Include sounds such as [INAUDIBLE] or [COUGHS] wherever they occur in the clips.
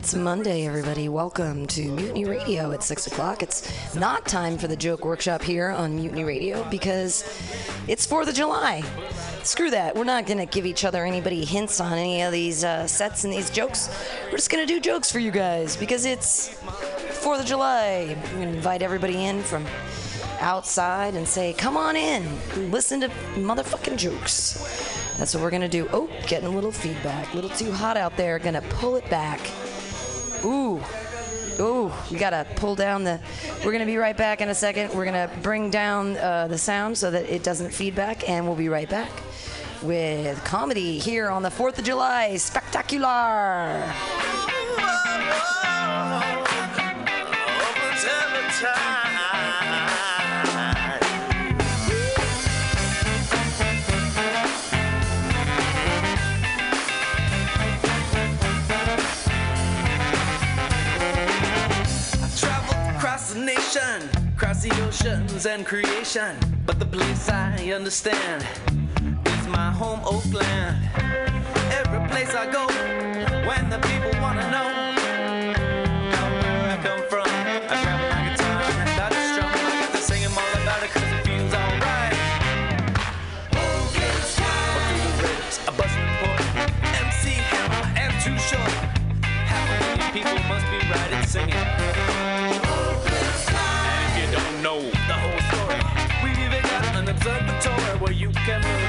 It's Monday, everybody. Welcome to Mutiny Radio at 6 o'clock. It's not time for the joke workshop here on Mutiny Radio because it's 4th of July. Screw that. We're not going to give each other anybody hints on any of these uh, sets and these jokes. We're just going to do jokes for you guys because it's 4th of July. We're going to invite everybody in from outside and say, come on in, listen to motherfucking jokes. That's what we're gonna do. Oh, getting a little feedback. A little too hot out there. Gonna pull it back. Ooh. Ooh, we gotta pull down the. We're gonna be right back in a second. We're gonna bring down uh, the sound so that it doesn't feedback, and we'll be right back with comedy here on the 4th of July Spectacular. Traveled the across the oceans and creation. But the place I understand is my home, Oakland. Every place I go, when the people wanna know where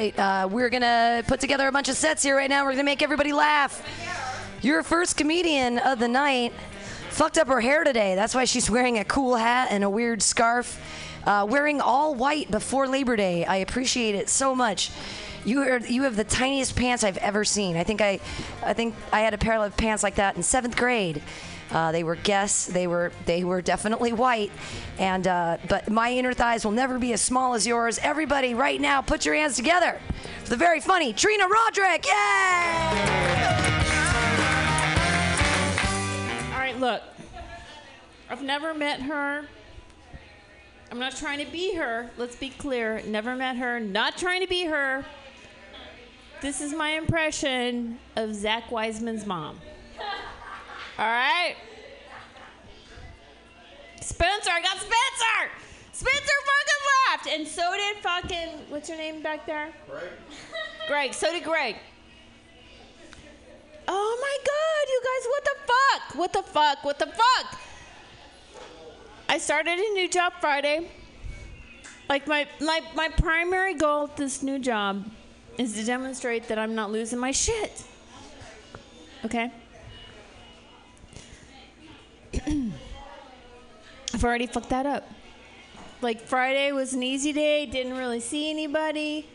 right, uh, we're gonna put together a bunch of sets here right now. We're gonna make everybody laugh. Your first comedian of the night fucked up her hair today. That's why she's wearing a cool hat and a weird scarf. Uh, wearing all white before Labor Day. I appreciate it so much. You are you have the tiniest pants I've ever seen. I think I, I think I had a pair of pants like that in seventh grade. Uh, they were guests. They were they were definitely white, and uh, but my inner thighs will never be as small as yours. Everybody, right now, put your hands together for the very funny Trina Roderick. Yay! All right, look. I've never met her. I'm not trying to be her. Let's be clear. Never met her. Not trying to be her. This is my impression of Zach Wiseman's mom. All right? Spencer, I got Spencer! Spencer fucking left! And so did fucking, what's your name back there? Greg. Greg, so did Greg. Oh my god, you guys, what the fuck? What the fuck? What the fuck? I started a new job Friday. Like my my my primary goal at this new job is to demonstrate that I'm not losing my shit. Okay? I've already fucked that up. Like Friday was an easy day, didn't really see anybody.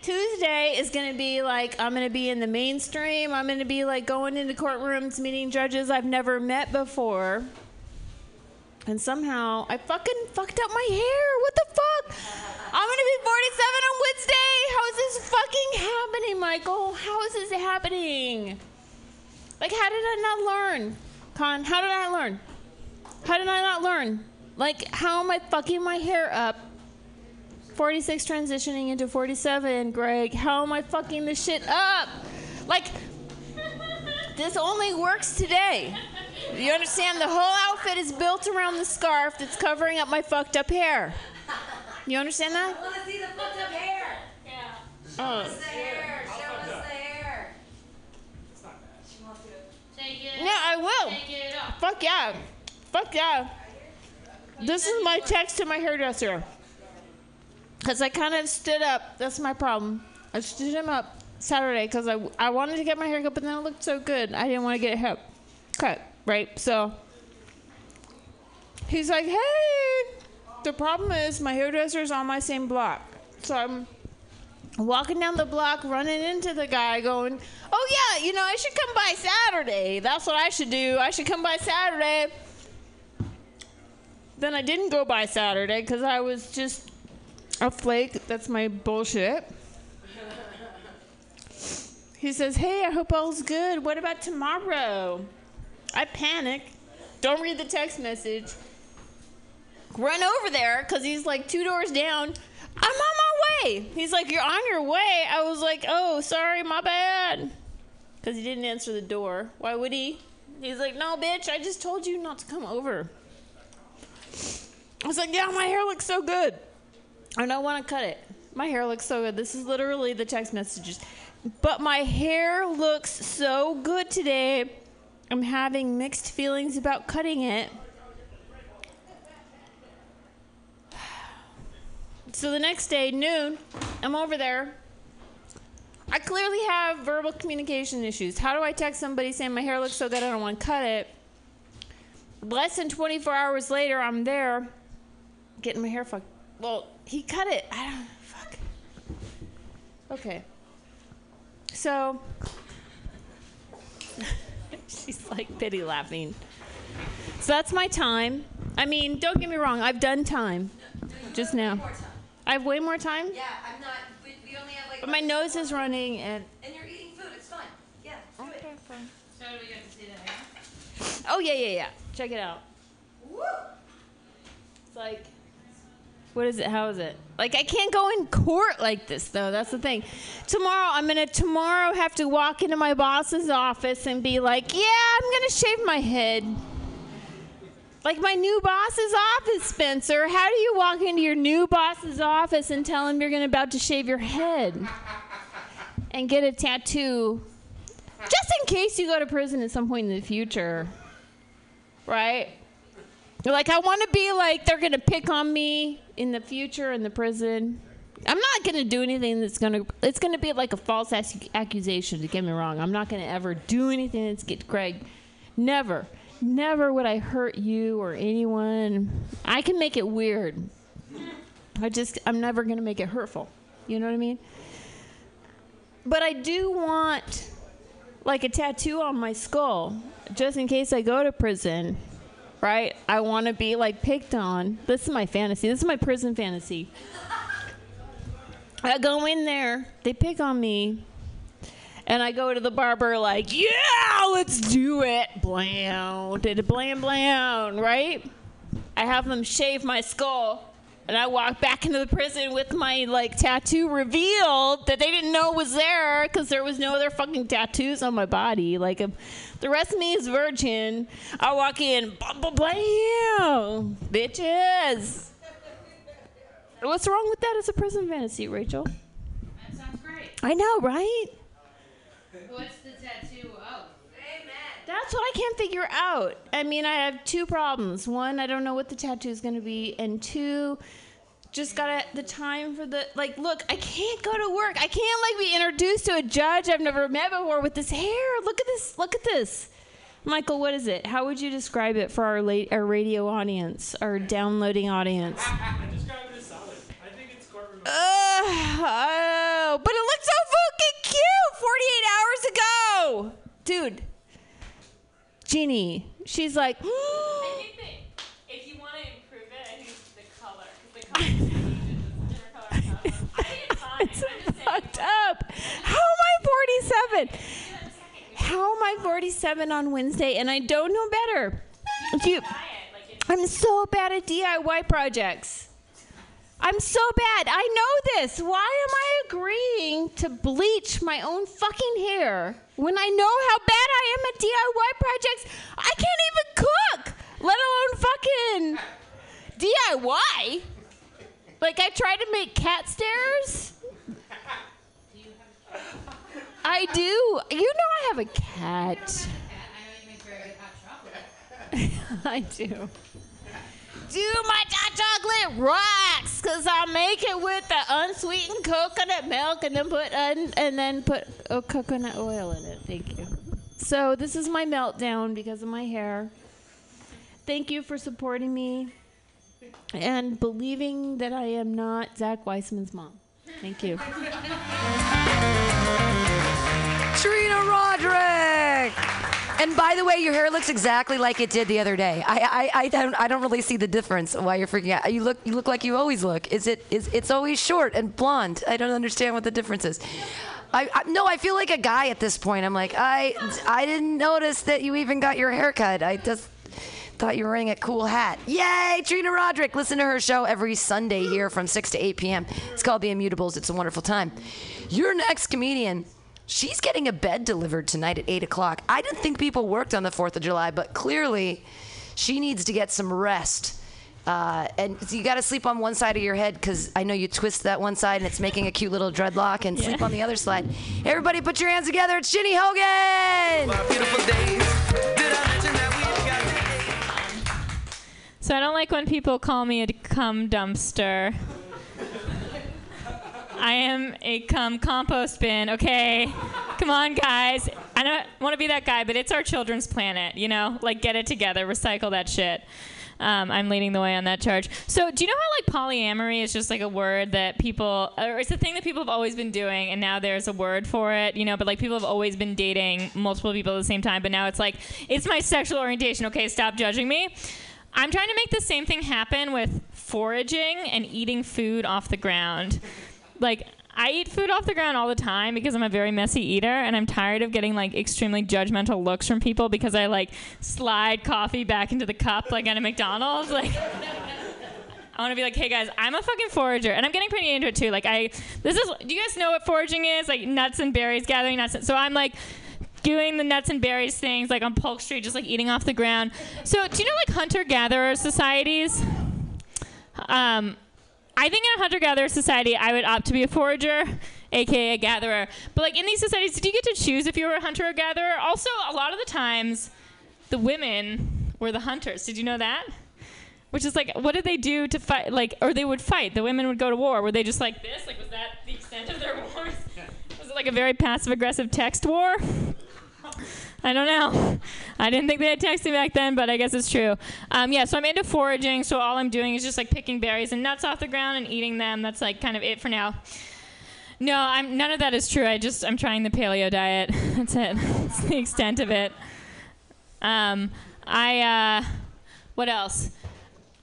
Tuesday is going to be like I'm going to be in the mainstream. I'm going to be like going into courtrooms, meeting judges I've never met before. And somehow I fucking fucked up my hair. What the fuck? I'm going to be 47 on Wednesday. How is this fucking happening, Michael? How is this happening? Like, how did I not learn? Con, how did I learn? How did I not learn? Like, how am I fucking my hair up? 46 transitioning into 47, Greg. How am I fucking this shit up? Like, this only works today. You understand? The whole outfit is built around the scarf that's covering up my fucked up hair. You understand that? I want to see the fucked up hair. Yeah. Oh. The hair. Show us the hair. Yeah, I will. Fuck yeah. Fuck yeah. This is my text to my hairdresser. Because I kind of stood up. That's my problem. I stood him up Saturday because I, I wanted to get my hair cut, but then it looked so good. I didn't want to get it cut, cut, right? So he's like, hey, the problem is my hairdresser is on my same block. So I'm walking down the block, running into the guy, going, "Oh yeah, you know I should come by Saturday. That's what I should do. I should come by Saturday." Then I didn't go by Saturday because I was just a flake. That's my bullshit. [LAUGHS] He says, "Hey, I hope all's good. What about tomorrow?" I panic. Don't read the text message. Run over there because he's like two doors down. I'm on my way. He's like, You're on your way. I was like, Oh, sorry, my bad. Because he didn't answer the door. Why would he? He's like, No, bitch, I just told you not to come over. I was like, Yeah, my hair looks so good. I don't want to cut it. My hair looks so good. This is literally the text messages. But my hair looks so good today. I'm having mixed feelings about cutting it. So the next day, noon, I'm over there. I clearly have verbal communication issues. How do I text somebody saying my hair looks so good I don't want to cut it? Less than 24 hours later, I'm there getting my hair fucked. Well, he cut it. I don't. Fuck. Okay. So. [LAUGHS] She's like pity laughing. So that's my time. I mean, don't get me wrong, I've done time just now. I have way more time, Yeah, I'm not. We, we only have like. but my nose is running and. And you're eating food. It's fine. Yeah. Do it. So do we get to see the hair? Oh yeah, yeah, yeah. Check it out. Woo! It's like, what is it? How is it? Like I can't go in court like this though. That's the thing. Tomorrow I'm gonna tomorrow have to walk into my boss's office and be like, yeah, I'm gonna shave my head. Like my new boss's office, Spencer. How do you walk into your new boss's office and tell him you're gonna about to shave your head and get a tattoo, just in case you go to prison at some point in the future, right? Like I want to be like they're gonna pick on me in the future in the prison. I'm not gonna do anything that's gonna. It's gonna be like a false ac- accusation. To get me wrong, I'm not gonna ever do anything that's get Greg. Never, never would I hurt you or anyone. I can make it weird. I just I'm never gonna make it hurtful. You know what I mean? But I do want like a tattoo on my skull just in case I go to prison right? I want to be like picked on. This is my fantasy. This is my prison fantasy. I go in there, they pick on me, and I go to the barber like, yeah, let's do it. Blam, did it blam blam, right? I have them shave my skull. And I walk back into the prison with my like tattoo revealed that they didn't know was there because there was no other fucking tattoos on my body. Like um, the rest of me is virgin. I walk in, blam, blam, blam, bitches. What's wrong with that as a prison fantasy, Rachel? That sounds great. I know, right? That's what I can't figure out. I mean, I have two problems. One, I don't know what the tattoo is going to be, and two, just got the time for the like. Look, I can't go to work. I can't like be introduced to a judge I've never met before with this hair. Look at this. Look at this. Michael, what is it? How would you describe it for our late our radio audience, our downloading audience? [LAUGHS] Uh, oh, but it looked so fucking cute 48 hours ago. Dude, Jeannie. She's like, I think that if you want to improve it, I think it's the color. 'cause the color is different color. [LAUGHS] I think it's fine. it's I'm just saying. [LAUGHS] fucked up. How am I 47? How am I 47 on Wednesday and I don't know better? Do you, Try it. Like it's I'm so bad at DIY projects. I'm so bad. I know this. Why am I agreeing to bleach my own fucking hair when I know how bad I am at DIY projects? I can't even cook, let alone fucking DIY. Like I tried to make cat stairs. I do. You know I have a cat. I know [LAUGHS] Do my hot chocolate rocks because I make it with the unsweetened coconut milk and then put un- and then put oh, coconut oil in it. Thank you. So this is my meltdown because of my hair. Thank you for supporting me and believing that I am not Zach Weissman's mom. Thank you. [LAUGHS] And by the way, your hair looks exactly like it did the other day. I, I, I don't I don't really see the difference. Why you're freaking out? You look you look like you always look. Is it is it's always short and blonde? I don't understand what the difference is. I, I no, I feel like a guy at this point. I'm like I I didn't notice that you even got your hair cut. I just thought you were wearing a cool hat. Yay, Trina Roderick. Listen to her show every Sunday here from 6 to 8 p.m. It's called The Immutables. It's a wonderful time. Your next comedian, she's getting a bed delivered tonight at 8 o'clock. I didn't think people worked on the 4th of July, but clearly she needs to get some rest. Uh, and so you got to sleep on one side of your head because I know you twist that one side and it's making a cute little dreadlock, and sleep on the other side. Everybody, put your hands together. It's Ginny Hogan. Our beautiful days. Did I mention that we've got So I don't like when people call me a cum dumpster. I am a cum compost bin, okay? Come on, guys. I don't want to be that guy, but it's our children's planet, you know? Like, get it together, recycle that shit. Um, I'm leading the way on that charge. So, do you know how, like, polyamory is just like a word that people, or it's a thing that people have always been doing, and now there's a word for it, you know? But, like, people have always been dating multiple people at the same time, but now it's like, it's my sexual orientation, okay? Stop judging me. I'm trying to make the same thing happen with foraging and eating food off the ground. Like, I eat food off the ground all the time because I'm a very messy eater and I'm tired of getting like extremely judgmental looks from people because I like slide coffee back into the cup like at a McDonald's. Like, I want to be like, hey guys, I'm a fucking forager, and I'm getting pretty into it too. Like, I this is. Do you guys know what foraging is? Like nuts and berries, gathering nuts. And, so I'm like doing the nuts and berries things, like on Polk Street, just like eating off the ground. So do you know like hunter gatherer societies? Um, I think in a hunter gatherer society, I would opt to be a forager, aka a gatherer. But like in these societies, did you get to choose if you were a hunter or gatherer? Also, a lot of the times, the women were the hunters. Did you know that? Which is like, what did they do to fight? Like, or they would fight. The women would go to war. Were they just like this? Like, was that the extent of their [LAUGHS] wars? Was it like a very passive aggressive text war? [LAUGHS] I don't know. [LAUGHS] I didn't think they had texting back then, but I guess it's true. Um, yeah, so I'm into foraging. So all I'm doing is just like picking berries and nuts off the ground and eating them. That's like kind of it for now. No, I'm none of that is true. I just I'm trying the paleo diet. [LAUGHS] That's it. [LAUGHS] That's the extent of it. Um, I uh, what else?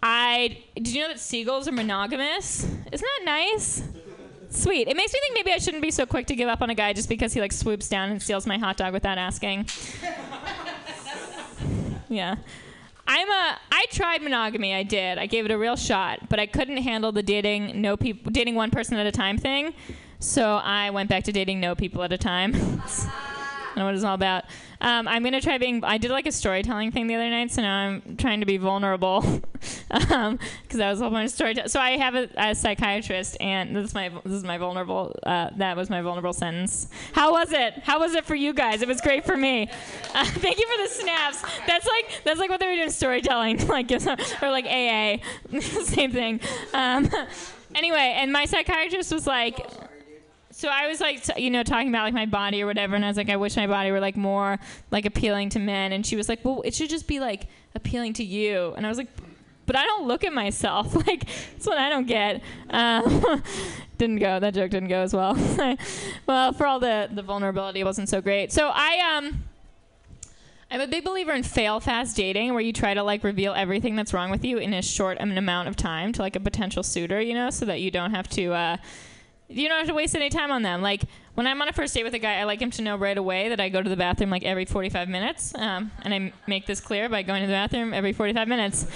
I did you know that seagulls are monogamous? Isn't that nice? Sweet. It makes me think maybe I shouldn't be so quick to give up on a guy just because he like swoops down and steals my hot dog without asking. [LAUGHS] yeah. I'm a I tried monogamy, I did. I gave it a real shot, but I couldn't handle the dating no people dating one person at a time thing. So I went back to dating no people at a time. [LAUGHS] Know what it's all about. Um, I'm gonna try being. I did like a storytelling thing the other night, so now I'm trying to be vulnerable [LAUGHS] because that was a whole bunch of storytelling. So I have a, a psychiatrist, and this is my this is my vulnerable. Uh, that was my vulnerable sentence. How was it? How was it for you guys? It was great for me. [LAUGHS] Uh, thank you for the snaps. That's like that's like what they were doing storytelling, [LAUGHS] like or like AA, same thing. Um, anyway, and my psychiatrist was like so I was like, t- you know, talking about like my body or whatever, and I was like, I wish my body were like more like appealing to men, and she was like, well, it should just be like appealing to you, and I was like, but I don't look at myself, [LAUGHS] like that's what I don't get. Um, [LAUGHS] didn't go. That joke didn't go as well. [LAUGHS] well, for all the the vulnerability, it wasn't so great. So I um. I'm a big believer in fail fast dating, where you try to like reveal everything that's wrong with you in as short amount of time to like a potential suitor, you know, so that you don't have to. Uh, you don't have to waste any time on them. Like when I'm on a first date with a guy, I like him to know right away that I go to the bathroom like every 45 minutes, um, and I m- make this clear by going to the bathroom every 45 minutes.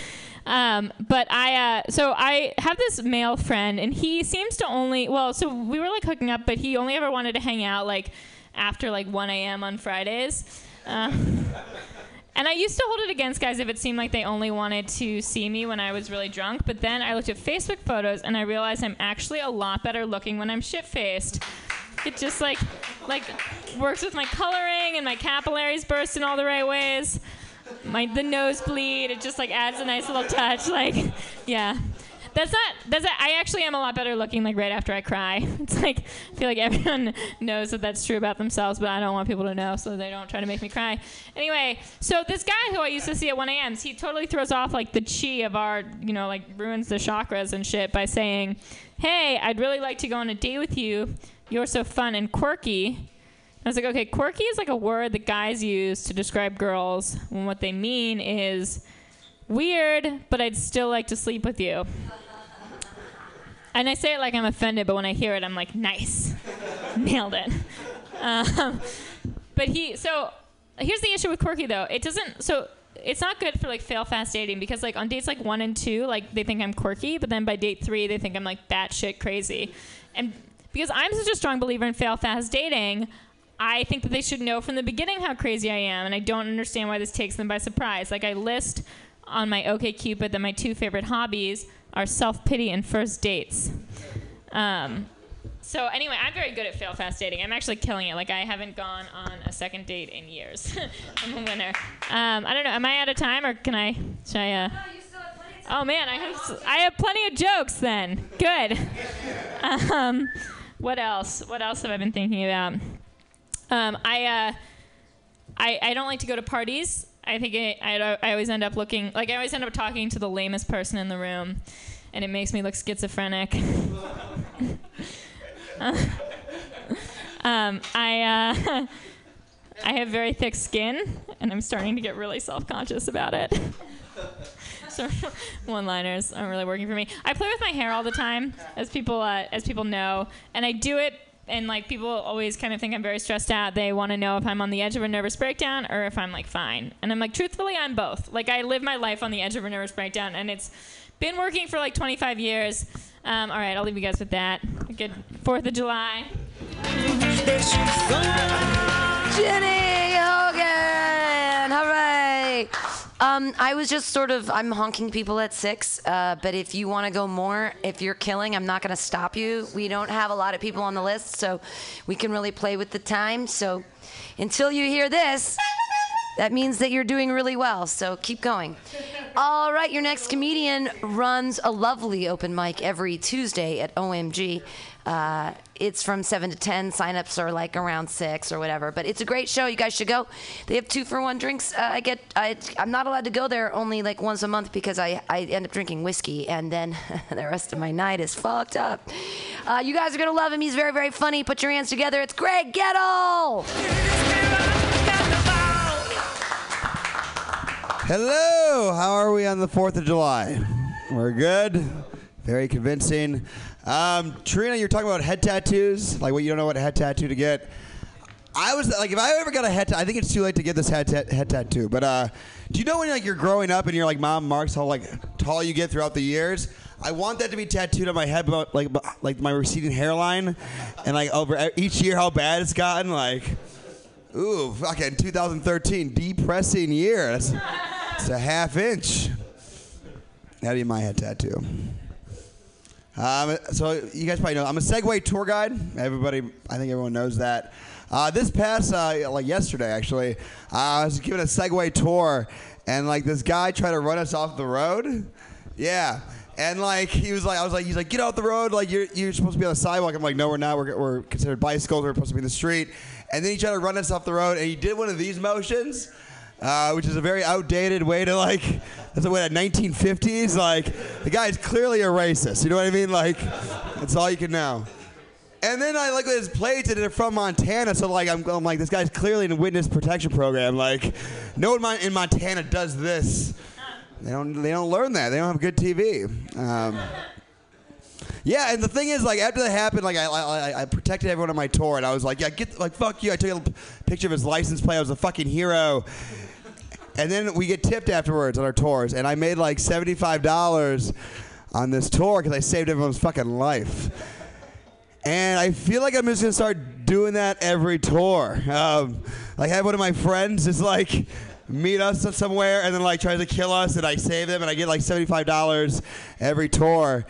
Um, but I, uh, so I have this male friend, and he seems to only, well, so we were like hooking up, but he only ever wanted to hang out like after like 1 a.m. on Fridays. Uh, [LAUGHS] and I used to hold it against guys if it seemed like they only wanted to see me when I was really drunk. But then I looked at Facebook photos and I realized I'm actually a lot better looking when I'm shit faced. It just like like works with my coloring and my capillaries burst in all the right ways. My the nosebleed, it just like adds a nice little touch. Like, yeah. That's not. That's. Not, I actually am a lot better looking. Like right after I cry, [LAUGHS] it's like I feel like everyone knows that that's true about themselves, but I don't want people to know, so they don't try to make me cry. Anyway, so this guy who I used to see at 1 a.m. he totally throws off like the chi of our, you know, like ruins the chakras and shit by saying, "Hey, I'd really like to go on a date with you. You're so fun and quirky." I was like, okay, quirky is like a word that guys use to describe girls when what they mean is weird, but I'd still like to sleep with you. And I say it like I'm offended, but when I hear it, I'm like, nice. Nailed it. Um, but he, so here's the issue with quirky though. It doesn't, so it's not good for like fail fast dating because like on dates like one and two, like they think I'm quirky, but then by date three, they think I'm like batshit crazy. And because I'm such a strong believer in fail fast dating, I think that they should know from the beginning how crazy I am, and I don't understand why this takes them by surprise. Like I list on my OkCupid that my two favorite hobbies are self pity and first dates. Um, so anyway, I'm very good at fail fast dating. I'm actually killing it. Like I haven't gone on a second date in years. [LAUGHS] I'm a winner. Um, I don't know. Am I out of time, or can I? Should I? Uh, Oh man, I have I have plenty of jokes then. Good. [LAUGHS] Um, what else? What else have I been thinking about? Um, I, uh, I I don't like to go to parties. I think I, I, I always end up looking like I always end up talking to the lamest person in the room, and it makes me look schizophrenic. [LAUGHS] Um, I uh, [LAUGHS] I have very thick skin, and I'm starting to get really self-conscious about it. [LAUGHS] so one-liners aren't really working for me. I play with my hair all the time, as people uh, as people know, and I do it. And like people always kind of think I'm very stressed out. They want to know if I'm on the edge of a nervous breakdown or if I'm like fine. And I'm like, truthfully, I'm both. Like I live my life on the edge of a nervous breakdown, and it's been working for like 25 years. Um, all right, I'll leave you guys with that. Good Fourth of July. Ginny Hogan! Hooray! Um, I was just sort of, I'm honking people at six, uh, but if you want to go more, if you're killing, I'm not going to stop you. We don't have a lot of people on the list, so we can really play with the time. So until you hear this, that means that you're doing really well, so keep going. All right, your next comedian runs a lovely open mic every Tuesday at OMG. Uh, it's from 7 to 10. Signups are like around 6 or whatever. But it's a great show. You guys should go. They have two for one drinks. Uh, I get, I, I'm not allowed to go there only like once a month because I, I end up drinking whiskey and then [LAUGHS] the rest of my night is fucked up. Uh, you guys are going to love him. He's very, very funny. Put your hands together. It's Greg Gettle. Hello, how are we on the 4th of July? We're good. Very convincing. Um, Trina, you're talking about head tattoos, like what you don't know what head tattoo to get. I was like, if I ever got a head, I think it's too late to get this head, head tattoo. But uh, do you know when like you're growing up and you're like, mom marks how like tall you get throughout the years? I want that to be tattooed on my head, but like, like my receding hairline, and like over each year how bad it's gotten. Like, ooh, fucking 2013, depressing year. That's, it's a half inch. That'd be my head tattoo. Um, so you guys probably know I'm a Segway tour guide. Everybody, I think everyone knows that. Uh, this past, uh, like yesterday, actually, uh, I was giving a Segway tour, and like this guy tried to run us off the road. Yeah. And like he was like, I was like, he's like, get off the road. Like you're you're supposed to be on the sidewalk. I'm like, no, we're not. We're, we're considered bicycles. We're supposed to be in the street. And then he tried to run us off the road, and he did one of these motions uh, which is a very outdated way to like. That's a way at 1950s. Like the guy is clearly a racist. You know what I mean? Like that's all you can know. And then I look at his plates and they're from Montana, so like I'm, I'm like this guy's clearly in a witness protection program. Like, no one in Montana does this. They don't they don't learn that. They don't have good TV. Um, yeah, and the thing is, like after that happened, like I, I I protected everyone on my tour, and I was like, yeah, get like fuck you. I took a picture of his license plate. I was a fucking hero. And then we get tipped afterwards on our tours, and I made like seventy-five dollars on this tour because I saved everyone's fucking life. And I feel like I'm just gonna start doing that every tour. Um, like, I have one of my friends just like meet us somewhere and then like tries to kill us, and I save them, and I get like seventy-five dollars every tour.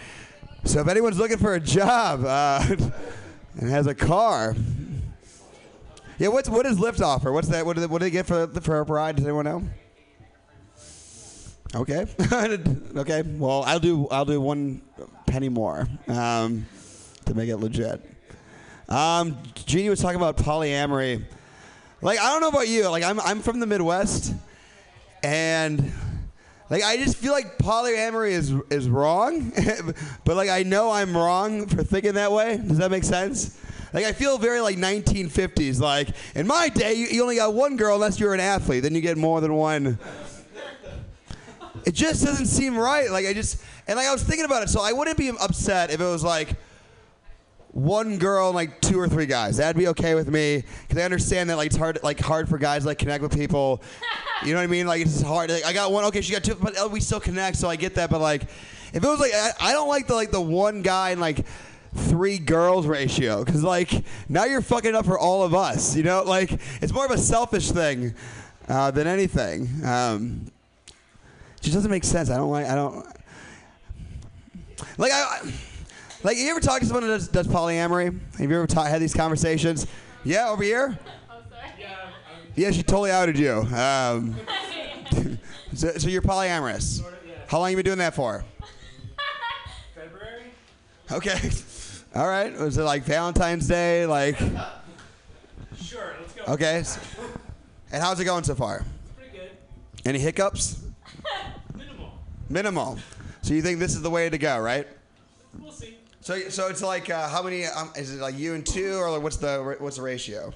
So if anyone's looking for a job uh, [LAUGHS] and has a car, yeah, what's what does Lyft offer? What's that? What do they, what do they get for for a ride? Does anyone know? Okay, [LAUGHS] okay. Well, I'll do I'll do one penny more um, to make it legit. Um, Jeannie was talking about polyamory. Like I don't know about you. Like I'm I'm from the Midwest, and like I just feel like polyamory is is wrong, [LAUGHS] but like I know I'm wrong for thinking that way. Does that make sense? Like I feel very like 1950s. Like in my day, you, you only got one girl unless you're an athlete. Then you get more than one. It just doesn't seem right. Like I just and like I was thinking about it, so I wouldn't be upset if it was like one girl and like two or three guys. That'd be okay with me because I understand that like it's hard like hard for guys like connect with people. You know what I mean? Like it's hard. Like, I got one. Okay, she got two, but oh, we still connect, so I get that. But like, if it was like I, I don't like the like the one guy and like three girls ratio because like now you're fucking up for all of us. You know, like it's more of a selfish thing uh, than anything. Um, just doesn't make sense. I don't like. I don't like. I. Like, you ever talk to someone that does, does polyamory? Have you ever ta- had these conversations? Yeah, over here? Yeah, she totally outed you. Um, [LAUGHS] so, so you're polyamorous? How long you been doing that for? February? Okay. [LAUGHS] All right. Was it like Valentine's Day? Like, Sure, let's go. okay. And how's it going so far? It's Pretty good. Any hiccups? Minimal. Minimal. So you think this is the way to go, right? We'll see. So, so it's like uh, how many? Um, is it like you and two, or like what's the what's the ratio?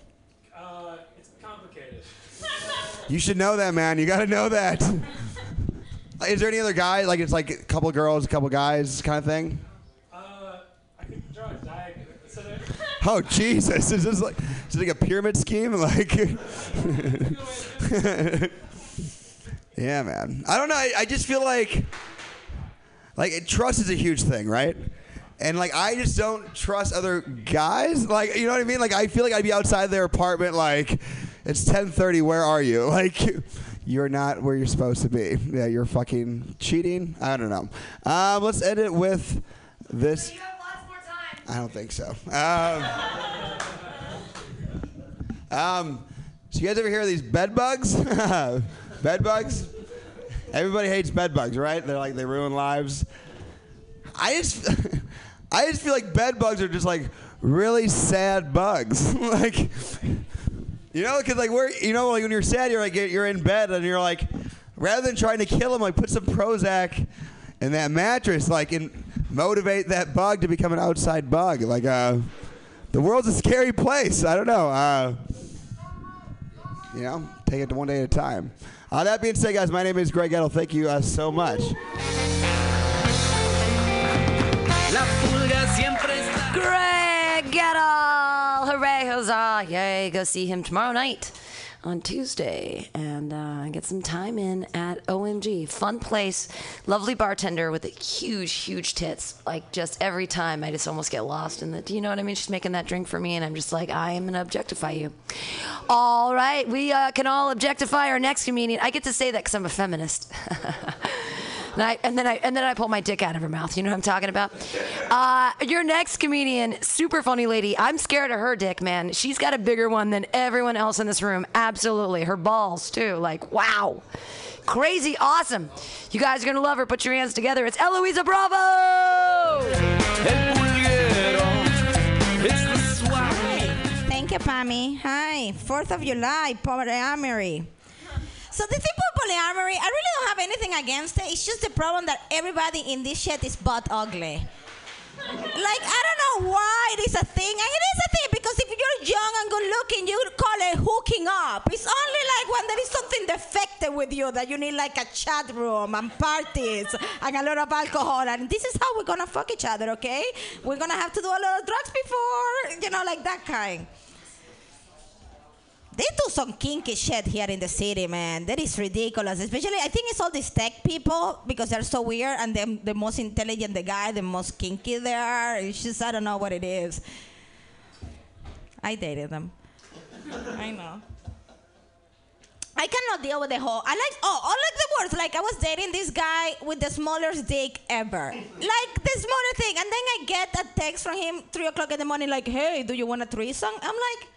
Uh, it's complicated. [LAUGHS] You should know that, man. You got to know that. [LAUGHS] Is there any other guy? Like it's like a couple girls, a couple guys, kind of thing. Uh, I could draw a diagram. So [LAUGHS] there, Oh Jesus! Is this like is it like a pyramid scheme? Like, yeah, man. I don't know. I, I just feel like like trust is a huge thing, right? And like I just don't trust other guys. Like you know what I mean? Like I feel like I'd be outside their apartment. Like it's 10:30. Where are you? [LAUGHS] Like you're not where you're supposed to be. Yeah, you're fucking cheating. I don't know. Um, let's end it with this. You have lots more time. I don't think so. Um, [LAUGHS] um, so you guys ever hear of these bed bugs? [LAUGHS] bed bugs? Everybody hates bed bugs, right? They're like they ruin lives. I just, [LAUGHS] I just feel like bed bugs are just like really sad bugs. [LAUGHS] like, you know, because like we're, you know, like when you're sad, you're like you're in bed and you're like, rather than trying to kill them, like put some Prozac in that mattress, like and motivate that bug to become an outside bug. Like, uh, the world's a scary place. I don't know. Uh, you know, take it one day at a time. Uh, that being said, guys, my name is Greg Edel. Thank you uh, so much. La pulga siempre está. Greg Gettle! Hooray, huzzah! Yay, go see him tomorrow night on Tuesday and uh, get some time in at OMG. Fun place, lovely bartender with a huge, huge tits. Like, just every time I just almost get lost in the, do you know what I mean? She's making that drink for me, and I'm just like, I am to objectify you. All right, we uh, can all objectify our next comedian. I get to say that because I'm a feminist. [LAUGHS] And, I, and then I and then I pull my dick out of her mouth. You know what I'm talking about? Uh, your next comedian, super funny lady. I'm scared of her dick, man. She's got a bigger one than everyone else in this room. Absolutely, her balls too. Like wow, crazy, awesome. You guys are gonna love her. Put your hands together. It's Eloisa Bravo. Thank you, Pammy. Hi. Fourth of July, polyamory. So the thing about polyamory, I really don't have anything against it. It's just the problem that everybody in this shit is butt ugly. Like I don't know why it is a thing, and it is a thing because if you're young and good looking, you would call it hooking up. It's only like when there is something defective with you that you need like a chat room and parties and a lot of alcohol, and this is how we're gonna fuck each other, okay? We're gonna have to do a lot of drugs before, you know, like that kind. They do some kinky shit here in the city, man. That is ridiculous. Especially, I think it's all these tech people because they're so weird and they're the most intelligent the guy, the most kinky they are. It's just, I don't know what it is. I dated them. I know. I cannot deal with the whole. I like oh, I like the words. Like I was dating this guy with the smallest dick ever, like the smaller thing, and then I get a text from him three o'clock in the morning, like, "Hey, do you want a threesome?" I'm like,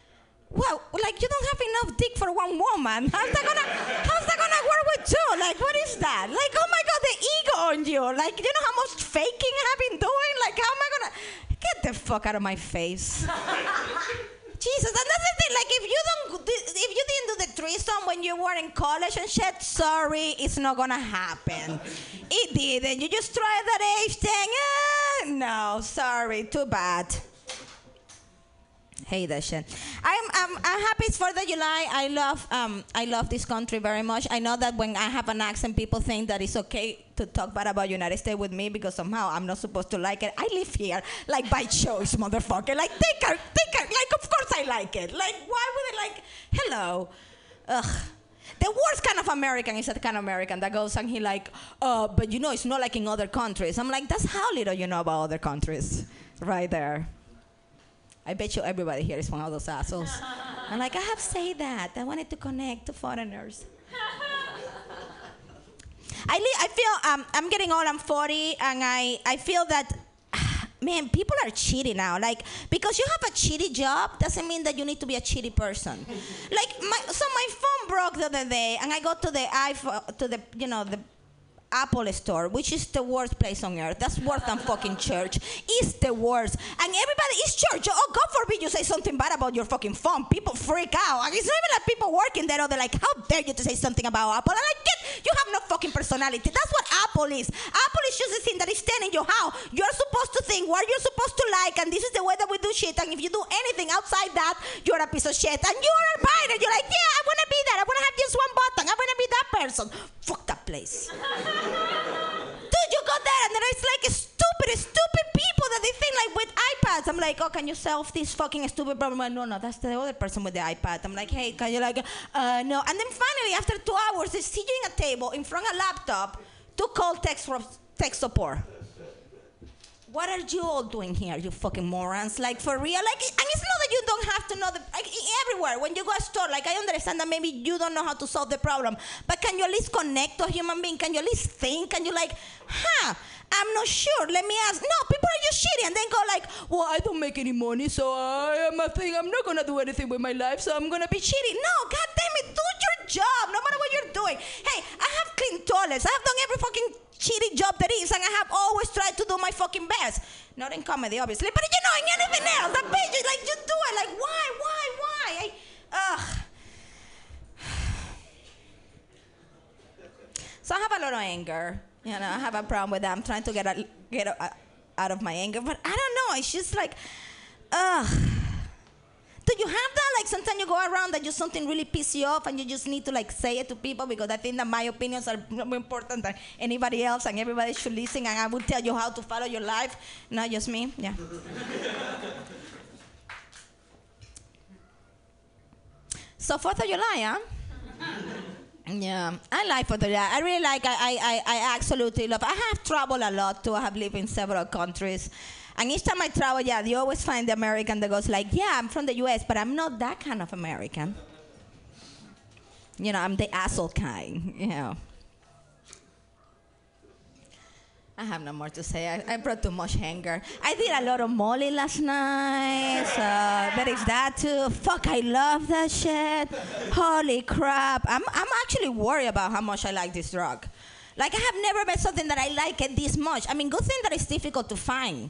"Well, like you don't have enough dick for one woman. [LAUGHS] How's that gonna How's that gonna work with two? Like, what is that? Like, oh my god, the ego on you. Like, you know how much faking I've been doing? Like, how am I gonna get the fuck out of my face?" [LAUGHS] Jesus, and that's the thing. Like, if you don't, if you didn't do the threesome when you were in college and shit, sorry, it's not gonna happen. It didn't. You just tried that age thing. Eh, no, sorry, too bad. That shit. I'm, I'm, I'm happy it's Fourth of July. I love um I love this country very much. I know that when I have an accent, people think that it's okay to talk bad about United States with me because somehow I'm not supposed to like it. I live here like by choice, motherfucker. Like take her, take her. Like of course I like it. Like why would I like? Hello, ugh. The worst kind of American is that kind of American that goes and he like, uh, but you know it's not like in other countries. I'm like, that's how little you know about other countries, right there. I bet you everybody here is one of those assholes. [LAUGHS] I'm like, I have said that. I wanted to connect to foreigners. [LAUGHS] I, li- I feel um, I'm getting old. I'm 40, and I, I feel that [SIGHS] man, people are cheating now. Like because you have a cheaty job doesn't mean that you need to be a cheaty person. [LAUGHS] like my, so my phone broke the other day, and I go to the iPhone to the you know the Apple store, which is the worst place on earth. That's worse than fucking church. It's the worst. And everybody is church. Oh, God forbid you say something bad about your fucking phone. People freak out. And it's not even like people working there. Or they're like, how dare you to say something about Apple? And I get, you have no fucking personality. That's what Apple is. Apple is just a thing that is telling you how you're supposed to think, what you're supposed to like, and this is the way that we do shit. And if you do anything outside that, you're a piece of shit. And you're a biter. You're like, yeah, I want to be that. I want to have just one button. I want to be that person. Fuck that place. Dude, you got that, and then it's like stupid, stupid people that they think like with iPads. I'm like, oh, can you solve this fucking stupid problem? Like, no, no, that's the other person with the iPad. I'm like, hey, can you like, uh, no? And then finally, after two hours, they sit you in a table in front of a laptop to call text tech support. What are you all doing here, you fucking morons? Like for real? Like, and it's not that you don't have to know the like everywhere. When you go a store, like I understand that maybe you don't know how to solve the problem, but can you at least connect to a human being? Can you at least think? Can you like, huh? I'm not sure. Let me ask. No, people are just shitty, and then go like, well, I don't make any money, so I am a thing. I'm not gonna do anything with my life, so I'm gonna be shitty. No, god damn it, do your job, no matter what you're doing. Hey, I have clean toilets. I have done every fucking shitty job there is, and I have always tried to do my fucking best. Not in comedy, obviously, but you know, in anything else, that bitch, like, you do it. Like, why, why, why? I, ugh. [SIGHS] So I have a lot of anger. You know, I have a problem with that. I'm trying to get a, get a, out of my anger, but I don't know. It's just like, ugh. Do you have that? Like sometimes you go around that just something really piss you off, and you just need to like say it to people because I think that my opinions are more important than anybody else, and everybody should listen. And I will tell you how to follow your life, not just me. Yeah. so Fourth of July, huh? Yeah, I like July. I really like. I, I, I, I absolutely love. I have traveled a lot too. I have lived in several countries, and each time I travel, yeah, you always find the American that goes like, "Yeah, I'm from the U.S., but I'm not that kind of American." You know, I'm the asshole kind. You know. I have no more to say. I, I brought too much anger. I did a lot of molly last night. So there is that too. Fuck, I love that shit. Holy crap. I'm, I'm actually worried about how much I like this drug. Like, I have never met something that I like it this much. I mean, good thing that it's difficult to find.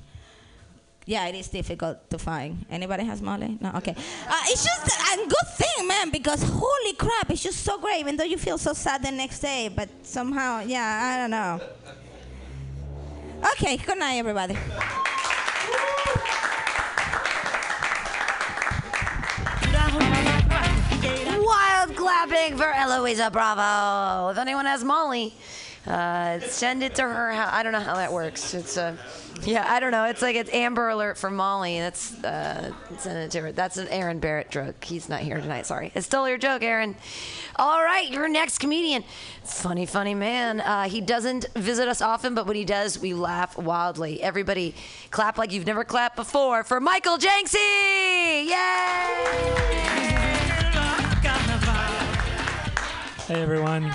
Yeah, it is difficult to find. Anybody has Molly? No, okay. Uh, it's just a good thing, man, because holy crap, it's just so great. Even though you feel so sad the next day, but somehow, yeah, I don't know. Okay, good night, everybody. Wild clapping for Eloisa Bravo. If anyone has Molly, uh, send it to her. I don't know how that works. It's a, yeah, I don't know. It's like it's Amber Alert for Molly. That's uh, send it to her. That's an Aaron Barrett joke. He's not here tonight. Sorry. It's still your joke, Aaron. All right, your next comedian. Funny, funny man. Uh, he doesn't visit us often, but when he does, we laugh wildly. Everybody, clap like you've never clapped before for Michael Jenksy! Yay! Hey everyone.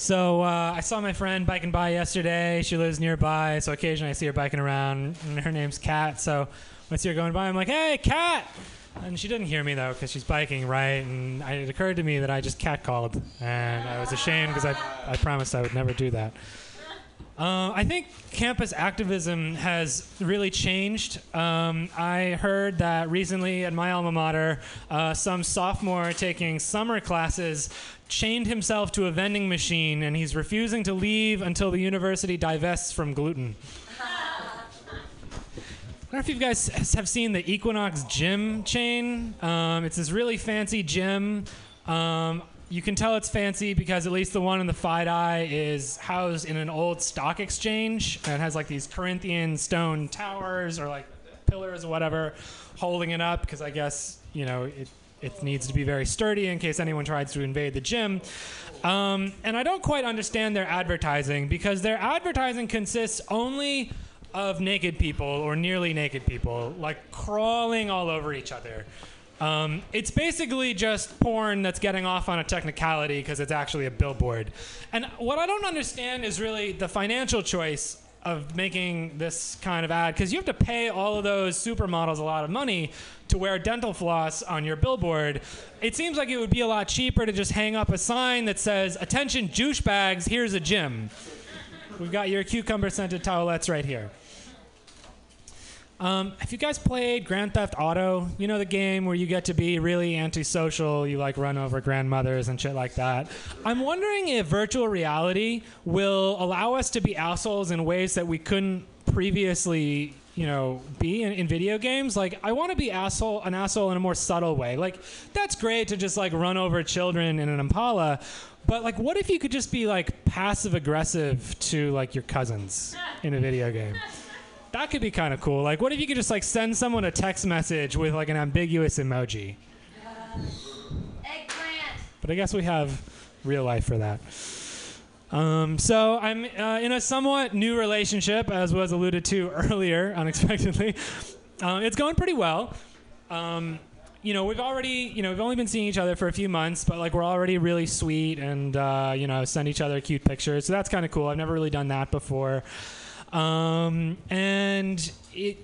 So uh, I saw my friend biking by yesterday. She lives nearby, so occasionally I see her biking around. And her name's Kat. So when I see her going by, I'm like, "Hey, Kat!" And she didn't hear me though, because she's biking right. And I, it occurred to me that I just cat called, and I was ashamed because I, I promised I would never do that. Uh, I think campus activism has really changed. Um, I heard that recently at my alma mater, uh, some sophomore taking summer classes chained himself to a vending machine and he's refusing to leave until the university divests from gluten. I don't know if you guys have seen the Equinox gym chain. Um, it's this really fancy gym. Um, you can tell it's fancy because at least the one in the FiDi is housed in an old stock exchange and has like these Corinthian stone towers or like pillars or whatever holding it up because I guess, you know, it, it needs to be very sturdy in case anyone tries to invade the gym. Um, and I don't quite understand their advertising because their advertising consists only of naked people or nearly naked people, like crawling all over each other. Um, it's basically just porn that's getting off on a technicality because it's actually a billboard. And what I don't understand is really the financial choice of making this kind of ad because you have to pay all of those supermodels a lot of money to wear dental floss on your billboard. It seems like it would be a lot cheaper to just hang up a sign that says, Attention, douchebags, here's a gym. We've got your cucumber scented towelettes right here. Um, have you guys played Grand Theft Auto? You know the game where you get to be really antisocial, you like run over grandmothers and shit like that. I'm wondering if virtual reality will allow us to be assholes in ways that we couldn't previously, you know, be in, in video games. Like I want to be asshole an asshole in a more subtle way. Like that's great to just like run over children in an Impala, but like what if you could just be like passive aggressive to like your cousins in a video game? That could be kind of cool. Like, what if you could just like send someone a text message with like an ambiguous emoji? Eggplant. But I guess we have real life for that. Um, so I'm uh, in a somewhat new relationship, as was alluded to [LAUGHS] earlier, unexpectedly. Uh, it's going pretty well. Um, you know, we've already, you know, we've only been seeing each other for a few months, but like we're already really sweet and, uh, you know, send each other cute pictures. So that's kind of cool. I've never really done that before. Um, and it,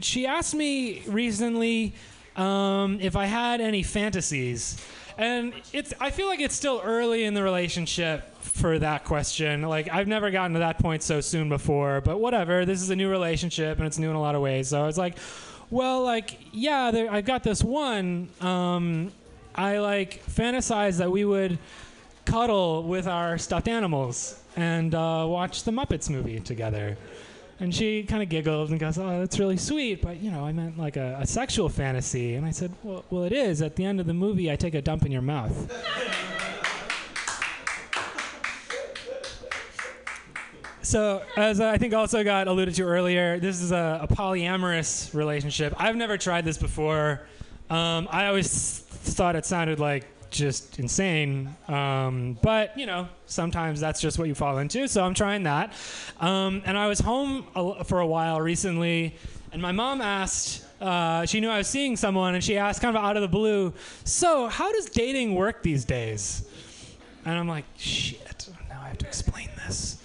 she asked me recently um, if I had any fantasies. And it's, I feel like it's still early in the relationship for that question. Like, I've never gotten to that point so soon before, but whatever. This is a new relationship and it's new in a lot of ways. So I was like, well, like, yeah, there, I've got this one. Um, I like fantasize that we would cuddle with our stuffed animals and uh, watch the Muppets movie together. And she kind of giggled and goes, "Oh, that's really sweet, but you know, I meant like a, a sexual fantasy." And I said, well, "Well, it is. At the end of the movie, I take a dump in your mouth." [LAUGHS] So, as I think also got alluded to earlier, this is a, a polyamorous relationship. I've never tried this before. Um, I always thought it sounded like just insane. Um, but you know, sometimes that's just what you fall into. So I'm trying that. Um, and I was home a, for a while recently, and my mom asked. Uh, she knew I was seeing someone, and she asked, kind of out of the blue, "So, how does dating work these days?" And I'm like, "Shit! Now I have to explain this."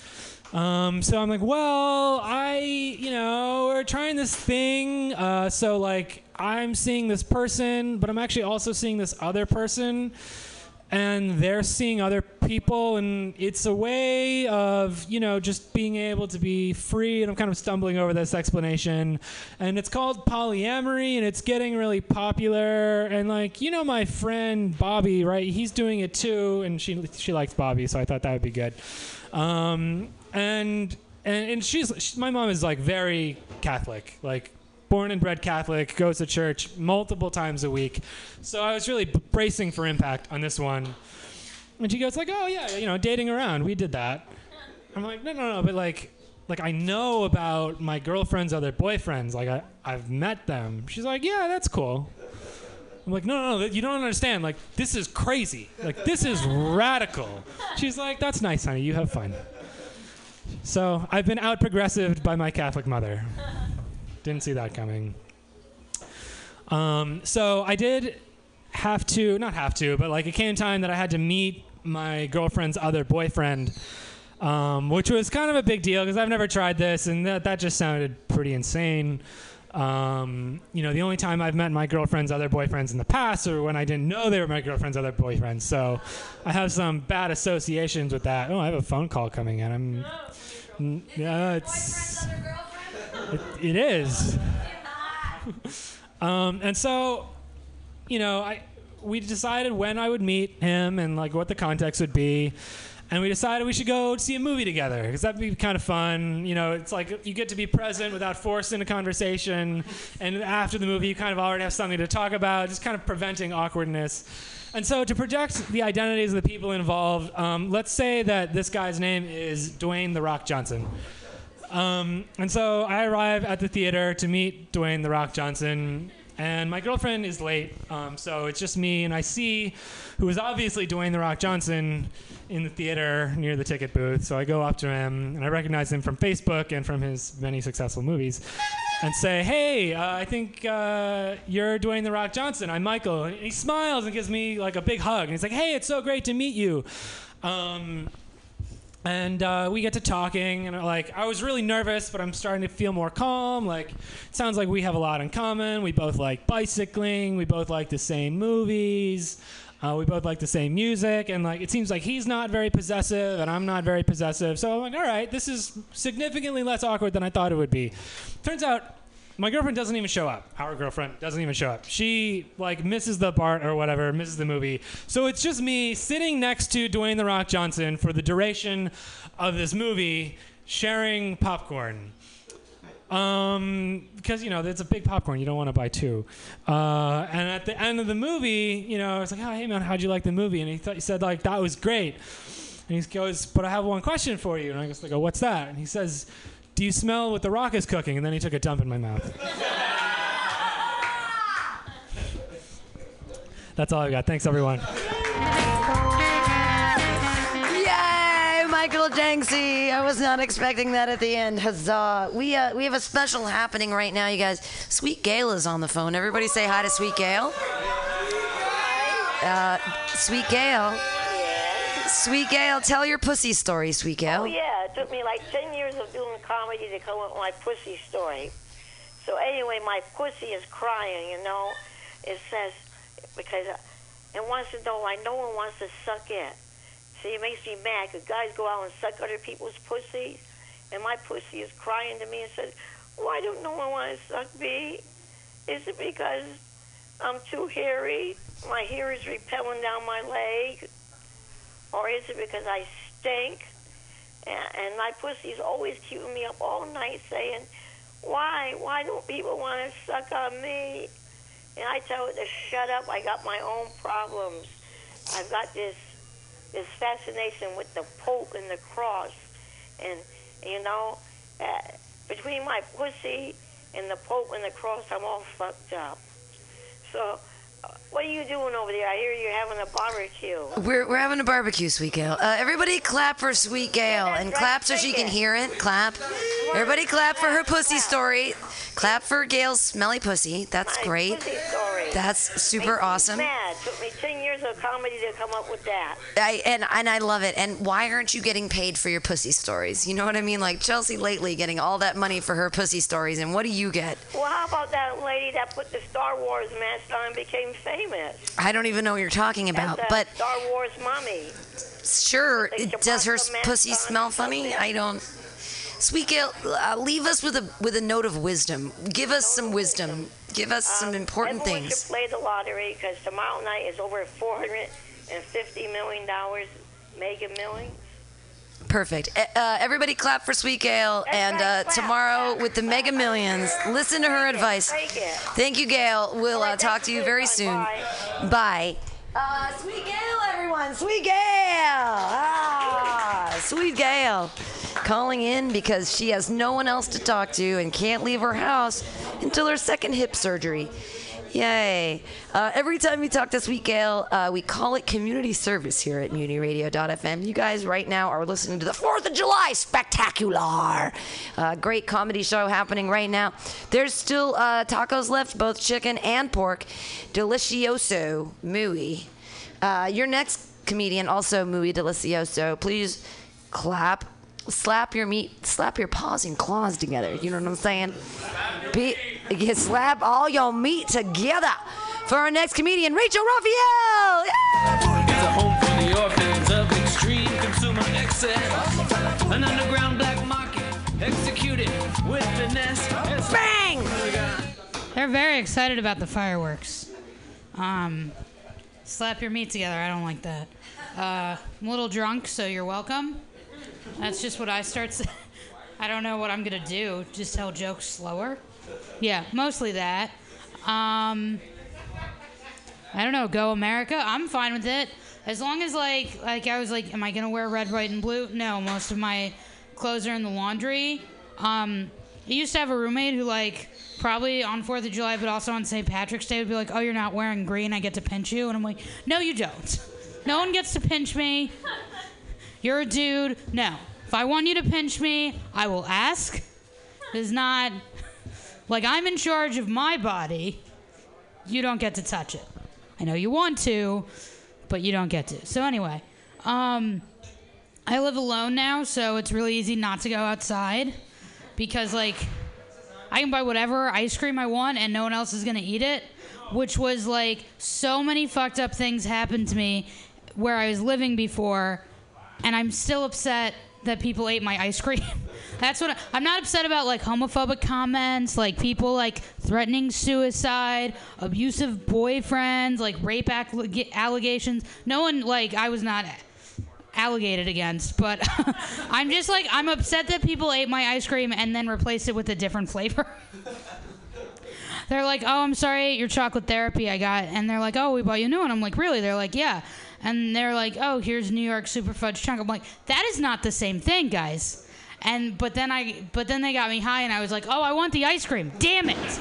Um, so I'm like, well, I, you know, we're trying this thing. Uh, so like, I'm seeing this person, but I'm actually also seeing this other person, and they're seeing other people, and it's a way of, you know, just being able to be free. And I'm kind of stumbling over this explanation, and it's called polyamory, and it's getting really popular. And like, you know, my friend Bobby, right? He's doing it too, and she she likes Bobby, so I thought that would be good. Um, and and, and she's she, my mom is like very Catholic, like born and bred Catholic, goes to church multiple times a week. So I was really bracing for impact on this one. And she goes like, "Oh yeah, you know, dating around. We did that." I'm like, "No, no, no, but like like I know about my girlfriend's other boyfriends. Like I I've met them." She's like, "Yeah, that's cool." I'm like, no, no, no, you don't understand. Like, this is crazy. Like, this is radical. She's like, that's nice, honey. You have fun. So I've been out progressive by my Catholic mother. Didn't see that coming. Um, so I did have to, not have to, but like it came time that I had to meet my girlfriend's other boyfriend, um, which was kind of a big deal because I've never tried this, and that, that just sounded pretty insane. Um, you know, the only time I've met my girlfriend's other boyfriends in the past or when I didn't know they were my girlfriend's other boyfriends. So I have some bad associations with that. Oh, I have a phone call coming in. I'm. N- Yeah, it's. It, it is. [LAUGHS] um, and so, you know, I we decided when I would meet him and like what the context would be. And we decided we should go see a movie together because that'd be kind of fun. You know, it's like you get to be present without forcing a conversation. And after the movie, you kind of already have something to talk about, just kind of preventing awkwardness. And so, to project the identities of the people involved, um, let's say that this guy's name is Dwayne The Rock Johnson. Um, and so I arrive at the theater to meet Dwayne The Rock Johnson, and my girlfriend is late, um, so it's just me, and I see who is obviously Dwayne The Rock Johnson in the theater near the ticket booth. So I go up to him, and I recognize him from Facebook and from his many successful movies, and say, "Hey, uh, I think uh, you're Dwayne The Rock Johnson. I'm Michael." And he smiles and gives me like a big hug, and he's like, "Hey, it's so great to meet you." Um, and uh, we get to talking and like i was really nervous but i'm starting to feel more calm. Like it sounds like we have a lot in common. We both like bicycling. We both like the same movies. Uh, we both like the same music. And like it seems like he's not very possessive and i'm not very possessive. So i'm like all right this is significantly less awkward than i thought it would be. Turns out my girlfriend doesn't even show up. Our girlfriend doesn't even show up. She like misses the part or whatever, misses the movie. So it's just me sitting next to Dwayne the Rock Johnson for the duration of this movie, sharing popcorn. Um, because you know it's a big popcorn, you don't want to buy two. Uh, and at the end of the movie, you know, it's like, oh hey man, how'd you like the movie? And he, th- he said like that was great. And he goes, but I have one question for you. And I just go, what's that? And he says, do you smell what the rock is cooking? And then he took a dump in my mouth. That's all I got. Thanks, everyone. Yay, Michael Jenksy! I was not expecting that at the end. Huzzah! We uh, we have a special happening right now, you guys. Sweet Gail is on the phone. Everybody say hi to Sweet Gail. Uh, Sweet Gail. Sweet Gail, tell your pussy story, Sweet Gail. Oh yeah, it took me like ten years of doing comedy to come with my pussy story. So anyway, my pussy is crying. You know, it says because it wants to know why no one wants to suck it. See, it makes me mad because guys go out and suck other people's pussies, and my pussy is crying to me and says, "Why don't no one want to suck me? Is it because I'm too hairy? My hair is repelling down my leg." Or is it because I stink? And, my pussy's always keeping me up all night saying, why? Why don't people want to suck on me? And I tell it to shut up. I got my own problems. I've got this this fascination with the Pope and the cross. And, you know, uh, between my pussy and the Pope and the cross, I'm all fucked up. So, uh, what are you doing over there? I hear you're having a barbecue. We're, we're having a barbecue, Sweet Gail. Uh, everybody clap for Sweet Gail and clap so she can hear it. Clap. Everybody clap for her pussy story. Clap for Gail's smelly pussy. That's great. Pussy story. That's super Makes awesome. Mad. Took me ten years of comedy to come up with that. I, and and I love it. And why aren't you getting paid for your pussy stories? You know what I mean? Like Chelsea lately getting all that money for her pussy stories, and what do you get? Well, how about that lady that put the Star Wars mask on and became famous? I don't even know what you're talking about. But Star Wars mommy. sure, does her should put the pussy smell funny? I don't. Sweet Gail, uh, leave us with a with a note of wisdom. Give us some wisdom. Give us some important Everyone things. should play the lottery because tomorrow night is over four hundred and fifty million dollars, mega millions. Perfect. Uh, uh, everybody clap for Sweet Gail. And uh, tomorrow with the Mega Millions, listen to her advice. Thank you, Gail. We'll uh, talk to you very soon. Bye. Uh, Sweet Gail, everyone. Sweet Gail. Ah, Sweet Gail. Calling in because she has no one else to talk to and can't leave her house until her second hip surgery. Yay. Uh, every time we talk to Sweet Gail, uh, we call it community service here at MutinyRadio.fm. You guys right now are listening to the 4th of July Spectacular. Uh, great comedy show happening right now. There's still uh, tacos left, both chicken and pork. Delicioso, muy. Uh, your next comedian, also muy delicioso. Please clap. Slap your meat, slap your paws and claws together. You know what I'm saying? Be, you slap all your meat together for our next comedian, Rachel Raphael. Yeah! It's a home for the orphans of extreme consumer excess. An underground black market executed with finesse. Bang! They're very excited about the fireworks. Um, slap your meat together. I don't like that. Uh, I'm a little drunk, so you're welcome. That's just what I start. sa- [LAUGHS] I don't know what I'm gonna do. Just tell jokes slower. Yeah, mostly that. Um, I don't know. Go America. I'm fine with it. As long as like like I was like, am I gonna wear red, white, and blue? No. Most of my clothes are in the laundry. Um, I used to have a roommate who like probably on Fourth of July, but also on St. Patrick's Day would be like, oh, you're not wearing green. I get to pinch you, and I'm like, no, you don't. No one gets to pinch me. You're a dude. No. If I want you to pinch me, I will ask. It's not like I'm in charge of my body. You don't get to touch it. I know you want to, but you don't get to. So anyway, um, I live alone now, so it's really easy not to go outside because like I can buy whatever ice cream I want and no one else is gonna eat it. Which was like so many fucked up things happened to me where I was living before, and I'm still upset that people ate my ice cream. [LAUGHS] That's what I, I'm not upset about like homophobic comments, like people like threatening suicide, abusive boyfriends, like rape alleg- allegations. No one like I was not allegated against, but [LAUGHS] I'm just like I'm upset that people ate my ice cream and then replaced it with a different flavor. [LAUGHS] they're like, "Oh, I'm sorry, your chocolate therapy I got," and they're like, "Oh, we bought you a new one." I'm like, "Really?" They're like, "Yeah," and they're like, "Oh, here's New York Super Fudge Chunk." I'm like, "That is not the same thing, guys." And but then I but then they got me high, and I was like, "Oh, I want the ice cream! Damn it!"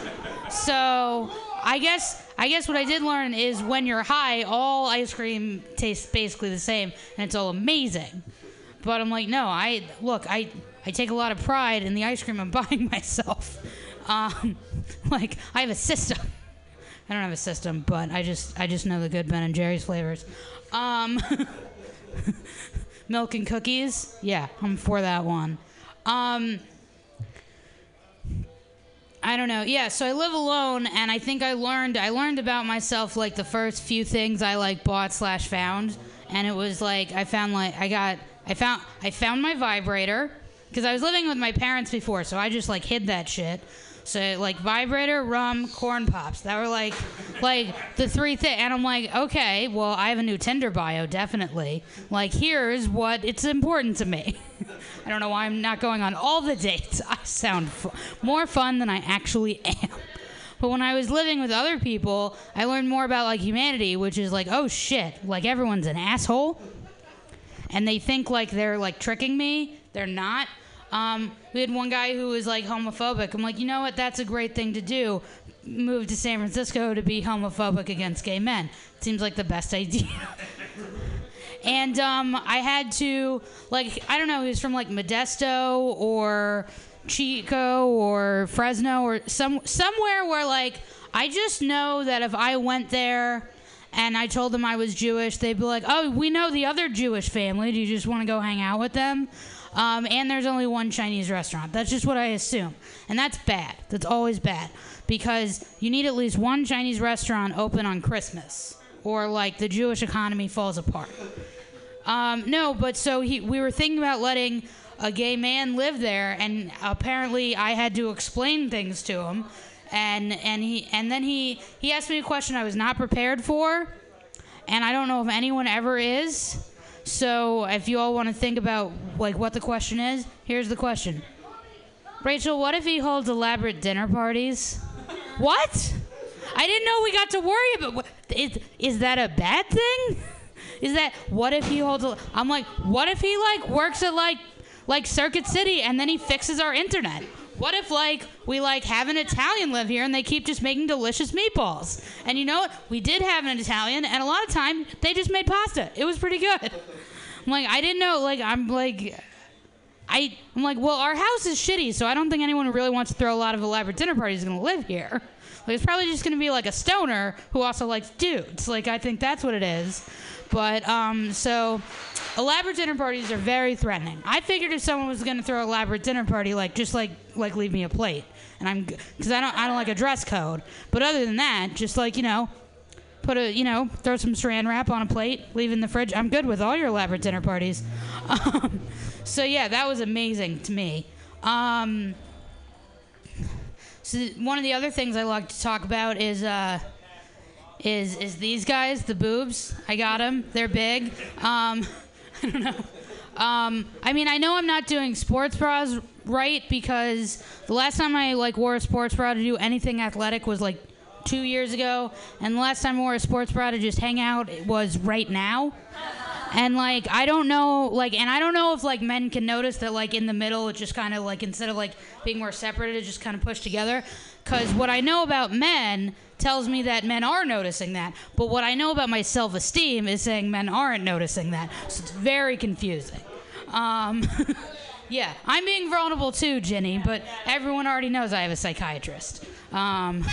So I guess I guess what I did learn is when you're high, all ice cream tastes basically the same, and it's all amazing. But I'm like, no, I look, I I take a lot of pride in the ice cream I'm [LAUGHS] buying myself. Um, [LAUGHS] like I have a system. I don't have a system, but I just I just know the good Ben and Jerry's flavors. Um, [LAUGHS] milk and cookies, yeah, I'm for that one. Um, I don't know. Yeah, so I live alone, and I think I learned I learned about myself like the first few things I like bought slash found, and it was like I found like I got I found I found my vibrator because I was living with my parents before, so I just like hid that shit. So like vibrator, rum, corn pops. That were like like the three things. And I'm like, okay, well I have a new Tinder bio, definitely. Like here's what it's important to me. [LAUGHS] I don't know why I'm not going on all the dates. I sound more fun than I actually [LAUGHS] am. But when I was living with other people, I learned more about like humanity, which is like, oh shit, like everyone's an asshole and they think like they're like tricking me. They're not. Um, we had one guy who was like homophobic. I'm like, you know what? That's a great thing to do. Move to San Francisco to be homophobic against gay men. Seems like the best [LAUGHS] idea. and um, I had to like I don't know. He was from like Modesto or Chico or Fresno or some somewhere where like I just know that if I went there and I told them I was Jewish, they'd be like, "Oh, we know the other Jewish family. Do you just want to go hang out with them?" Um, and there's only one Chinese restaurant. That's just what I assume, and that's bad. That's always bad because you need at least one Chinese restaurant open on Christmas, or like the Jewish economy falls apart. Um, no, but so he, we were thinking about letting a gay man live there, and apparently I had to explain things to him, and and he and then he he asked me a question I was not prepared for, and I don't know if anyone ever is. So if you all want to think about like what the question is, here's the question. Rachel, what if he holds elaborate dinner parties? What? I didn't know we got to worry about. Is, is that a bad thing? Is that what if he holds? A, I'm like, what if he like works at like like Circuit City and then he fixes our internet? What if like we like have an Italian live here and they keep just making delicious meatballs? And you know what? We did have an Italian and a lot of time they just made pasta. It was pretty good. I'm like, I didn't know. Like, I'm like. I, I'm like, well, our house is shitty, so I don't think anyone who really wants to throw a lot of elaborate dinner parties is going to live here. Like, it's probably just going to be like a stoner who also likes dudes. Like, I think that's what it is. But, um, so elaborate dinner parties are very threatening. I figured if someone was going to throw an elaborate dinner party, like, just like, like leave me a plate. And I'm, because I don't, I don't like a dress code. But other than that, just like, you know, put a you know throw some saran wrap on a plate leave in the fridge. I'm good with all your elaborate dinner parties. [LAUGHS] Um, so yeah that was amazing to me. Um, so one of the other things i like to talk about is uh, is is these guys the boobs. I got them they're big. Um, [LAUGHS] i don't know. Um, I mean, I know I'm not doing sports bras right because the last time I like wore a sports bra to do anything athletic was like two years ago, and the last time I wore a sports bra to just hang out it was right now. And like I don't know, like, and I don't know if like men can notice that like in the middle it just kind of like instead of like being more separated, it just kind of pushed together. Because what I know about men tells me that men are noticing that, but what I know about my self-esteem is saying men aren't noticing that. So it's very confusing. Um, [LAUGHS] yeah, I'm being vulnerable too, Ginny, but everyone already knows I have a psychiatrist. Um,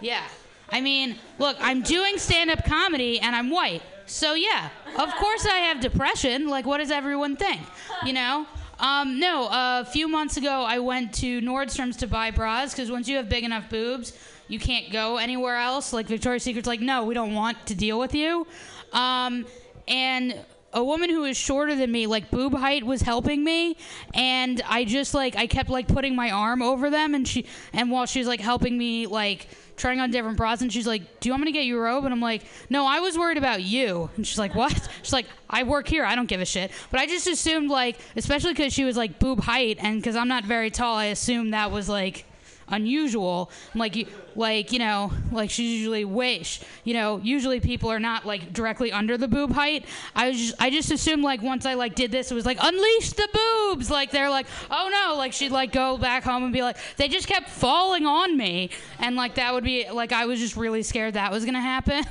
yeah. I mean, look, I'm doing stand up comedy and I'm white. So, yeah, of course I have depression. Like, what does everyone think? You know? Um, no, a few months ago, I went to Nordstrom's to buy bras because once you have big enough boobs, you can't go anywhere else. Like, Victoria's Secret's like, no, we don't want to deal with you. Um, and a woman who is shorter than me, like boob height, was helping me, and I just like I kept like putting my arm over them, and she and while she's like helping me like trying on different bras, and she's like, "Do you want me to get you a robe?" And I'm like, "No, I was worried about you." And she's like, "What?" [LAUGHS] She's like, "I work here. I don't give a shit." But I just assumed like, especially because she was like boob height, and because I'm not very tall, I assumed that was like unusual. Like you, like you know, like she's usually wish. You know, usually people are not like directly under the boob height. I was just, I just assumed like once I like did this, it was like unleash the boobs. Like they're like, oh no, like she'd like go back home and be like, they just kept falling on me, and like that would be like I was just really scared that was gonna happen.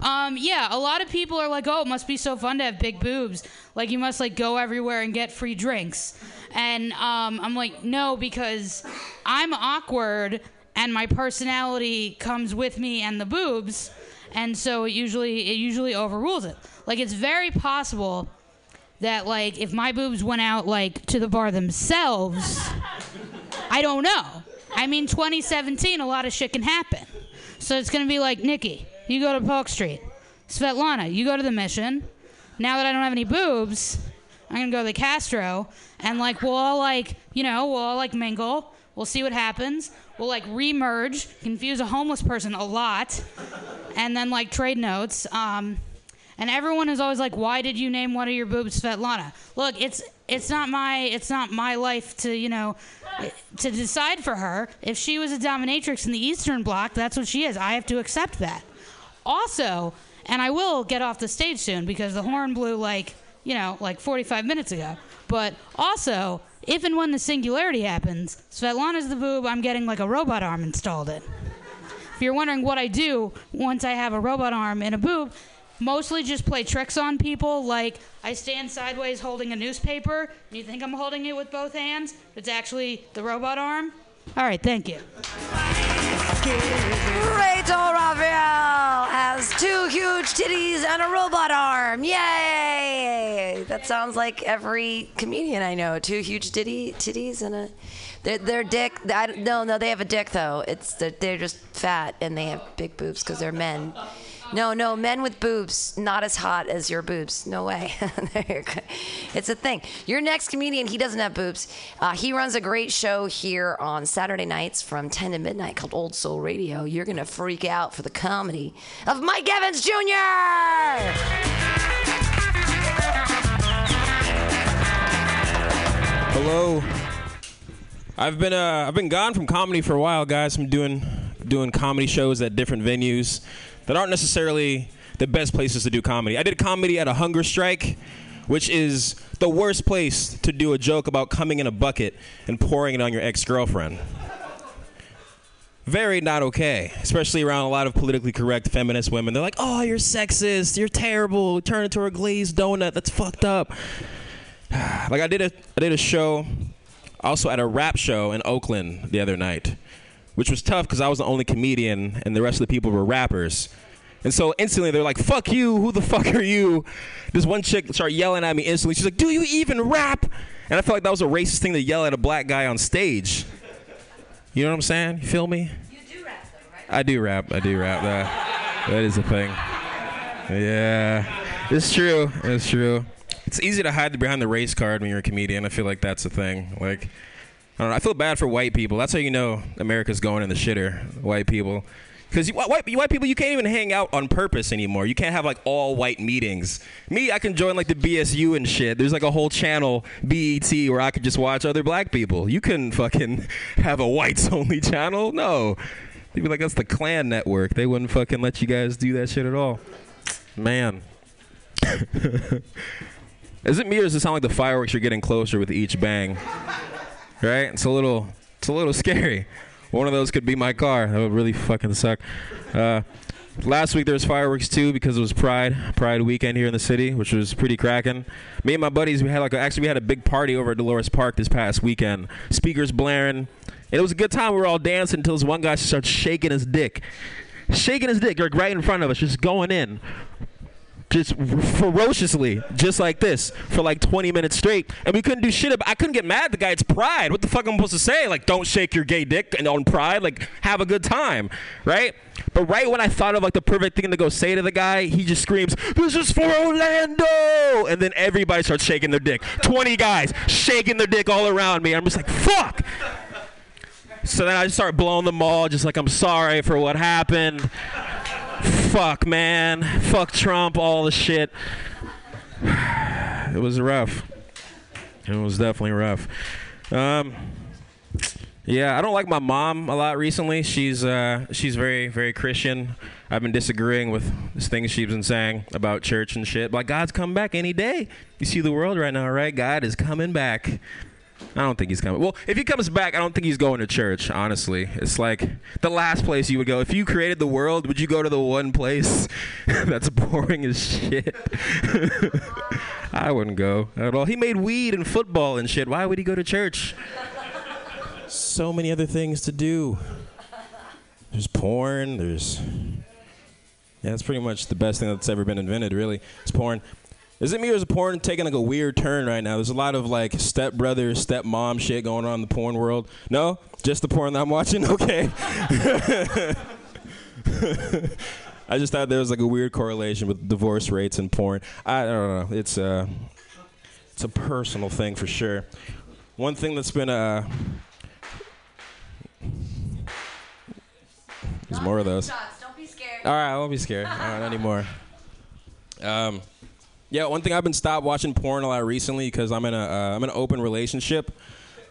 Um, yeah, a lot of people are like, oh, it must be so fun to have big boobs. Like, you must, like, go everywhere and get free drinks. And um, I'm like, no, because I'm awkward and my personality comes with me and the boobs. And so it usually, it usually overrules it. Like, it's very possible that, like, if my boobs went out, like, to the bar themselves, [LAUGHS] I don't know. I mean, 2017, a lot of shit can happen. So it's to be like, Nikki, you go to Polk Street. Svetlana, you go to the Mission. Now that I don't have any boobs, I'm gonna go to the Castro, and like we'll all like, you know, we'll all like mingle. We'll see what happens. We'll like remerge, confuse a homeless person a lot, and then like trade notes. Um, and everyone is always like, "Why did you name one of your boobs Svetlana?" Look, it's it's not my it's not my life to you know to decide for her. If she was a dominatrix in the Eastern Bloc, that's what she is. I have to accept that. Also, and I will get off the stage soon because the horn blew like, you know, like 45 minutes ago. But also, if and when the singularity happens, Svetlana's the boob, I'm getting like a robot arm installed in. If you're wondering what I do once I have a robot arm and a boob, mostly just play tricks on people. Like I stand sideways holding a newspaper, and you think I'm holding it with both hands. It's actually the robot arm. All right, thank you. Rachel Raphael has two huge titties and a robot arm. Yay! That sounds like every comedian I know. Two huge titty titties and a their dick. I, no, no, they have a dick though. It's they're, they're just fat and they have big boobs because they're men. No, no, men with boobs not as hot as your boobs. No way. [LAUGHS] it's a thing. Your next comedian, he doesn't have boobs. Uh, he runs a great show here on Saturday nights from 10 to midnight called Old Soul Radio. You're gonna freak out for the comedy of Mike Evans Jr. Hello. I've been uh, I've been gone from comedy for a while, guys. I'm doing doing comedy shows at different venues that aren't necessarily the best places to do comedy. I did comedy at a hunger strike, which is the worst place to do a joke about coming in a bucket and pouring it on your ex-girlfriend. Very not okay, especially around a lot of politically correct feminist women. They're like, "Oh, you're sexist. You're terrible. Turn into a glazed donut. That's fucked up." [SIGHS] like I did a I did a show also at a rap show in Oakland the other night, which was tough because I was the only comedian and the rest of the people were rappers. And so instantly they're like, "Fuck you! Who the [LAUGHS] fuck are you?" This one chick started yelling at me instantly. She's like, "Do you even rap?" And I felt like that was a racist thing to yell at a black guy on stage. You know what I'm saying? You feel me? You do rap, though, right? I do rap. I do rap. That that is a thing. Yeah, it's true. It's true. It's easy to hide behind the race card when you're a comedian. I feel like that's the thing. Like, I don't know. I feel bad for white people. That's how you know America's going in the shitter. White people. Because white, white people, you can't even hang out on purpose anymore. You can't have like all white meetings. Me, I can join like the BSU and shit. There's like a whole channel, BET, where I could just watch other black people. You couldn't fucking [LAUGHS] have a whites [LAUGHS] only channel. No. They'd be like, that's the Klan network. They wouldn't fucking let you guys do that shit at all. Man. [LAUGHS] Is it me or does it sound like the fireworks are getting closer with each bang? Right? It's a little, it's a little [LAUGHS] scary. One of those could be my car. That would really fucking suck. Uh, last week there was fireworks too because it was Pride, Pride weekend here in the city, which was pretty cracking. Me and my buddies, we had like a, actually we had a big party over at Dolores Park this past weekend. Speakers blaring, it was a good time. We were all dancing until this one guy starts shaking his dick, shaking his dick like right in front of us, just going in just ferociously, just like this, for like 20 minutes straight, and we couldn't do shit. About, I couldn't get mad the guy. It's Pride. What the fuck am I supposed to say? Like, don't shake your gay dick and on Pride. Like, have a good time, right? But right when I thought of like the perfect thing to go say to the guy, he just screams, "This is for Orlando!" And then everybody starts shaking their dick. 20 guys shaking their dick all around me. I'm just like, fuck. So then I just start blowing them all, just like I'm sorry for what happened fuck, man. Fuck Trump, all the shit. It was rough. It was definitely rough. Um, yeah, I don't like my mom a lot recently. She's uh, she's very very Christian. I've been disagreeing with things she's been saying about church and shit. But God's coming back any day. You see the world right now, right? God is coming back. I don't think he's coming. Well, if he comes back, I don't think he's going to church, honestly. It's like the last place you would go. If you created the world, would you go to the one place [LAUGHS] that's boring as shit? [LAUGHS] I wouldn't go at all. He made weed and football and shit. Why would he go to church? So many other things to do. There's porn, there's. Yeah, that's pretty much the best thing that's ever been invented, really. It's porn. Is it me or is porn taking like a weird turn right now? There's a lot of like stepbrother, stepmom shit going on in the porn world. No, just the porn that I'm watching. [LAUGHS] Okay. [LAUGHS] I just thought there was like a weird correlation with divorce rates and porn. I don't know. It's a it's a personal thing for sure. One thing that's been uh, there's more of those. Don't be scared. All right, I won't be scared. All right, not anymore. [LAUGHS] Um, yeah, one thing I've been stopped watching porn a lot recently because I'm in a uh, I'm in an open relationship,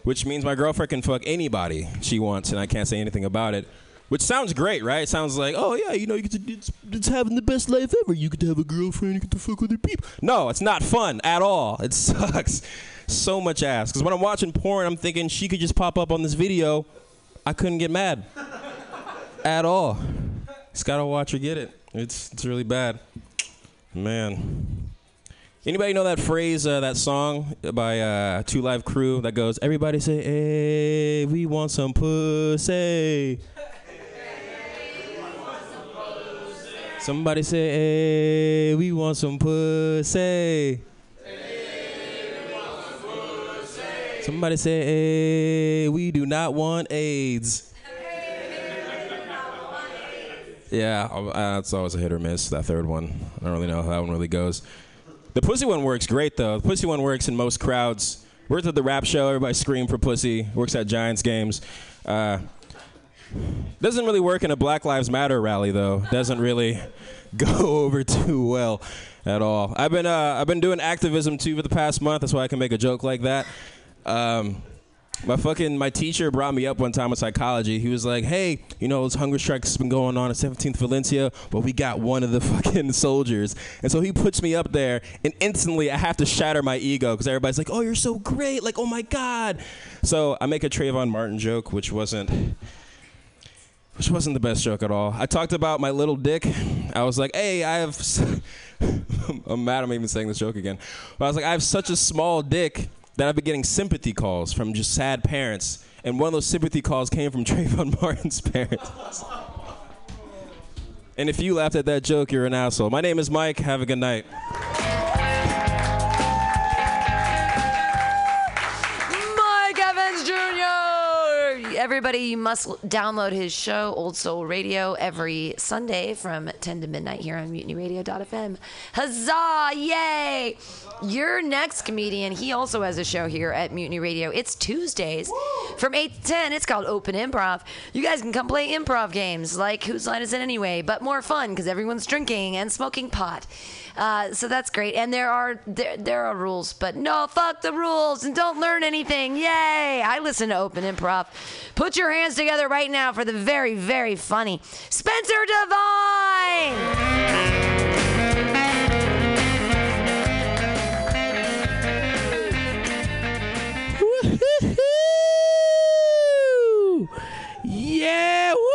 which means my girlfriend can fuck anybody she wants, and I can't say anything about it. Which sounds great, right? It sounds like, oh yeah, you know, you get to, it's, it's having the best life ever. You get to have a girlfriend, you get to fuck other people. No, it's not fun at all. It [LAUGHS] sucks. So much ass. Because when I'm watching porn, I'm thinking she could just pop up on this video. I couldn't get mad [LAUGHS] at all. Just gotta watch her get it. It's it's really bad, man. Anybody know that phrase, uh, that song by uh, Two Live Crew that goes, "Everybody say, hey, we want some pussy." Somebody say, hey, we want some pussy. Somebody say, hey, we do not want AIDS. Yeah, uh, that's always a hit or miss, that third one. I don't really know how that one really goes. The pussy one works great, though. The pussy one works in most crowds. Works at the rap show, everybody scream for pussy. Works at Giants games. Uh, Doesn't really work in a Black Lives Matter rally though. Doesn't really [LAUGHS] go over too well at all. I've been uh, I've been doing activism too for the past month. That's why I can make a joke like that. Um, my fucking my teacher brought me up one time with psychology. He was like, "Hey, you know, this hunger strike's been going on at 17th Valencia, but we got one of the [LAUGHS] fucking soldiers." And so he puts me up there, and instantly I have to shatter my ego because everybody's like, "Oh, you're so great!" Like, "Oh my god!" So I make a Trayvon Martin joke, which wasn't which wasn't the best joke at all. I talked about my little dick. I was like, "Hey, I have." [LAUGHS] I'm mad. I'm even saying this joke again. But I was like, "I have such a small dick that I've been getting sympathy calls from just sad parents." And one of those sympathy calls came from [LAUGHS] Trayvon Martin's parents. And if you laughed at that joke, you're an asshole. My name is Mike. Have a good night. Everybody, you must download his show, Old Soul Radio, every Sunday from 10 to midnight here on MutinyRadio.fm. Huzzah! Yay! Your next comedian, he also has a show here at Mutiny Radio. It's Tuesdays from 8 to 10. It's called Open Improv. You guys can come play improv games like Whose Line Is It Anyway, but more fun because everyone's drinking and smoking pot. Uh, so that's great. And there are there, there are rules, but no, fuck the rules and don't learn anything. Yay! I listen to Open Improv. Put your hands together right now for the very, very funny Spencer Devine! Yeah, woo!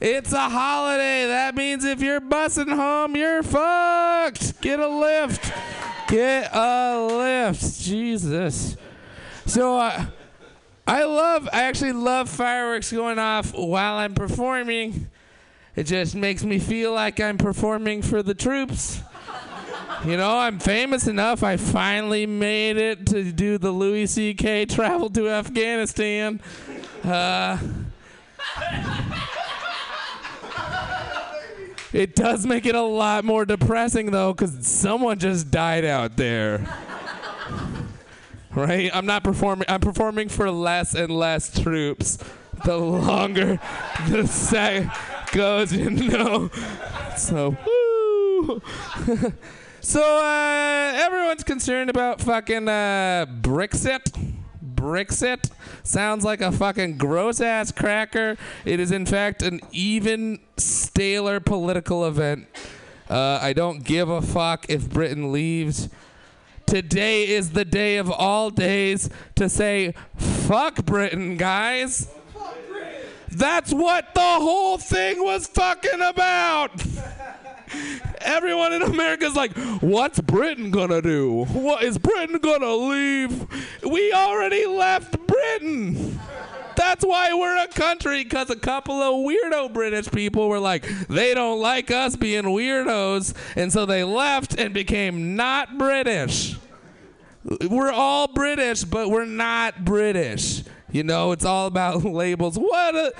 It's a holiday. That means if you're bussing home, you're fucked. Get a lift. Get a lift. Jesus. So, uh, I love, I actually love fireworks going off while I'm performing. It just makes me feel like I'm performing for the troops. You know, I'm famous enough. I finally made it to do the Louis C.K. travel to Afghanistan. Uh, it does make it a lot more depressing, though, because someone just died out there. [LAUGHS] Right? I'm not performing. I'm performing for less and less troops. The longer [LAUGHS] the set goes, you know. So, woo. [LAUGHS] So uh, everyone's concerned about fucking uh, Brexit. Brexit sounds like a fucking gross ass cracker. It is in fact an even staler political event. Uh, I don't give a fuck if Britain leaves. Today is the day of all days to say fuck Britain, guys. That's what the whole thing was fucking about. [LAUGHS] Everyone in America's like, what's Britain gonna do? What is Britain gonna leave? We already left Britain. That's why we're a country, because a couple of weirdo British people were like, they don't like us being weirdos, and so they left and became not British. We're all British, but we're not British. You know, it's all about [LAUGHS] labels. What a.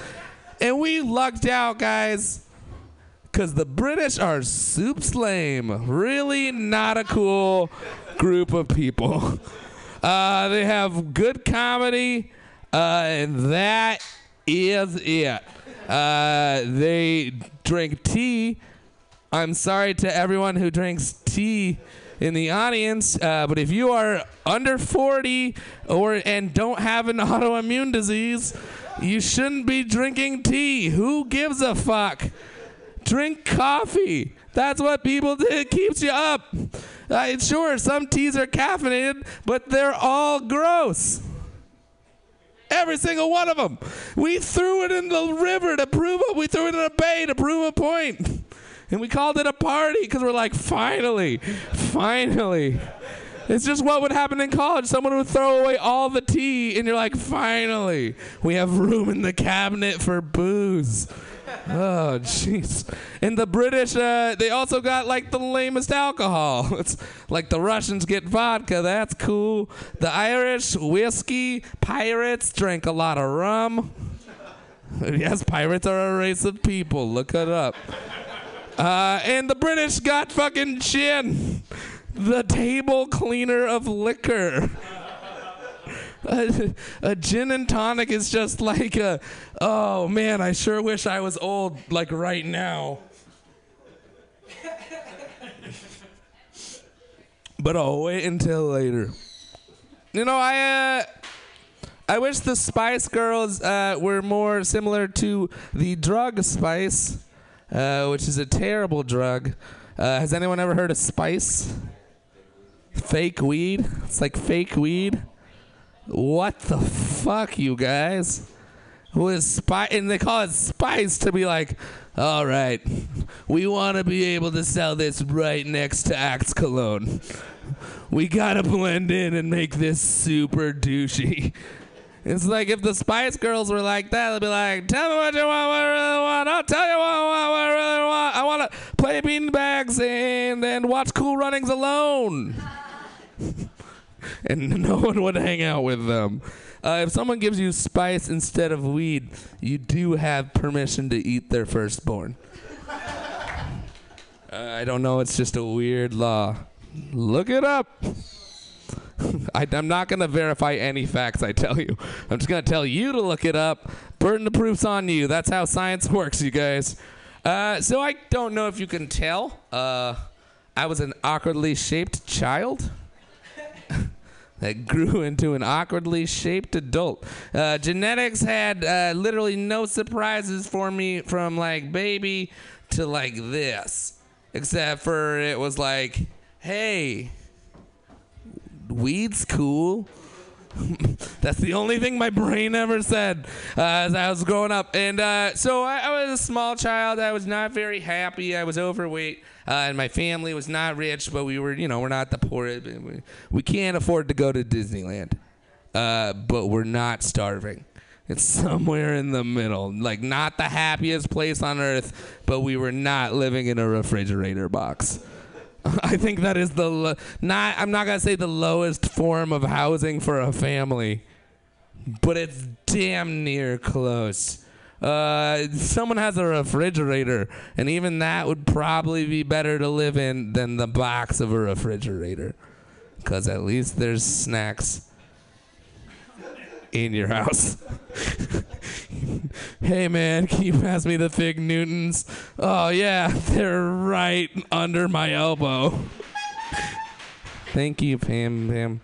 And we lucked out, guys. Because the British are soup lame. Really not a cool group of people. [LAUGHS] Uh, they have good comedy, uh, and that is it. Uh, they drink tea. I'm sorry to everyone who drinks tea in the audience, uh, but if you are under 40 or and don't have an [LAUGHS] autoimmune disease, you shouldn't be drinking tea. Who gives a fuck? Drink coffee. That's what people do. It keeps you up. Uh, sure, some teas are caffeinated, but they're all gross. Every single one of them. We threw it in the river to prove it. We threw it in a bay to prove a point. And we called it a party because we're like, finally, finally. It's just what would happen in college. Someone would throw away all the tea, and you're like, finally, we have room in the cabinet for booze. Oh, jeez. And the British, uh, they also got like the lamest alcohol. [LAUGHS] It's like the Russians get vodka. That's cool. The Irish, whiskey. Pirates drink a lot of rum. [LAUGHS] Yes, pirates are a race of people. Look it up. Uh, and the British got fucking gin, the table cleaner of liquor. [LAUGHS] a, [LAUGHS] a gin and tonic is just like a, oh man, I sure wish I was old like right now. [LAUGHS] but I'll wait until later. You know, I uh, I wish the Spice Girls uh, were more similar to the drug Spice, uh, which is a terrible drug. Uh, has anyone ever heard of Spice? Fake weed? It's like fake weed. What the fuck, you guys? Who is spice? And they call it spice to be like, all right, we want to be able to sell this right next to Axe Cologne. We gotta blend in and make this super douchey. It's like if the Spice Girls were like that, they'd be like, "Tell me what you want, what I really want. I'll tell you what I want, what I really want. I want to play beanbags and and watch Cool Runnings alone." [LAUGHS] [LAUGHS] and no one would hang out with them. Uh, if someone gives you spice instead of weed, you do have permission to eat their firstborn. [LAUGHS] Uh, I don't know. It's just a weird law. Look it up. [LAUGHS] I, am not going to verify any facts I tell you. I'm just going to tell you to look it up. Burden of proof's on you. That's how science works, you guys. Uh, so I don't know if you can tell. Uh, I was an awkwardly shaped child that [LAUGHS] grew into an awkwardly shaped adult. Uh, genetics had uh, literally no surprises for me from like baby to like this, except for it was like, hey, weed's cool. [LAUGHS] That's the only thing my brain ever said uh, as I was growing up. And uh, so I, I, was a small child. I was not very happy. I was overweight. Uh, and my family was not rich, but we were, you know, we're not the poorest. We, we can't afford to go to Disneyland. Uh, but we're not starving. It's somewhere in the middle. Like, not the happiest place on earth, but we were not living in a refrigerator box. [LAUGHS] I think that is the lo- not. I'm not gonna say the lowest form of housing for a family, but it's damn near close. Uh, someone has a refrigerator, and even that would probably be better to live in than the box of a refrigerator, because at least there's snacks in your house. [LAUGHS] hey man, can you pass me the Fig Newtons? Oh yeah, [LAUGHS] they're right under my elbow. [LAUGHS] Thank you, Pam. Pam.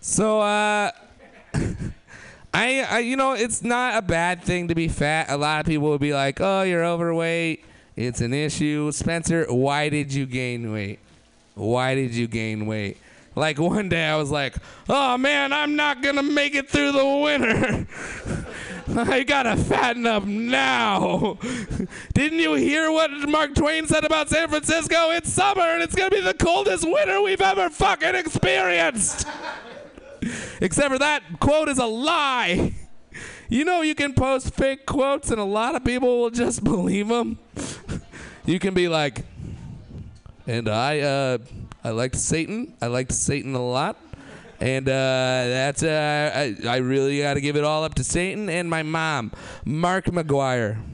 So, uh, I, I, you know, it's not a bad thing to be fat. A lot of people will be like, "Oh, you're overweight. It's an issue." Spencer, why did you gain weight? Why did you gain weight? Like one day I was like, oh man, I'm not gonna make it through the winter. [LAUGHS] I gotta fatten up now. [LAUGHS] Didn't you hear what Mark Twain said about San Francisco? It's summer and it's gonna be the coldest winter we've ever fucking experienced. [LAUGHS] Except for that quote is a lie. You know, you can post fake quotes and a lot of people will just believe them. you can be like, and I, uh, I liked Satan. I liked Satan a lot. And uh, that's uh, I, I really got to give it all up to Satan and my mom, Mark McGuire. [LAUGHS]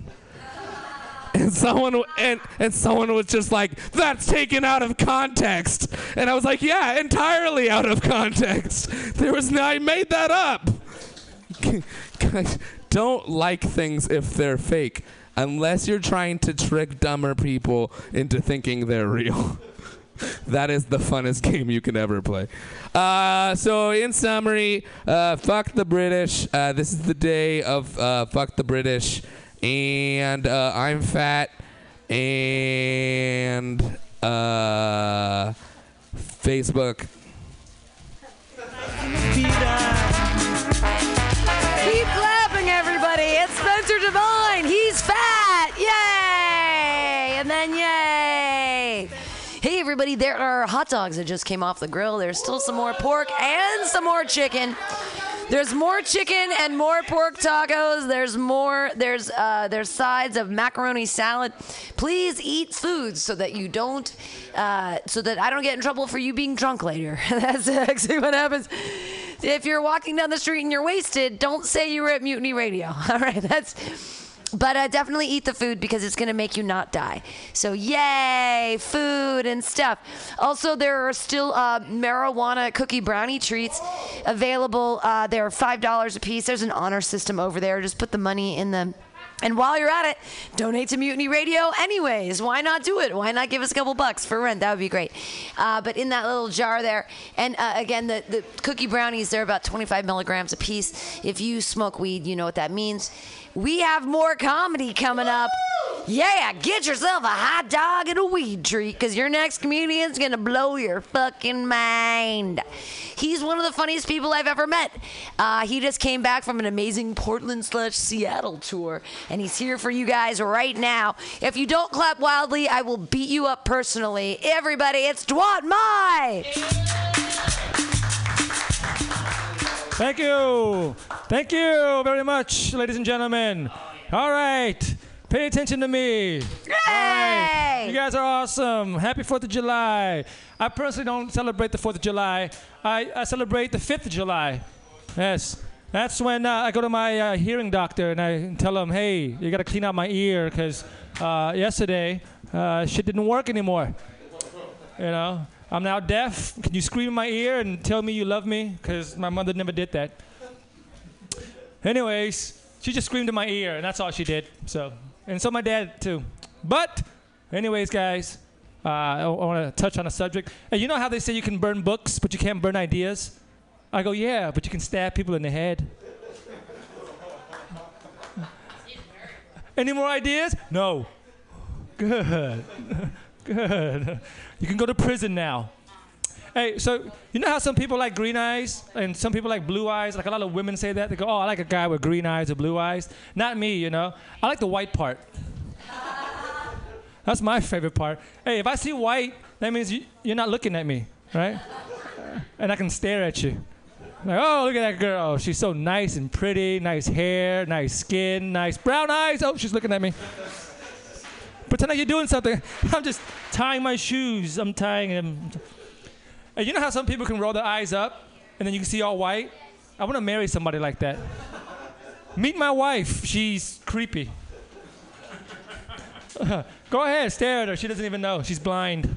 And someone and and someone was just like, "That's taken out of context," and I was like, "Yeah, entirely out of context. [LAUGHS] There was no, I made that up." Guys, [LAUGHS] don't like things if they're fake, unless you're trying to trick dumber people into thinking they're real. [LAUGHS] that is the funnest [LAUGHS] game you can ever play. Uh, so, in summary, uh, fuck the British. Uh, this is the day of uh, fuck the British, and uh, I'm fat, and uh, Facebook. Everybody, there are hot dogs that just came off the grill. There's still some more pork and some more chicken. There's more chicken and more pork tacos. There's more. There's uh, there's sides of macaroni salad. Please eat foods so that you don't, uh, so that I don't get in trouble for you being drunk later. [LAUGHS] That's actually what happens. If you're walking down the street and you're wasted, don't say you were at Mutiny Radio. [LAUGHS] All right, that's But uh, definitely eat the food because it's going to make you not die. So, yay, food and stuff. Also, there are still uh, marijuana cookie brownie treats available. Uh, they're $5 a piece. There's an honor system over there. Just put the money in the. And while you're at it, donate to Mutiny Radio anyways. Why not do it? Why not give us a couple bucks for rent? That would be great. Uh, but in that little jar there, and uh, again, the, the cookie brownies, they're about 25 milligrams a piece. If you smoke weed, you know what that means. We have more comedy coming up. Yeah, get yourself a hot dog and a weed treat because your next comedian's going to blow your fucking mind. He's one of the funniest people I've ever met. Uh, he just came back from an amazing Portland slash Seattle tour, and he's here for you guys right now. If you don't clap wildly, I will beat you up personally. Everybody, it's Dwat Mai! Thank you. Thank you very much, ladies and gentlemen. All right. Pay attention to me. Right. You guys are awesome. Happy 4th of July. I personally don't celebrate the 4th of July. I, I celebrate the 5th of July. Yes. That's when uh, I go to my uh, hearing doctor and I tell him, hey, you got to clean out my ear because uh, yesterday uh, shit didn't work anymore. You know, I'm now deaf. Can you scream in my ear and tell me you love me? Because my mother never did that. Anyways, she just screamed in my ear, and that's all she did. So, and so my dad too. But, anyways, guys, uh, I, I want to touch on a subject. Hey, you know how they say you can burn books, but you can't burn ideas? I go, yeah, but you can stab people in the head. Any more ideas? No. Good. [LAUGHS] Good. You can go to prison now. Hey, so you know how some people like green eyes and some people like blue eyes? Like a lot of women say that. They go, oh, I like a guy with green eyes or blue eyes. Not me, you know. I like the white part. [LAUGHS] That's my favorite part. Hey, if I see white, that means you, you're not looking at me, right? [LAUGHS] And I can stare at you. Like, oh, look at that girl. Oh, she's so nice and pretty, nice hair, nice skin, nice brown eyes. Oh, she's looking at me. Pretend like you're doing something. [LAUGHS] I'm just tying my shoes. I'm tying them. And you know how some people can roll their eyes up and then you can see all white? I want to marry somebody like that. Meet my wife. She's creepy. [LAUGHS] Go ahead, stare at her. She doesn't even know. She's blind.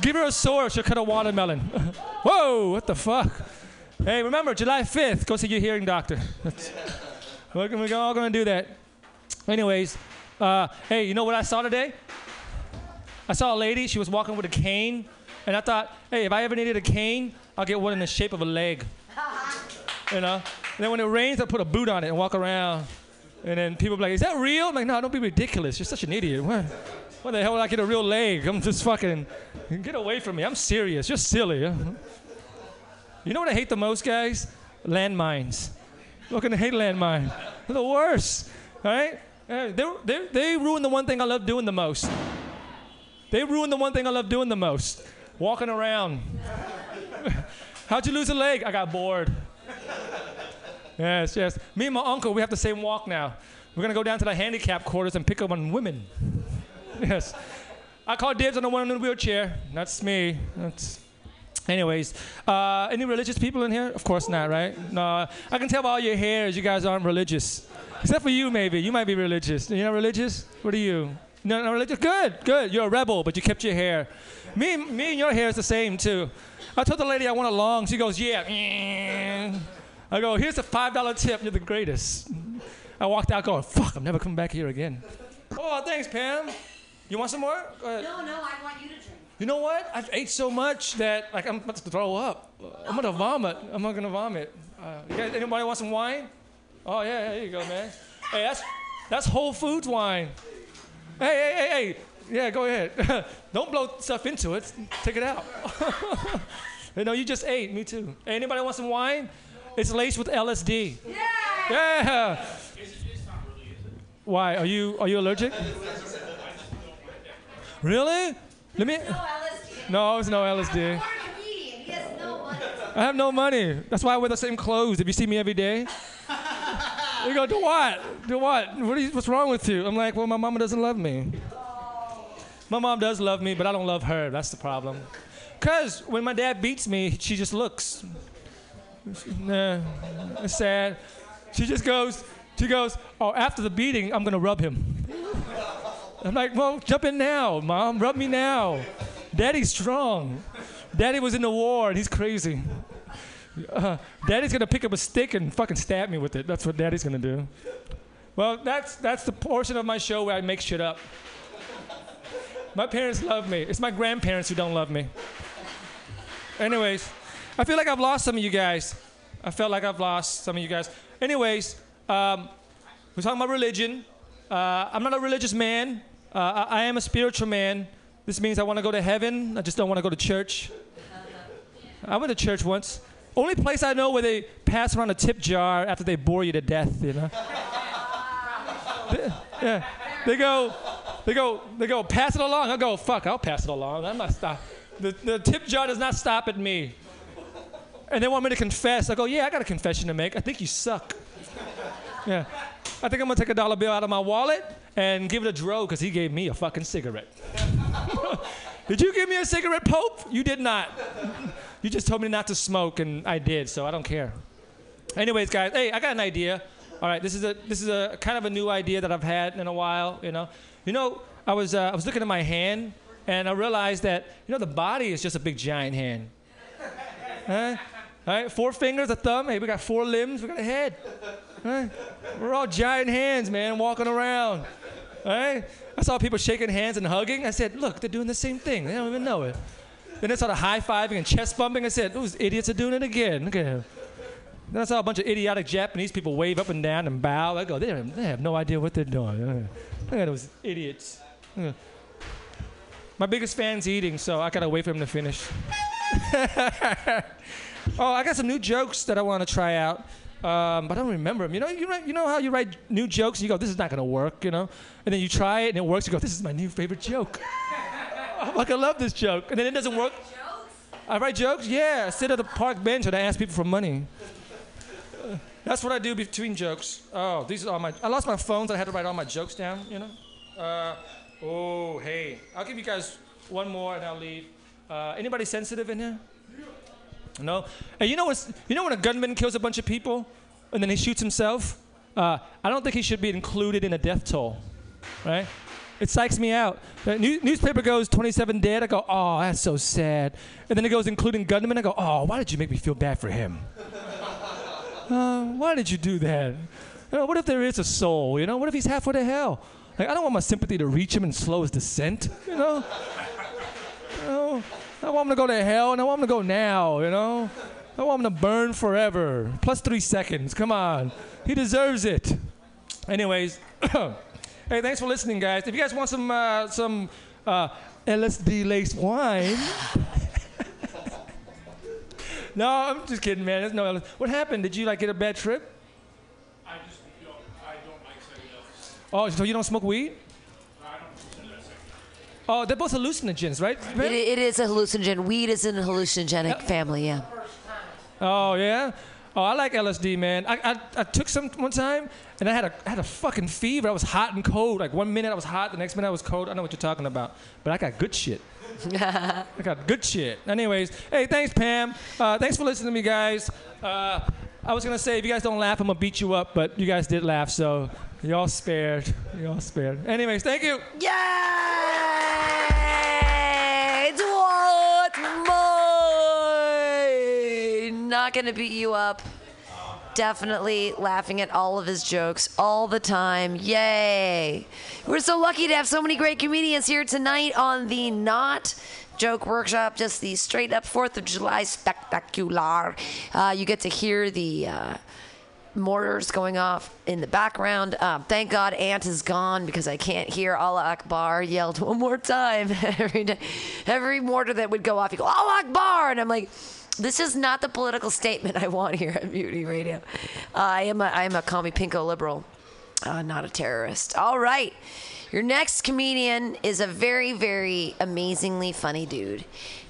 Give her a sword. She'll cut a watermelon. [LAUGHS] Whoa, what the fuck? Hey, remember, July 5th, go see your hearing doctor. That's, we're, we're all going to do that. Anyways, uh, hey, you know what I saw today? I saw a lady. She was walking with a cane. And I thought, hey, if I ever needed a cane, I'll get one in the shape of a leg. You know? And then when it rains, I put a boot on it and walk around. And then people be like, is that real? I'm like, no, don't be ridiculous. You're such an idiot. What, what the hell would I get a real leg? I'm just fucking, get away from me. I'm serious. You're silly. You know what I hate the most, guys? Landmines. Fucking hate landmine. They're the worst. Right? They, they, they ruin the one thing I love doing the most. They ruin the one thing I love doing the most walking around. [LAUGHS] How'd you lose a leg? I got bored. Yes, yes. Me and my uncle, we have the same walk now. We're gonna go down to the handicap quarters and pick up on women. [LAUGHS] Yes. I call dibs on the one in the wheelchair. That's me. That's. Anyways, uh, any religious people in here? Of course not, right? No, I can tell by all your hairs you guys aren't religious. Except for you, maybe. You might be religious. You're not religious? What are you? No, not religious? Good, good. You're a rebel, but you kept your hair. Me, me and your hair is the same, too. I told the lady I want it long. She goes, yeah. I go, here's a $5 tip. You're the greatest. I walked out going, fuck, I'm never coming back here again. Oh, thanks, Pam. You want some more? No, no, I want you to drink. You know what? I've ate so much that like I'm about to throw up. I'm gonna vomit. I'm not gonna vomit. Uh, you guys, anybody want some wine? Oh yeah, yeah, here you go, man. Hey, that's that's Whole Foods wine. Hey, hey, hey, hey. Yeah, go ahead. [LAUGHS] Don't blow stuff into it. Take it out. [LAUGHS] you know, you just ate. Me too. Hey, anybody want some wine? It's laced with LSD. Yeah. Yeah. Why? Are you are you allergic? Really? Let me. No, it's no LSD. I have no money. That's why I wear the same clothes. If you see me every day, [LAUGHS] you go, do what? Do what? what you, what's wrong with you? I'm like, well, my mama doesn't love me. My mom does love me, but I don't love her. That's the problem. Cause when my dad beats me, she just looks. Nah, it's sad. She just goes. She goes, Oh, after the beating, I'm going to rub him. [LAUGHS] I'm like, Well, jump in now, mom. Rub me now. Daddy's strong. Daddy was in the war and he's crazy. Uh, Daddy's to pick up a stick and fucking stab me with it. That's what Daddy's to do. Well, that's, that's the portion of my show where I make shit up. My parents love me. It's my grandparents who don't love me. Anyways, I feel like I've lost some of you guys. I felt like I've lost some of you guys. Anyways, um, we're talking about religion. Uh, I'm not a religious man. Uh, I, am a spiritual man. This means I want to go to heaven. I just don't want to go to church. I went to church once. Only place I know where they pass around a tip jar after they bore you to death. You know. They- yeah. They go, they go, they go. Pass it along. I go. Fuck. I'll pass it along. I'm not stop. The, the tip jar does not stop at me. And they want me to confess. I go, yeah, I got a confession to make. I think you suck. Yeah. I think I'm gonna take a dollar bill out of my wallet and give it a Dro because he gave me a fucking cigarette. [LAUGHS] did you give me a cigarette, Pope? You did not. You just told me not to smoke, and I did, so I don't care. Anyways, guys, hey, I got an idea. All right, this is a this is a kind of a new idea that I've had in a while. You know, you know, I was uh, I was looking at my hand, and I realized that you know the body is just a big giant hand. Huh? All right, four fingers, a thumb. Hey, we got four limbs. We got a head. Huh? We're all giant hands, man, walking around. I saw people shaking hands and hugging. I said, look, they're doing the same thing. They don't even know it. Then I saw the high fiving and chest bumping. I said, those idiots are doing it again. Look at them. Then I saw a bunch of idiotic Japanese people wave up and down and bow. I go, they, they have no idea what they're doing. Look at those idiots. My biggest fan's eating, so I gotta wait for him to finish. [LAUGHS] oh, I got some new jokes that I want to try out, um, but I don't remember them. You know, you, write, you know how you write new jokes you go, this is not gonna work, you know, and then you try it and it works. You go, this is my new favorite joke. [LAUGHS] Like I love this joke, and then it doesn't work. I write jokes. Yeah, I sit at the park bench and I ask people for money. Uh, That's what I do between jokes. Oh, these are all my. I lost my phones. I had to write all my jokes down. You know. Uh, oh, hey. I'll give you guys one more and I'll leave. Uh, anybody sensitive in here? No. Hey, you know what's, You know when a gunman kills a bunch of people and then he shoots himself? Uh, I don't think he should be included in a death toll, right? It psychs me out. The new, newspaper goes 27 dead. I go, oh, that's so sad. And then it goes including gunman. I go, oh, why did you make me feel bad for him? [LAUGHS] Uh, why did you do that? You know, what if there is a soul? You know, what if he's halfway to hell? Like, I don't want my sympathy to reach him and slow his descent. You know, you know I want him to go to hell, and I want him to go now. You know, I want him to burn forever. Plus three seconds. Come on, he deserves it. Anyways, [COUGHS] hey, thanks for listening, guys. If you guys want some uh, some uh, LSD laced wine. [LAUGHS] no, I'm just kidding, man. There's no. LSD. What happened? Did you like get a bad trip? I just don't, I don't like psychedelics. Oh, so you don't smoke weed? I don't consider that psychedelics. Oh, they're both hallucinogens, right? It, it is a hallucinogen. Weed is in a hallucinogenic family, yeah. Oh yeah. Oh, I like LSD, man. I, I, I took some one time, and I had a I had a fucking fever. I was hot and cold. Like one minute I was hot, the next minute I was cold. I know what you're talking about, but I got good shit. [LAUGHS] I got good shit. Anyways, hey, thanks, Pam. Uh, thanks for listening to me, guys. Uh, I was gonna say if you guys don't laugh, I'm gonna beat you up, but you guys did laugh, so y'all spared. You're spared. Anyways, thank you. Yay! What more? Not gonna beat you up. Definitely laughing at all of his jokes all the time. Yay! We're so lucky to have so many great comedians here tonight on the Not Joke Workshop, just the straight up 4th of July spectacular. Uh, you get to hear the. Uh, mortars going off in the background. Um, thank God Ant is gone because I can't hear Allah Akbar yelled one more time [LAUGHS] every day. Every mortar that would go off, you go Allah Akbar, and I'm like, this is not the political statement I want here at Mutiny Radio. Uh, I am a I am a call me pinko liberal, uh, not a terrorist. All right. Your next comedian is a very, very amazingly funny dude.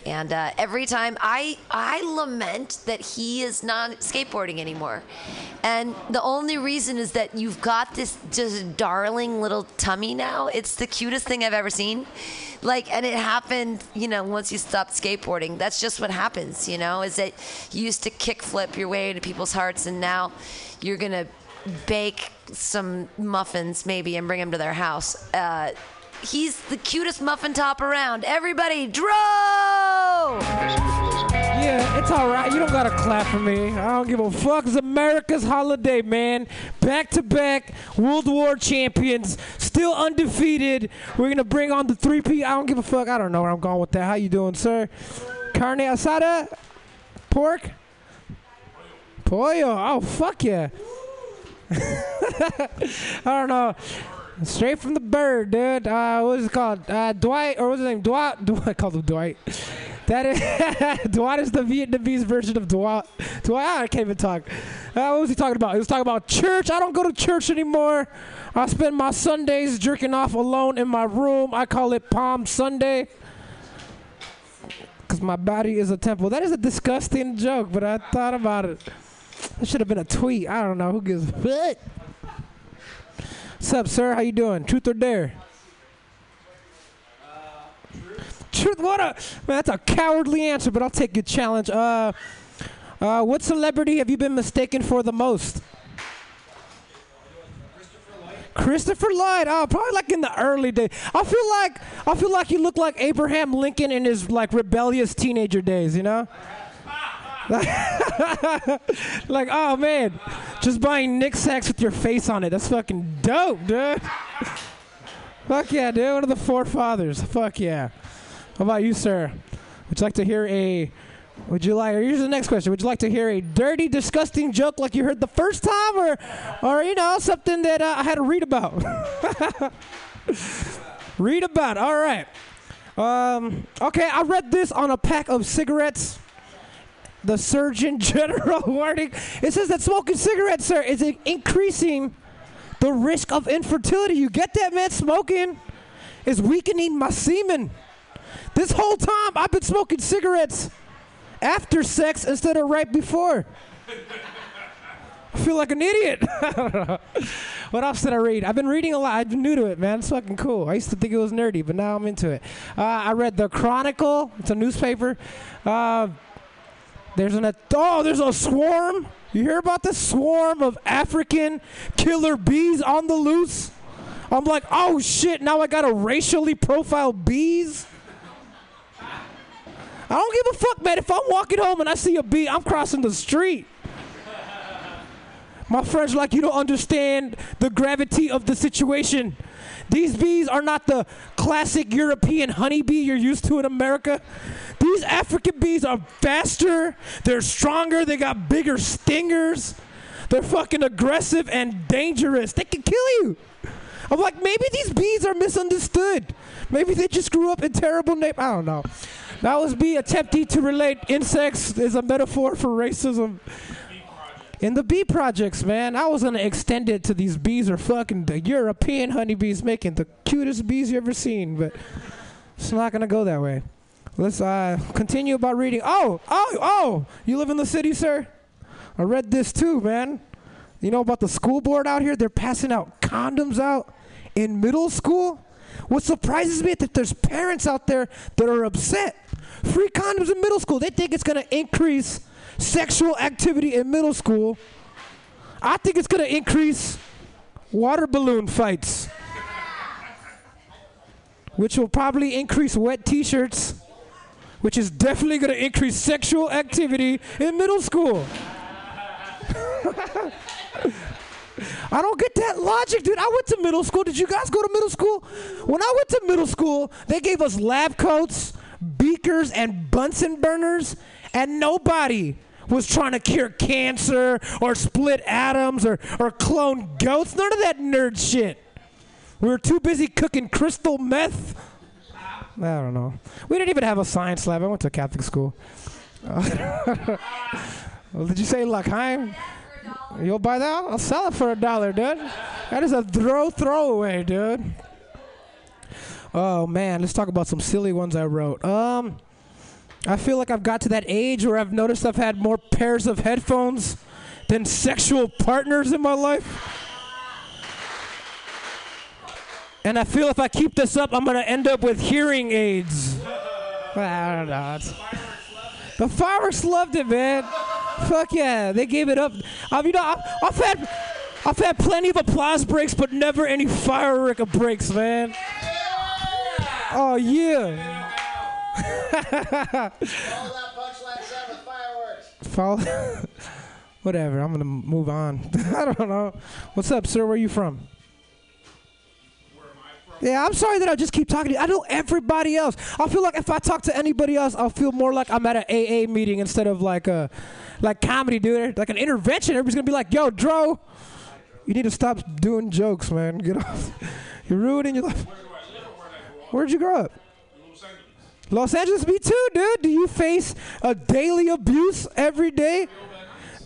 And uh, every time I, I lament that he is not skateboarding anymore. And the only reason is that you've got this just darling little tummy now. It's the cutest thing I've ever seen. Like, and it happened, you know, once you stopped skateboarding. That's just what happens, you know, is that you used to kickflip your way into people's hearts, and now you're going to bake some muffins maybe and bring them to their house. Uh, he's the cutest muffin top around. Everybody, Dro! Yeah, it's all right. You don't gotta clap for me. I don't give a fuck. It's America's holiday, man. Back to back World War champions, still undefeated. We're gonna bring on the three P. I don't give a fuck. I don't know where I'm going with that. How you doing, sir? Carne asada, pork, pollo. Oh fuck yeah. [LAUGHS] I don't know. Straight from the bird, dude. Uh, what is it called? Uh, Dwight, or what's his name? Dwight. [LAUGHS] Dwight. I called him Dwight. That is [LAUGHS] Dwight is the Vietnamese version of Dwight. Dwight. I can't even talk. Uh, what was he talking about? He was talking about church. I don't go to church anymore. I spend my Sundays jerking off alone in my room. I call it Palm Sunday. Because my body is a temple. That is a disgusting joke, but I thought about it. It should have been a tweet. I don't know. Who gives a fuck? What's up, sir? How you doing? Truth or dare? Truth. What a man. That's a cowardly answer, but I'll take your challenge. Uh, uh, what celebrity have you been mistaken for the most? Christopher Lloyd. Oh, probably like in the early days. I feel like I feel like he looked like Abraham Lincoln in his like rebellious teenager days. You know. [LAUGHS] like, oh man, just buying Nick sacks with your face on it. That's fucking dope, dude. [LAUGHS] Fuck yeah, dude. One of the forefathers. Fuck yeah. How about you, sir? Would you like to hear a? Would you like? Here's the next question. Would you like to hear a dirty, disgusting joke like you heard the first time, or, or you know, something that uh, I had to read about? [LAUGHS] read about. All right. Um, okay, I read this on a pack of cigarettes the Surgeon General [LAUGHS] warning. It says that smoking cigarettes, sir, is increasing the risk of infertility. You get that, man? Smoking is weakening my semen. This whole time, I've been smoking cigarettes after sex instead of right before. I feel like an idiot. [LAUGHS] what else did I read? I've been reading a lot. I've been new to it, man. It's fucking cool. I used to think it was nerdy, but now I'm into it. Uh, I read the Chronicle. It's a newspaper. Uh, there's an oh, there's a swarm. You hear about the swarm of African killer bees on the loose? I'm like, oh shit! Now I gotta racially profile bees. I don't give a fuck, man. If I'm walking home and I see a bee, I'm crossing the street. My friends like, you don't understand the gravity of the situation. These bees are not the classic European honeybee you're used to in America. These African bees are faster, they're stronger, they got bigger stingers. They're fucking aggressive and dangerous. They can kill you. I'm like, maybe these bees are misunderstood. Maybe they just grew up in terrible name. I don't know. That was me attempting to relate insects as a metaphor for racism. In the bee projects, man, I was gonna extend it to these bees are fucking the European honeybees making the cutest bees you ever seen, but it's not gonna go that way. Let's uh, continue about reading. Oh, oh, oh! You live in the city, sir? I read this too, man. You know about the school board out here? They're passing out condoms out in middle school. What surprises me is that there's parents out there that are upset. Free condoms in middle school. They think it's to increase sexual activity in middle school. I think it's going to increase water balloon fights, which will probably increase wet t shirts which is definitely going to increase sexual activity in middle school. [LAUGHS] I don't get that logic, dude. I went to middle school. Did you guys go to middle school? When I went to middle school, they gave us lab coats, beakers, and Bunsen burners, and nobody was trying to cure cancer or split atoms or, or clone goats. None of that nerd shit. We were too busy cooking crystal meth I don't know. We didn't even have a science lab. I went to Catholic school. [LAUGHS] well, did you say L'chaim? You'll buy that? I'll sell it for a dollar, dude. That is a throw throwaway, dude. Oh man, let's talk about some silly ones I wrote. Um, I feel like I've got to that age where I've noticed I've had more pairs of headphones than sexual partners in my life. And I feel if I keep this up, I'm going to end up with hearing aids. I don't know. The fireworks loved it, man. Fuck yeah, they gave it up. I've, you know, I've, I've had, I've had plenty of applause breaks, but never any firework breaks, man. Oh yeah. Follow. [LAUGHS] Whatever. I'm gonna move on. [LAUGHS] I don't know. What's up, sir? Where are you from? Yeah, I'm sorry that I just keep talking to you. I know everybody else. I feel like if I talk to anybody else, I'll feel more like I'm at an AA meeting instead of like a like comedy, dude. Like an intervention. Everybody's gonna be like, "Yo, Dro, you need to stop doing jokes, man. Get off. [LAUGHS] You're ruining your life." Where'd you grow up? Los Angeles, me too, dude. Do you face a daily abuse every day?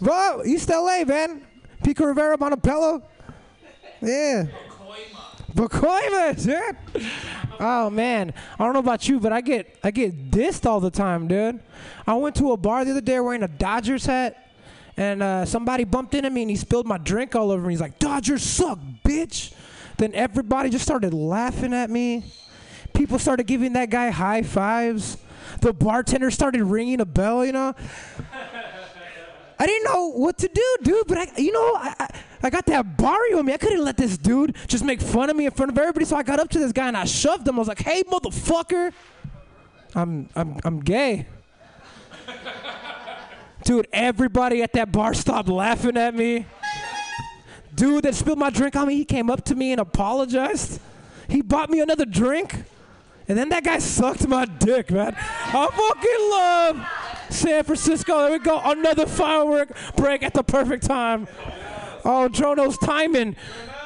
Bro, East LA, man. Pico Rivera, Montebello. Yeah. Pacoima, dude. Oh man, I don't know about you, but I get I get dissed all the time, dude. I went to a bar the other day wearing a Dodgers hat, and uh, somebody bumped into me and he spilled my drink all over me. He's like, "Dodgers suck, bitch." Then everybody just started laughing at me. People started giving that guy high fives. The bartender started ringing a bell, you know. I didn't know what to do, dude. But I, you know, I, I, I got that Barrio in me. I couldn't let this dude just make fun of me in front of everybody. So I got up to this guy and I shoved him. I was like, "Hey, motherfucker, I'm I'm I'm gay." Dude, everybody at that bar stopped laughing at me. Dude that spilled my drink on me, he came up to me and apologized. He bought me another drink. And then that guy sucked my dick, man. I fucking love San Francisco. There we go. Another firework break at the perfect time. Oh, Jono's timing.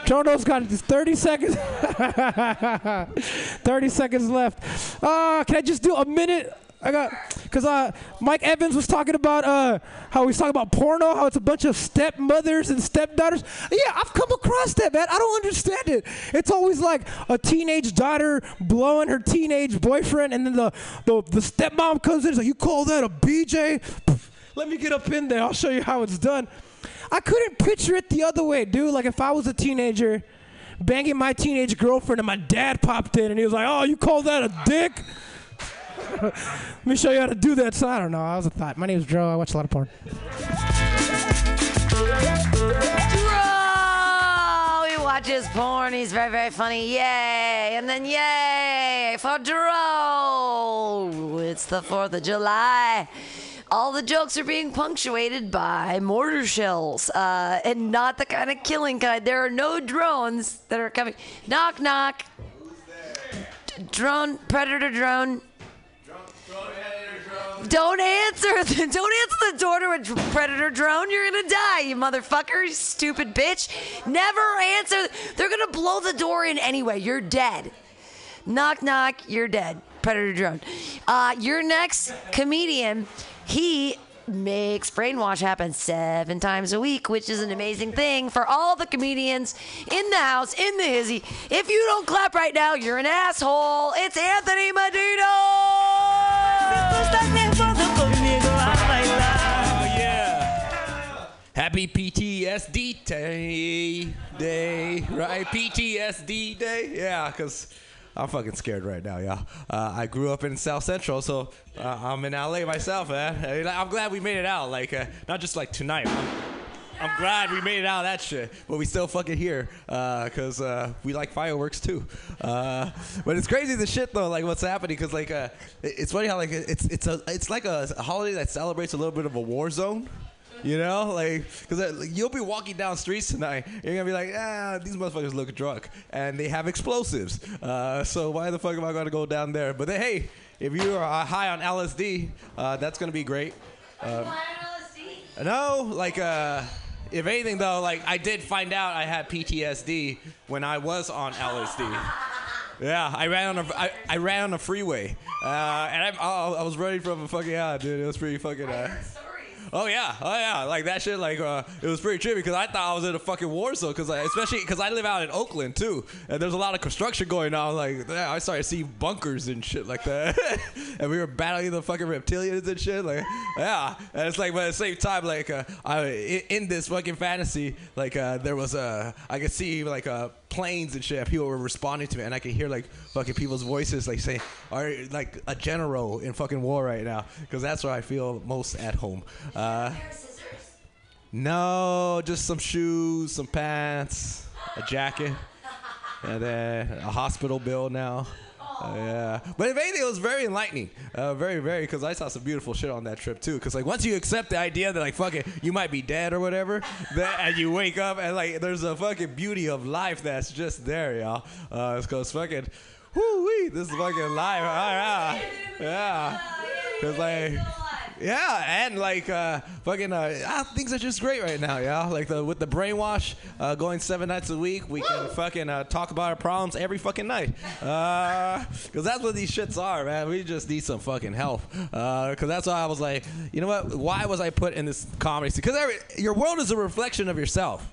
Jono's got 30 seconds. [LAUGHS] 30 seconds left. Uh, can I just do a minute? I got, cause uh, Mike Evans was talking about uh, how he's talking about porno, how it's a bunch of stepmothers and stepdaughters. Yeah, I've come across that, man. I don't understand it. It's always like a teenage daughter blowing her teenage boyfriend, and then the the, the stepmom comes in. and is like, "You call that a BJ? Let me get up in there. I'll show you how it's done." I couldn't picture it the other way, dude. Like if I was a teenager banging my teenage girlfriend, and my dad popped in, and he was like, "Oh, you call that a dick?" [LAUGHS] Let me show you how to do that. So I don't know. I was a thought. My name's Joe. I watch a lot of porn. Dro! He watches porn. He's very, very funny. Yay! And then yay for Dro! It's the 4th of July. All the jokes are being punctuated by mortar shells, uh, and not the kind of killing kind. There are no drones that are coming. Knock, knock. D- Drone, predator drone. Don't answer. The, [LAUGHS] don't answer the door to a predator drone. You're gonna die, you motherfucker, you stupid bitch. Never answer. They're gonna blow the door in anyway. You're dead. Knock knock. You're dead. Predator drone. Uh, your next comedian. He makes brainwash happen seven times a week, which is an amazing thing for all the comedians in the house, in the hizzy. If you don't clap right now, you're an asshole. It's Anthony yeah. Happy PTSD day, right? PTSD day, yeah, because I'm fucking scared right now, y'all. Uh, I grew up in South Central, so uh, I'm in LA myself, man. I'm glad we made it out, like, uh, not just like tonight. I'm, I'm glad we made it out of that shit, but we still fucking here because uh, we like fireworks too. Uh, but it's crazy the shit though, like what's happening because like uh, it- it's funny how like it's it's a it's like a, holiday that celebrates a little bit of a war zone. You know, like, because uh, like, you'll be walking down streets tonight, and you're gonna be like, ah, these motherfuckers look drunk, and they have explosives. Uh, so why the fuck am I gonna go down there? But then, hey, if you are uh, high on LSD, uh, that's gonna be great. Um, no, like, uh, if anything though, like, I did find out I had PTSD when I was on LSD. Yeah, I ran on a I, I ran on a freeway, uh, and I, I was running from a fucking yeah, dude. It was pretty fucking. Uh, Oh yeah, oh yeah, like that shit. Like uh, it was pretty trippy because I thought I was in a fucking war zone. Because especially because I live out in Oakland too, and there's a lot of construction going on. Like yeah, I started seeing bunkers and shit like that, [LAUGHS] and we were battling the fucking reptilians and shit. Like yeah, and it's like but at the same time, like uh, I in, in this fucking fantasy, like uh, there was a I could see like uh, planes and shit. People were responding to me, and I could hear like fucking people's voices like saying, "Are like a general in fucking war right now?" Because that's where I feel most at home. Uh, No, just some shoes, some pants, a jacket, and then a hospital bill now. Uh, yeah, but if anything, it was very enlightening. Uh, very, very, because I saw some beautiful shit on that trip too. Because like once you accept the idea that like fuck it, you might be dead or whatever, that and you wake up and like there's a fucking beauty of life that's just there, y'all. Uh, because fucking, whoo wee, this is fucking life. Ah, yeah, yeah. Because like. Yeah, and like uh, fucking uh, ah, things are just great right now, yeah. Like the with the brainwash, uh, going seven nights a week, we can fucking uh, talk about our problems every fucking night. Because that's what these shits are, man. We just need some fucking help. Because that's why I was like, you know what? Why was I put in this comedy? Because your world is a reflection of yourself.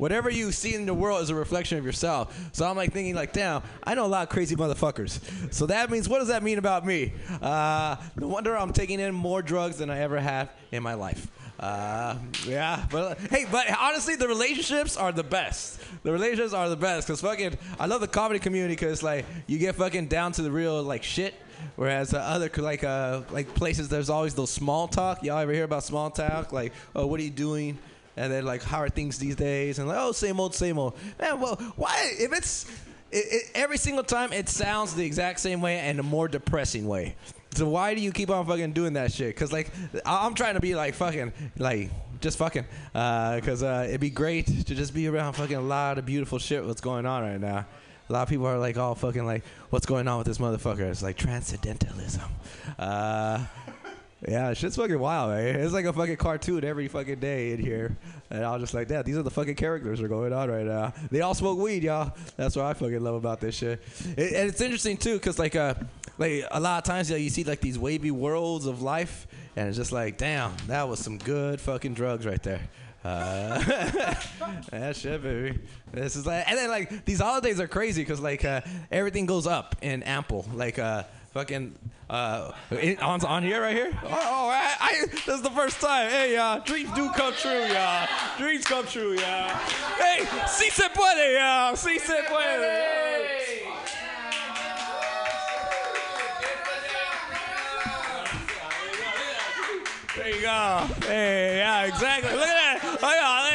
Whatever you see in the world is a reflection of yourself. So I'm like thinking, like, damn, I know a lot of crazy motherfuckers. So that means, what does that mean about me? Uh, no wonder I'm taking in more drugs than I ever have in my life. Uh, yeah, but hey, but honestly, the relationships are the best. The relationships are the best because fucking, I love the comedy community because like you get fucking down to the real like shit. Whereas uh, other like uh like places, there's always those small talk. Y'all ever hear about small talk? Like, oh, what are you doing? And then like, how are things these days? And like, oh, same old, same old. Man, well, why? If it's it, it, every single time, it sounds the exact same way and a more depressing way. So why do you keep on fucking doing that shit? Cause like I'm trying to be like fucking like just fucking uh, cause uh, it'd be great to just be around fucking a lot of beautiful shit. What's going on right now? A lot of people are like all fucking like, what's going on with this motherfucker? It's like transcendentalism. Uh, yeah, shit's fucking wild, man. It's like a fucking cartoon every fucking day in here. And I was just like, that. These are the fucking characters that are going on right now. They all smoke weed, y'all. That's what I fucking love about this shit. It, and it's interesting too, cause like, uh, like a lot of times, you, know, you see like these wavy worlds of life, and it's just like, damn, that was some good fucking drugs right there. Uh, [LAUGHS] that shit, baby. This is like, and then like these holidays are crazy because like uh, everything goes up in ample. Like uh, fucking uh, on on here right here. Oh, oh I, I, this is the first time. Hey, y'all, dreams do come true, y'all. Dreams come true, y'all. Hey, si se puede, y'all. Si se puede. There you go. Hey, yeah, exactly. Look at that. Oh, yeah. Hey,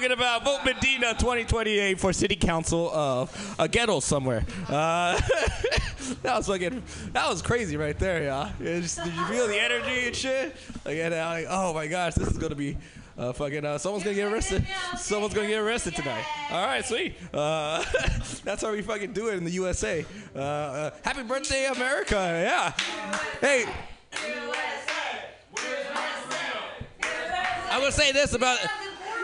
talking about. Vote Medina 2028 for city council of a ghetto somewhere. Uh, [LAUGHS] that was fucking, that was crazy right there, y'all. Just- did you feel the energy and shit? Like, and like, oh my gosh, this is gonna be. Uh, fucking, uh, someone's gonna get arrested. Someone's gonna get arrested tonight. All right, sweet. Uh, [LAUGHS] that's how we fucking do it in the USA. Uh, uh, happy birthday, America! Yeah. Hey, I'm gonna say this about.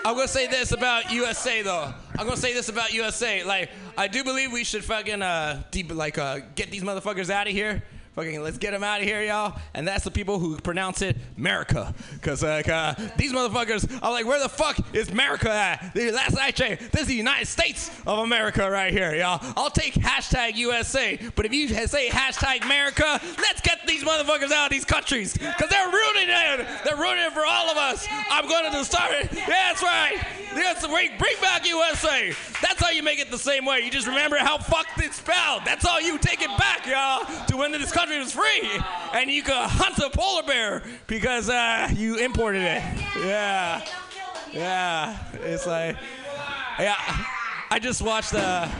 I'm gonna say this about USA though. I'm gonna say this about USA. Like, I do believe we should fucking uh, deep, like uh, get these motherfuckers out of here. Fucking let's get them out of here, y'all. And that's the people who pronounce it America. Cause like uh, these motherfuckers are like, where the fuck is America at? The last I checked, this is the United States of America right here, y'all. I'll take hashtag USA, but if you say hashtag America, let's get these motherfuckers out of these countries. Cause they're ruining it. They're ruining it for all of us. I'm going to start it. Yeah, that's right. Yes, bring, bring back USA. That's how you make it the same way. You just remember how fucked it's spelled. That's all you take it back, y'all, to when this country was free. And you could hunt a polar bear because uh, you imported it. Yeah. Yeah. It's like, yeah. I just watched the.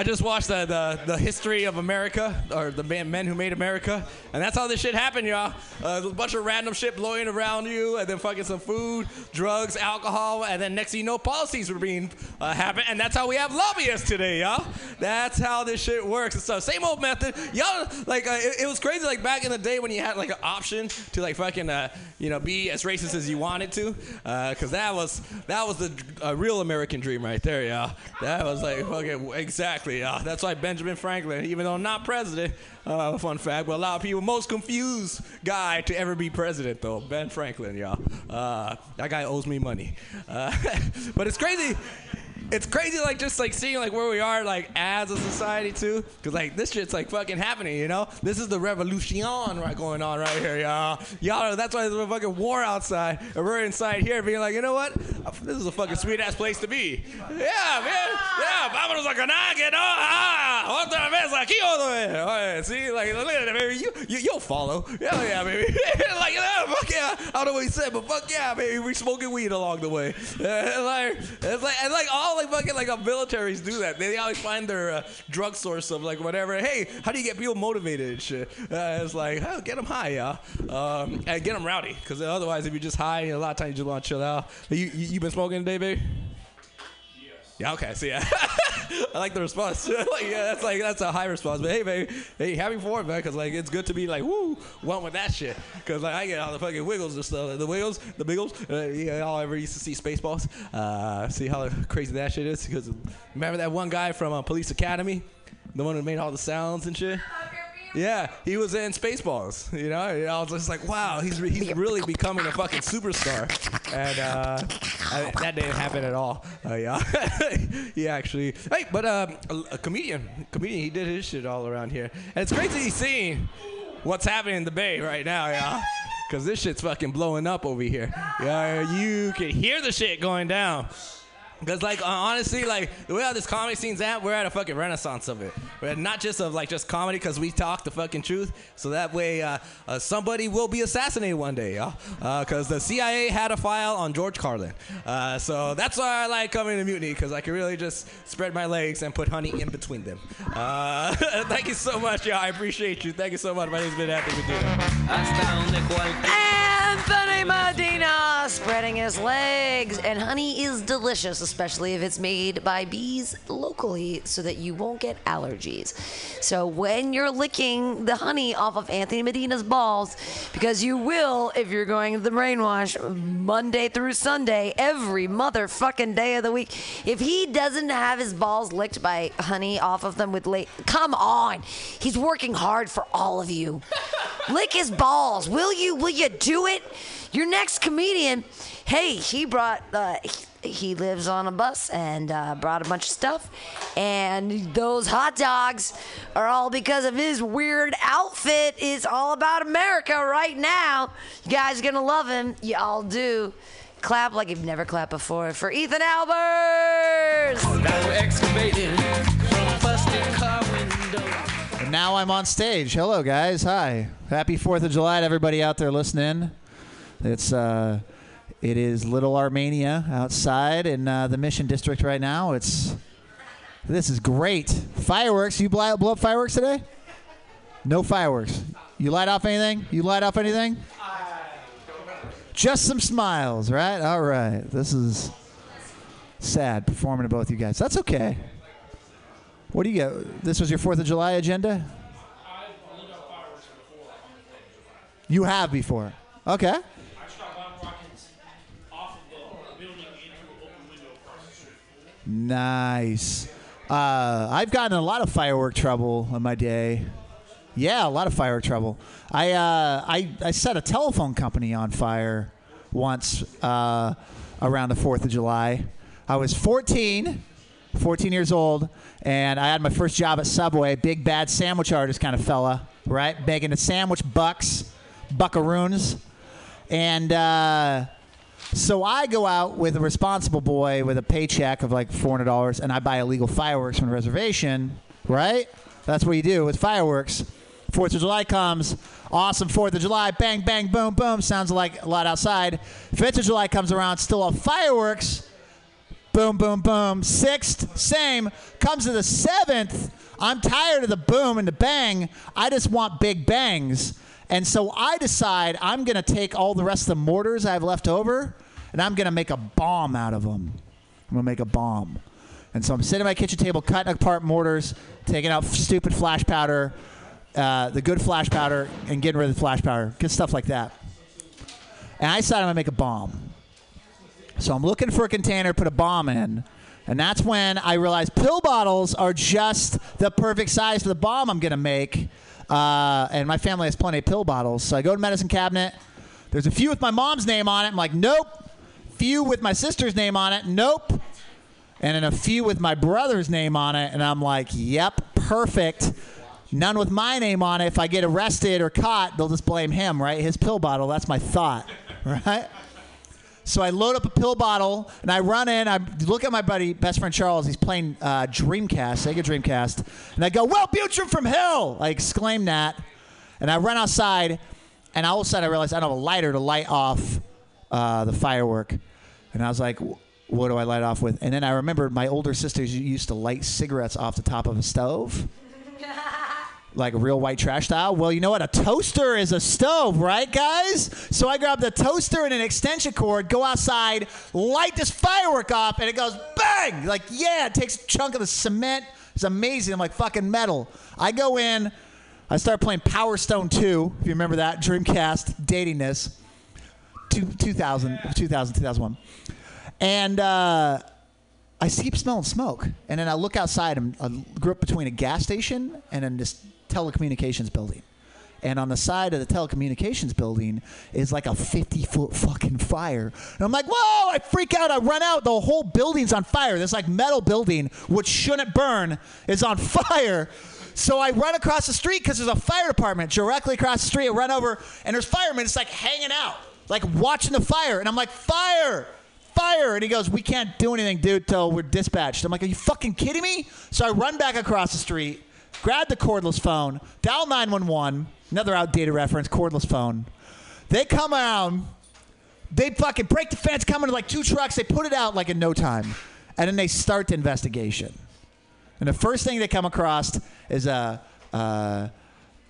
I just watched the, the, the history of America, or the men who made America, and that's how this shit happened, y'all. Uh, a bunch of random shit blowing around you, and then fucking some food, drugs, alcohol, and then next thing you know, policies were being uh, happen, and that's how we have lobbyists today, y'all. That's how this shit works. And so same old method, y'all. Like uh, it, it was crazy, like back in the day when you had like an option to like fucking uh, you know be as racist as you wanted to, because that was that was the uh, real American dream right there, y'all. That was like fucking exactly, y'all. That's why Benjamin Franklin, even though not president, uh, fun fact, but a lot of people most confused guy to ever be president though, Ben Franklin, y'all. Uh, that guy owes me money, uh, [LAUGHS] but it's crazy. It's crazy, like just like seeing like where we are, like as a society too, because like this shit's like fucking happening, you know. This is the revolution right going on right here, y'all. Y'all, that's why there's a fucking war outside, and we're inside here being like, you know what? This is a fucking sweet ass place to be. Yeah, man. Yeah, vámonos a no. Ah, otra vez aquí, otra vez. See, like look at that, baby. You, you you'll follow. Yeah, yeah, baby. [LAUGHS] like, yeah, fuck yeah. I don't know what he said, but fuck yeah, baby. We smoking weed along the way. [LAUGHS] Like, it's like, and like all like fucking like militaries do that. They always find their uh, drug source of like whatever. Hey, how do you get people motivated and shit? Uh, it's like, oh, get them high, yeah, um, and get them rowdy. Because otherwise, if you're just high, a lot of times you just want to chill out. You, you you been smoking today? Yeah, okay, so yeah. [LAUGHS] I like the response. [LAUGHS] like, yeah, that's like that's a high response. But hey, baby, hey, happy for it, man, because like it's good to be like woo, one with that shit. Because like I get all the fucking wiggles and stuff, the wiggles, the biggles. Uh, y'all ever used to see Spaceballs? Uh, see how crazy that shit is? Because remember that one guy from uh, Police Academy, the one who made all the sounds and shit. Yeah, he was in Spaceballs. You know, I was just like, wow, he's re- he's really becoming a fucking superstar, and uh, I, that didn't happen at all. Uh, yeah, [LAUGHS] he actually, hey, but um, a, a comedian, comedian, he did his shit all around here, and it's crazy seeing what's happening in the Bay right now, yeah. Cause this shit's fucking blowing up over here. Yeah, you can hear the shit going down. Cause like uh, honestly, like the way how this comedy scene's at, we're at a fucking renaissance of it. We're not just of like just comedy, cause we talk the fucking truth. So that way, uh, uh, somebody will be assassinated one day, y'all. Uh, cause the CIA had a file on George Carlin. Uh, so that's why I like coming to Mutiny, cause I can really just spread my legs and put honey in between them. Uh, [LAUGHS] thank you so much, y'all. I appreciate you. Thank you so much. My name's Ben Anthony Medina. Anthony Medina spreading his legs. And honey is delicious, especially if it's made by bees locally so that you won't get allergies. So when you're licking the honey off of Anthony Medina's balls, because you will if you're going to the brainwash Monday through Sunday, every motherfucking day of the week. If he doesn't have his balls licked by honey off of them with late, come on. He's working hard for all of you. [LAUGHS] Lick his balls. Will you? Will you do it? Your next comedian, hey, he brought, uh, he, he lives on a bus and uh, brought a bunch of stuff. And those hot dogs are all because of his weird outfit. It's all about America right now. You guys are going to love him. Y'all do. Clap like you've never clapped before for Ethan Albers. And now I'm on stage. Hello, guys. Hi. Happy Fourth of July to everybody out there listening. It's uh, it is Little Armenia outside in uh, the Mission District right now. It's this is great. Fireworks. You blow, blow up fireworks today? No fireworks. You light off anything? You light off anything? Just some smiles, right? All right. This is sad performing to both you guys. That's okay. What do you get? This was your Fourth of July agenda. You have before. Okay. Nice. Uh, I've gotten a lot of firework trouble in my day. Yeah, a lot of firework trouble. I uh, I I set a telephone company on fire once uh, around the Fourth of July. I was 14, 14 years old, and I had my first job at Subway. Big bad sandwich artist kind of fella, right? Begging the sandwich bucks, buckaroons, and. Uh, so I go out with a responsible boy with a paycheck of like four hundred dollars, and I buy illegal fireworks from the reservation. Right? That's what you do with fireworks. Fourth of July comes, awesome Fourth of July, bang bang boom boom. Sounds like a lot outside. Fifth of July comes around, still all fireworks. Boom boom boom. Sixth, same. Comes to the seventh. I'm tired of the boom and the bang. I just want big bangs. And so I decide I'm going to take all the rest of the mortars I have left over and I'm going to make a bomb out of them. I'm going to make a bomb. And so I'm sitting at my kitchen table, cutting apart mortars, taking out stupid flash powder, uh, the good flash powder, and getting rid of the flash powder, good stuff like that. And I decided I'm going to make a bomb. So I'm looking for a container to put a bomb in. And that's when I realized pill bottles are just the perfect size for the bomb I'm going to make. Uh, and my family has plenty of pill bottles. So I go to medicine cabinet. There's a few with my mom's name on it. I'm like, nope. Few with my sister's name on it. Nope. and then a few with my brother's name on it, and I'm like, yep, perfect. None with my name on it. If I get arrested or caught, they'll just blame him, right? His pill bottle. That's my thought, [LAUGHS] right? So I load up a pill bottle and I run in. I look at my buddy, best friend Charles. He's playing uh, Dreamcast, Sega Dreamcast, and I go, "Well, Butcher from hell!" I exclaim that, and I run outside, and all of a sudden I realize I don't have a lighter to light off uh, the firework, and I was like, "What do I light off with?" And then I remembered my older sisters used to light cigarettes off the top of a stove [LAUGHS] like a real white trash style. Well, you know what? A toaster is a stove, right, guys? So I grab the toaster and an extension cord, go outside, light this firework off, and it goes bang! Like, yeah, it takes a chunk of the cement. It's amazing. I'm like fucking metal. I go in, I start playing Power Stone 2, if you remember that, Dreamcast, dating this. Two, 2000, 2000, 2001. And uh, I keep smelling smoke. And then I look outside and I grew up between a gas station and then this telecommunications building. And on the side of the telecommunications building is like a 50 foot fucking fire. And I'm like, whoa, I freak out. I run out. The whole building's on fire. This like metal building, which shouldn't burn, is on [LAUGHS] fire. So I run across the street because there's a fire department directly across the street. I run over and there's firemen. It's like hanging out, like watching the fire. And I'm like, fire, fire. And he goes, we can't do anything, dude, till we're dispatched. I'm like, are you fucking kidding me? So I run back across the street, grab the cordless phone, dial 911, another outdated reference, cordless phone. They come around, they fucking break the fence, come into like two trucks, they put it out like in no time. And then they start the investigation. And the first thing they come across is a, a,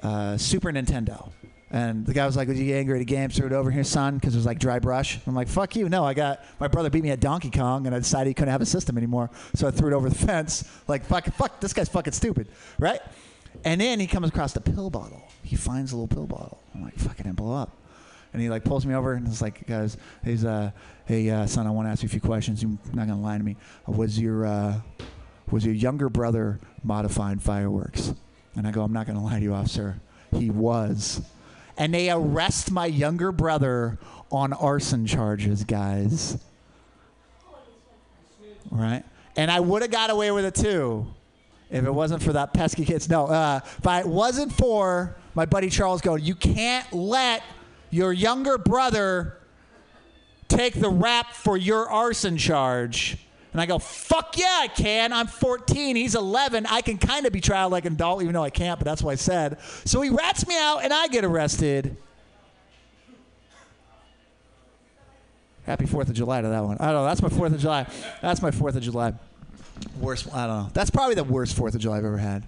a Super Nintendo. And the guy was like, "Was you get angry at a game? Threw it over here, son, because it was like dry brush." I'm like, "Fuck you! No, I got my brother beat me at Donkey Kong, and I decided he couldn't have a system anymore, so I threw it over the [LAUGHS] fence. Like, fuck, fuck, this guy's fucking stupid, right?" And then he comes across the pill bottle. He finds a little pill bottle. I'm like, "Fucking it blow up." And he like pulls me over and is like, "Guys, he's uh, hey uh, son, I want to ask you a few questions. You're not gonna lie to me. Was your uh, was your younger brother modifying fireworks?" And I go, "I'm not gonna lie to you, officer. He was." And they arrest my younger brother on arson charges, guys. Right? And I would have got away with it too if it wasn't for that pesky kids. No, uh, if it wasn't for my buddy Charles going, you can't let your younger brother take the rap for your arson charge. And I go, fuck yeah, I can. I'm 14. He's 11. I can kind of be tried like an adult, even though I can't, but that's what I said. So he rats me out, and I get arrested. Happy 4th of July to that one. I don't know. That's my 4th of July. That's my 4th of July. Worst, I don't know. That's probably the worst 4th of July I've ever had.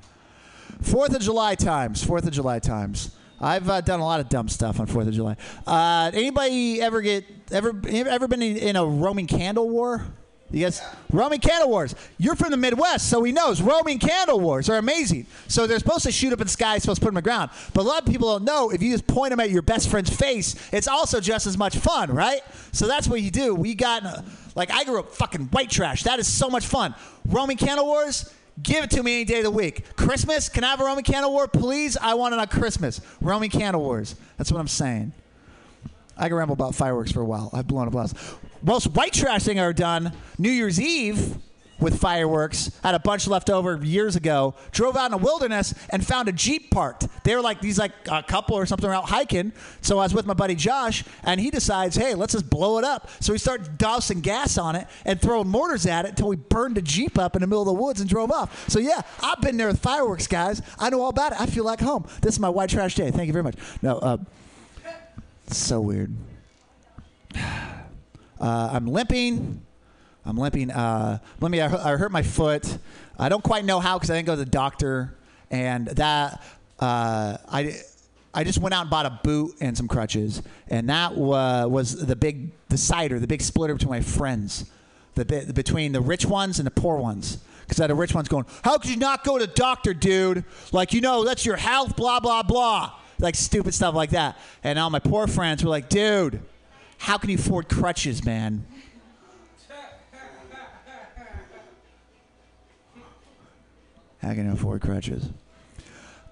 4th of July times. 4th of July times. I've uh, done a lot of dumb stuff on Fourth of July. Uh, anybody ever get ever ever been in a Roman candle war? You guys, Roman candle wars. You're from the Midwest, so he knows Roman candle wars are amazing. So they're supposed to shoot up in the sky, supposed to put them on the ground. But a lot of people don't know if you just point them at your best friend's face, it's also just as much fun, right? So that's what you do. We got, uh, like, I grew up fucking white trash. That is so much fun. Roman candle wars, give it to me any day of the week. Christmas, can I have a Roman candle war, please? I want it on Christmas. Roman candle wars. That's what I'm saying. I can ramble about fireworks for a while. I've blown up lots. Most white trashing are done, New Year's Eve with fireworks. Had a bunch left over years ago. Drove out in the wilderness and found a Jeep parked. They were like these like a couple or something out hiking. So I was with my buddy Josh and he decides, hey, let's just blow it up. So we start dousing gas on it and throwing mortars at it until we burned the Jeep up in the middle of the woods and drove off. So yeah, I've been there with fireworks, guys. I know all about it. I feel like home. This is my white trash day. Thank you very much. No, uh, so weird. [SIGHS] Uh, I'm limping. I'm limping. Uh, let me. I I hurt my foot. I don't quite know how because I didn't go to the doctor, and that uh, I. I just went out and bought a boot and some crutches, and that wa- was the big decider, the big splitter between my friends, the between the rich ones and the poor ones. Because I had the rich ones going, "How could you not go to doctor, dude? Like you know that's your health, blah blah blah." like stupid stuff like that. And all my poor friends were like, dude, how can you afford crutches, man? How can you afford crutches?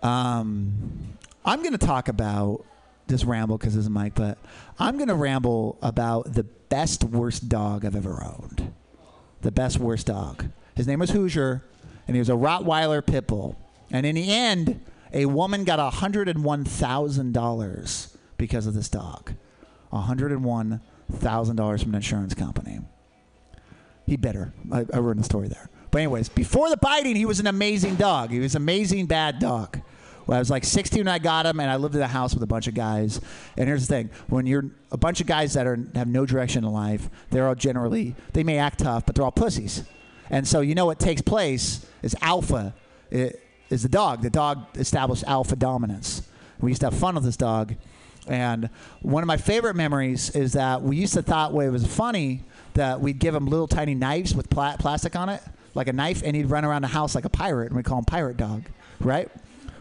Um, I'm going to talk about this ramble because this is Mike, but I'm going to ramble about the best, worst dog I've ever owned. the best worst dog. His name was Hoosier, and he was a Rottweiler pit bull. And in the end, a woman got $101,000 because of this dog. $101,000 from an insurance company. He bit her. I, I ruined the story there. But anyways, before the biting, he was an amazing dog. He was an amazing bad dog. Well, I was like 16 when I got him, and I lived in a house with a bunch of guys. And here's the thing: when you're a bunch of guys that are have no direction in life, they're all generally they may act tough, but they're all pussies. And so you know what takes place is alpha i- is the dog. The dog established alpha dominance. We used to have fun with this dog. And one of my favorite memories is that we used to thought well, it was funny that we'd give him little tiny knives with pla- plastic on it, like a knife, and he'd run around the house like a pirate, and we call him Pirate Dog, right?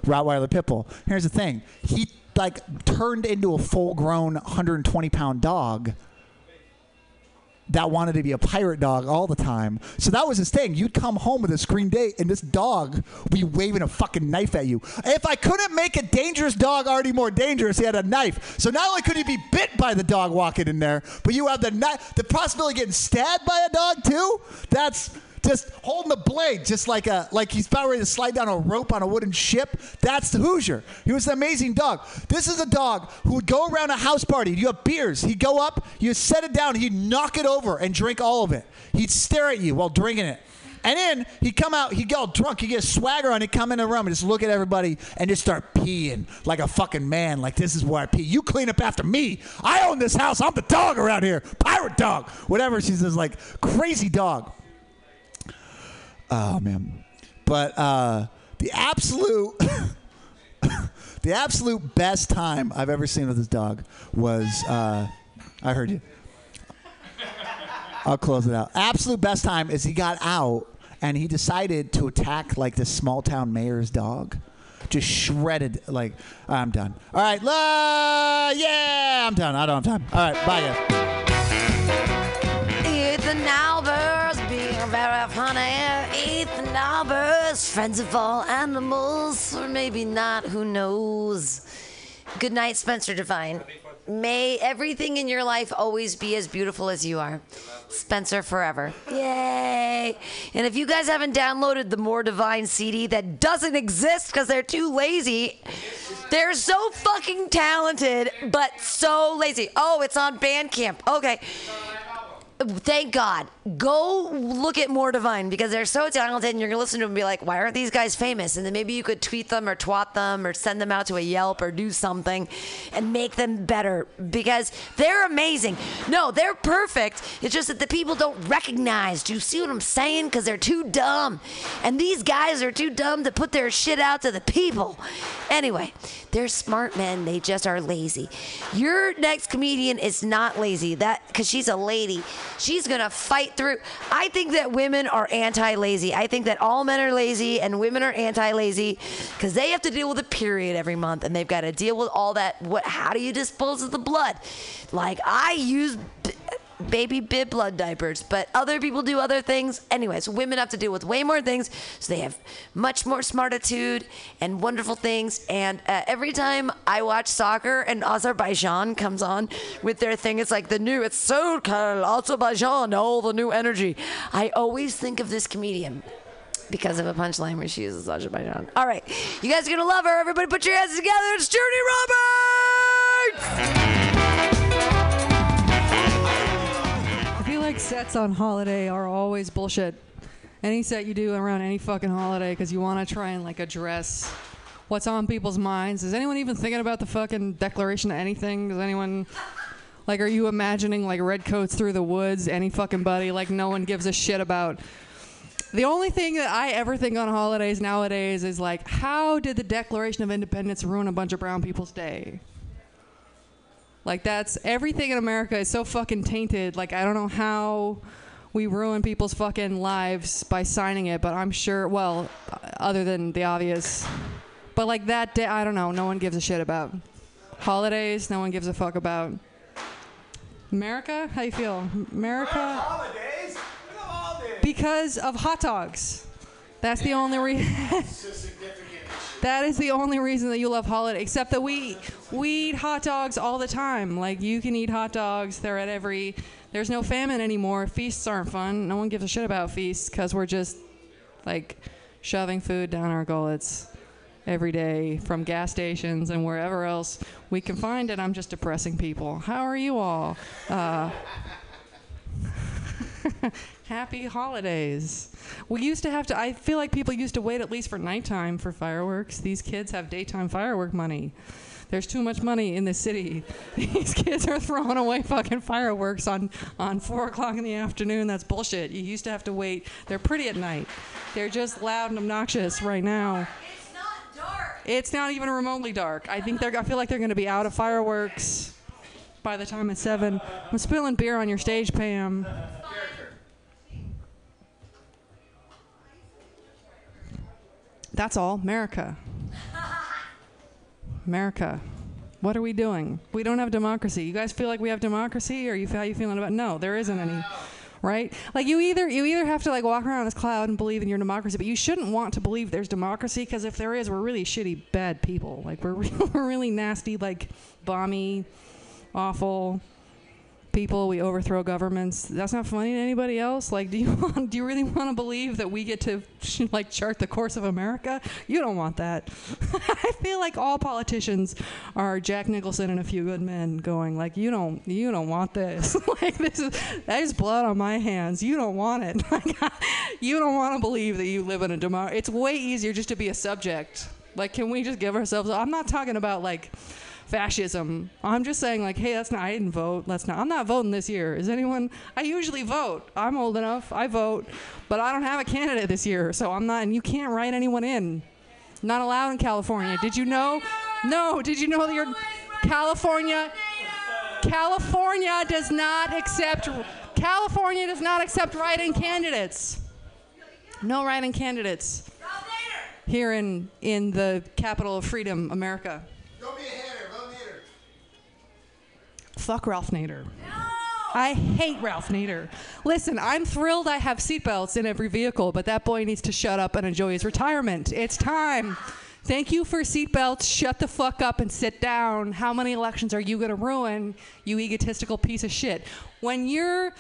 Rottweiler Pitbull. Here's the thing: he like turned into a full-grown 120 pound dog that wanted to be a pirate dog all the time. So that was his thing. You'd come home with a screen date, and this dog would be waving a fucking knife at you. If I couldn't make a dangerous dog already more dangerous, he had a knife. So not only could he be bit by the dog walking in there, but you have the knife, the possibility of getting stabbed by a dog too. That's just holding the blade, just like a like he's about ready to slide down a rope on a wooden ship. That's the Hoosier. He was an amazing dog. This is a dog who would go around a house party. You have beers. He'd go up, you set it down, he'd knock it over and drink all of it. He'd stare at you while drinking it. And then he'd come out, he'd get all drunk, he'd get a swagger on, he'd come in the room and just look at everybody and just start peeing like a fucking man. Like, this is where I pee. You clean up after me. I own this house. I'm the dog around here. Pirate dog. Whatever. She's this like crazy dog. Oh man. But uh, the absolute [COUGHS] the absolute best time I've ever seen with this dog was uh, I heard you. I'll close it out. Absolute best time is he got out and he decided to attack like this small town mayor's dog. Just shredded like I'm done. All right, la, yeah, I'm done. I don't have time. All right, bye guys. Ethan Albers being very funny. Albers, friends of all animals, or maybe not, who knows. Good night, Spencer Divine. May everything in your life always be as beautiful as you are. Spencer forever. Yay! And if you guys haven't downloaded the More Divine CD that doesn't exist because they're too lazy, they're so fucking talented, but so lazy. Oh, it's on Bandcamp. Okay. Thank God. Go look at More Divine because they're so talented and you're to listen to them and be like, why aren't these guys famous? And then maybe you could tweet them or twat them or send them out to a Yelp or do something and make them better because they're amazing. No, they're perfect. It's just that the people don't recognize. Do you see what I'm saying? Because they're too dumb. And these guys are too dumb to put their shit out to the people. Anyway, they're smart men. They just are lazy. Your next comedian is not lazy. That because she's a lady, she's gonna fight through. I think that women are anti-lazy. I think that all men are lazy and women are anti-lazy because they have to deal with a period every month and they've got to deal with all that. What? How do you dispose of the blood? Like I use. Baby bib blood diapers, but other people do other things. Anyways, women have to deal with way more things, so they have much more smartitude and wonderful things. And uh, every time I watch soccer and Azerbaijan comes on with their thing, it's like the new, it's so cool, Azerbaijan, all the new energy. I always think of this comedian because of a punchline where she uses Azerbaijan. All right, you guys are gonna love her. Everybody, put your hands together. It's Journey Roberts. [LAUGHS] like sets on holiday are always bullshit. Any set you do around any fucking holiday because you want to try and like address what's on people's minds. Is anyone even thinking about the fucking Declaration of anything? Is anyone like, are you imagining like redcoats through the woods? Any fucking buddy? Like, no one gives a shit about. The only thing that I ever think on holidays nowadays is like, how did the Declaration of Independence ruin a bunch of brown people's day? Like that's everything in America is so fucking tainted. Like I don't know how we ruin people's fucking lives by signing it, but I'm sure. Well, other than the obvious, but like that day, I don't know. No one gives a shit about holidays. No one gives a fuck about America. How you feel, America? Because of hot dogs. That's the only reason. [LAUGHS] That is the only reason that you love holiday. Except that we we eat hot dogs all the time. Like you can eat hot dogs. They're at every There's no famine anymore. Feasts aren't fun. No one gives a shit about feasts because we're just like shoving food down our gullets every day from gas stations and wherever else we can find it. I'm just depressing people. How are you all? Uh, [LAUGHS] happy holidays. We used to have to, I feel like people used to wait at least for nighttime for fireworks. These kids have daytime firework money. There's too much money in the city. [LAUGHS] These kids are throwing away fucking fireworks on, on 4 o'clock in the afternoon. That's bullshit. You used to have to wait. They're pretty at night. They're just loud and obnoxious right now. It's not dark. It's not even remotely dark. I think they're. I feel like they're going to be out of fireworks by the time it's seven. I'm spilling beer on your stage, Pam. That's all. America. America. What are we doing? We don't have democracy. You guys feel like we have democracy, or you how you feeling about? No, there isn't any. Right? Like you either you either have to like walk around this cloud and believe in your democracy, but you shouldn't want to believe there's democracy because if there is, we're really shitty, bad people. Like we're [LAUGHS] we're really nasty, like bomby, awful people. We overthrow governments. That's not funny to anybody else. Like, do you [LAUGHS] want, do you really want to believe that we get to [LAUGHS] like chart the course of America? You don't want that. [LAUGHS] I feel like all politicians are Jack Nicholson and a few good men going like, you don't you don't want this. like this is that is blood on my hands. You don't want it. You don't want to believe that you live in a democracy. It's way easier just to be a subject. Like, can we just give ourselves? I'm not talking about like fascism. I'm just saying, like, hey, that's not. I didn't vote. That's not. I'm not voting this year. Is anyone? I usually vote. I'm old enough. I vote, but I don't have a candidate this year, so I'm not. And you can't write anyone in. Not allowed in California. Did you know? No. Did you know that your California? California does not accept. California does not accept write-in candidates. No write-in candidates here in in the capital of freedom, America. Fuck Ralph Nader. I hate Ralph Nader. Listen, I'm thrilled I have seatbelts in every vehicle, but that boy needs to shut up and enjoy his retirement. It's time. Thank you for seatbelts. Shut the fuck up and sit down. How many elections are you going to ruin, you egotistical piece of shit? When your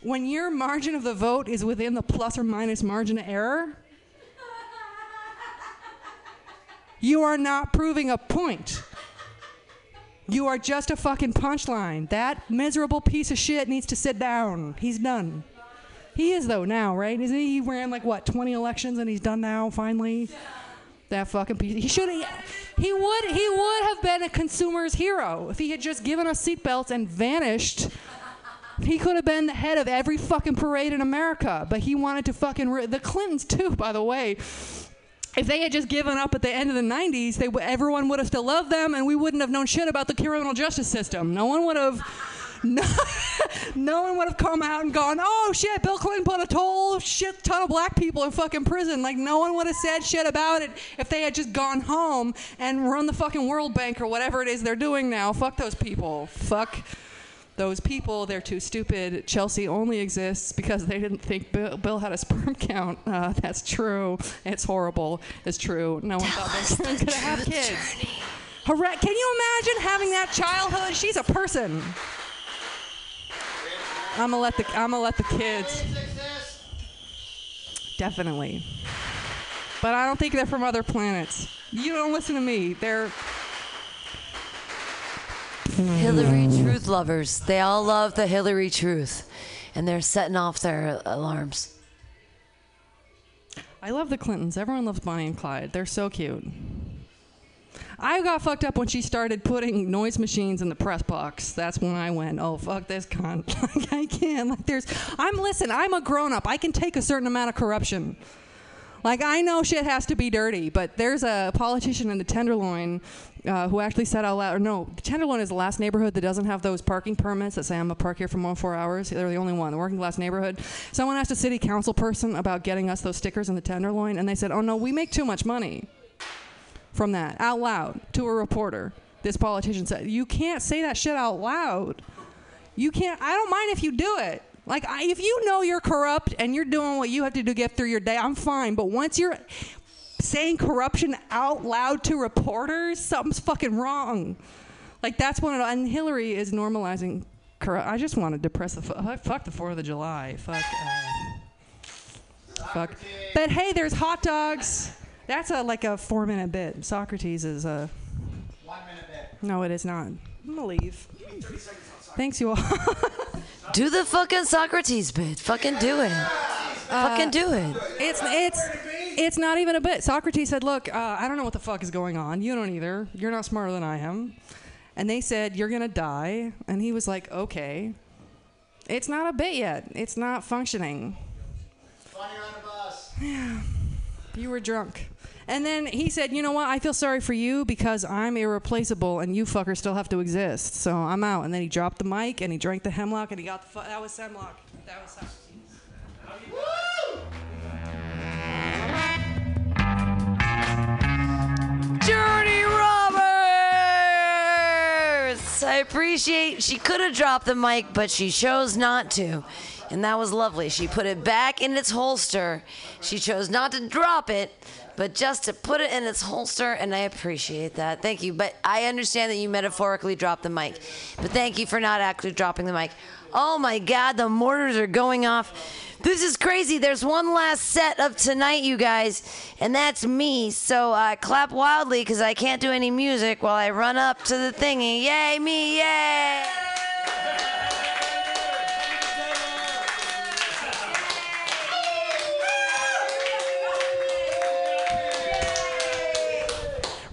when your margin of the vote is within the plus or minus margin of error, [LAUGHS] you are not proving a point. You are just a fucking punchline. That miserable piece of shit needs to sit down. He's done. He is though now, right? Isn't he he ran like what 20 elections and he's done now finally? That fucking piece. He should. He, he would. He would have been a consumer's hero if he had just given us seatbelts and vanished. He could have been the head of every fucking parade in America, but he wanted to fucking. Ri- the Clintons too, by the way if they had just given up at the end of the 90s, they, everyone would have still loved them, and we wouldn't have known shit about the criminal justice system. No one would have. [LAUGHS] No, no one would have come out and gone, oh shit, Bill Clinton put a total shit ton of black people in fucking prison. Like, no one would have said shit about it if they had just gone home and run the fucking World Bank or whatever it is they're doing now. Fuck those people. Fuck those people, they're too stupid. Chelsea only exists because they didn't think Bill, Bill had a sperm count. [LAUGHS] Uh, that's true. It's horrible. It's true. No one thought they were going to have kids. Hooray. Can you imagine having that childhood? She's a person. I'm gonna let the I'm gonna let the kids. Definitely. But I don't think they're from other planets. You don't listen to me. They're Hillary truth lovers. They all love the Hillary truth. And they're setting off their alarms. I love the Clintons. Everyone loves Bonnie and Clyde. They're so cute. I got fucked up when she started putting noise machines in the press box. That's when I went, "Oh fuck this cunt!" [LAUGHS] like I can't. Like there's, I'm listen. I'm a grown up. I can take a certain amount of corruption. Like I know shit has to be dirty, but there's a politician in the Tenderloin uh, who actually said out loud, or no, Tenderloin is the last neighborhood that doesn't have those parking permits that say I'm a park here for more than four hours. They're the only one, the working class neighborhood. Someone asked a city council person about getting us those stickers in the Tenderloin, and they said, oh no, we make too much money from that out loud to a reporter. This politician said, you can't say that shit out loud. You can't, I don't mind if you do it. Like, I, if you know you're corrupt and you're doing what you have to do to get through your day, I'm fine. But once you're saying corruption out loud to reporters, something's fucking wrong. Like, that's when it, and Hillary is normalizing corrupt. I just want to depress the fu- fuck the Fourth of July. Fuck. Uh, fuck. But hey, there's hot dogs. That's a like a four minute bit. Socrates is a. One minute bit. No, it is not. I'm gonna leave. Thanks, you all. [LAUGHS] Do the fucking Socrates bit. Fucking do it. fucking do it. Uh, It's it's it's not even a bit. Socrates said, "Look, uh, I don't know what the fuck is going on. You don't either. You're not smarter than I am." And they said, "You're gonna die." And he was like, "Okay." It's not a bit yet. It's not functioning. Yeah. You were drunk. And then he said, "You know what? I feel sorry for you because I'm irreplaceable, and you fuckers still have to exist. So I'm out." And then he dropped the mic and he drank the hemlock and he got the. Fu- that was hemlock. That was Socrates. Journey Roberts! I appreciate she could have dropped the mic, but she chose not to. And that was lovely. She put it back in its holster. She chose not to drop it, but just to put it in its holster, and I appreciate that. Thank you. But I understand that you metaphorically dropped the mic. But thank you for not actually dropping the mic. Oh my God, the mortars are going off. This is crazy. There's one last set of tonight, you guys, and that's me. So uh, clap wildly because I can't do any music while I run up to the thingy. Yay, me, yay!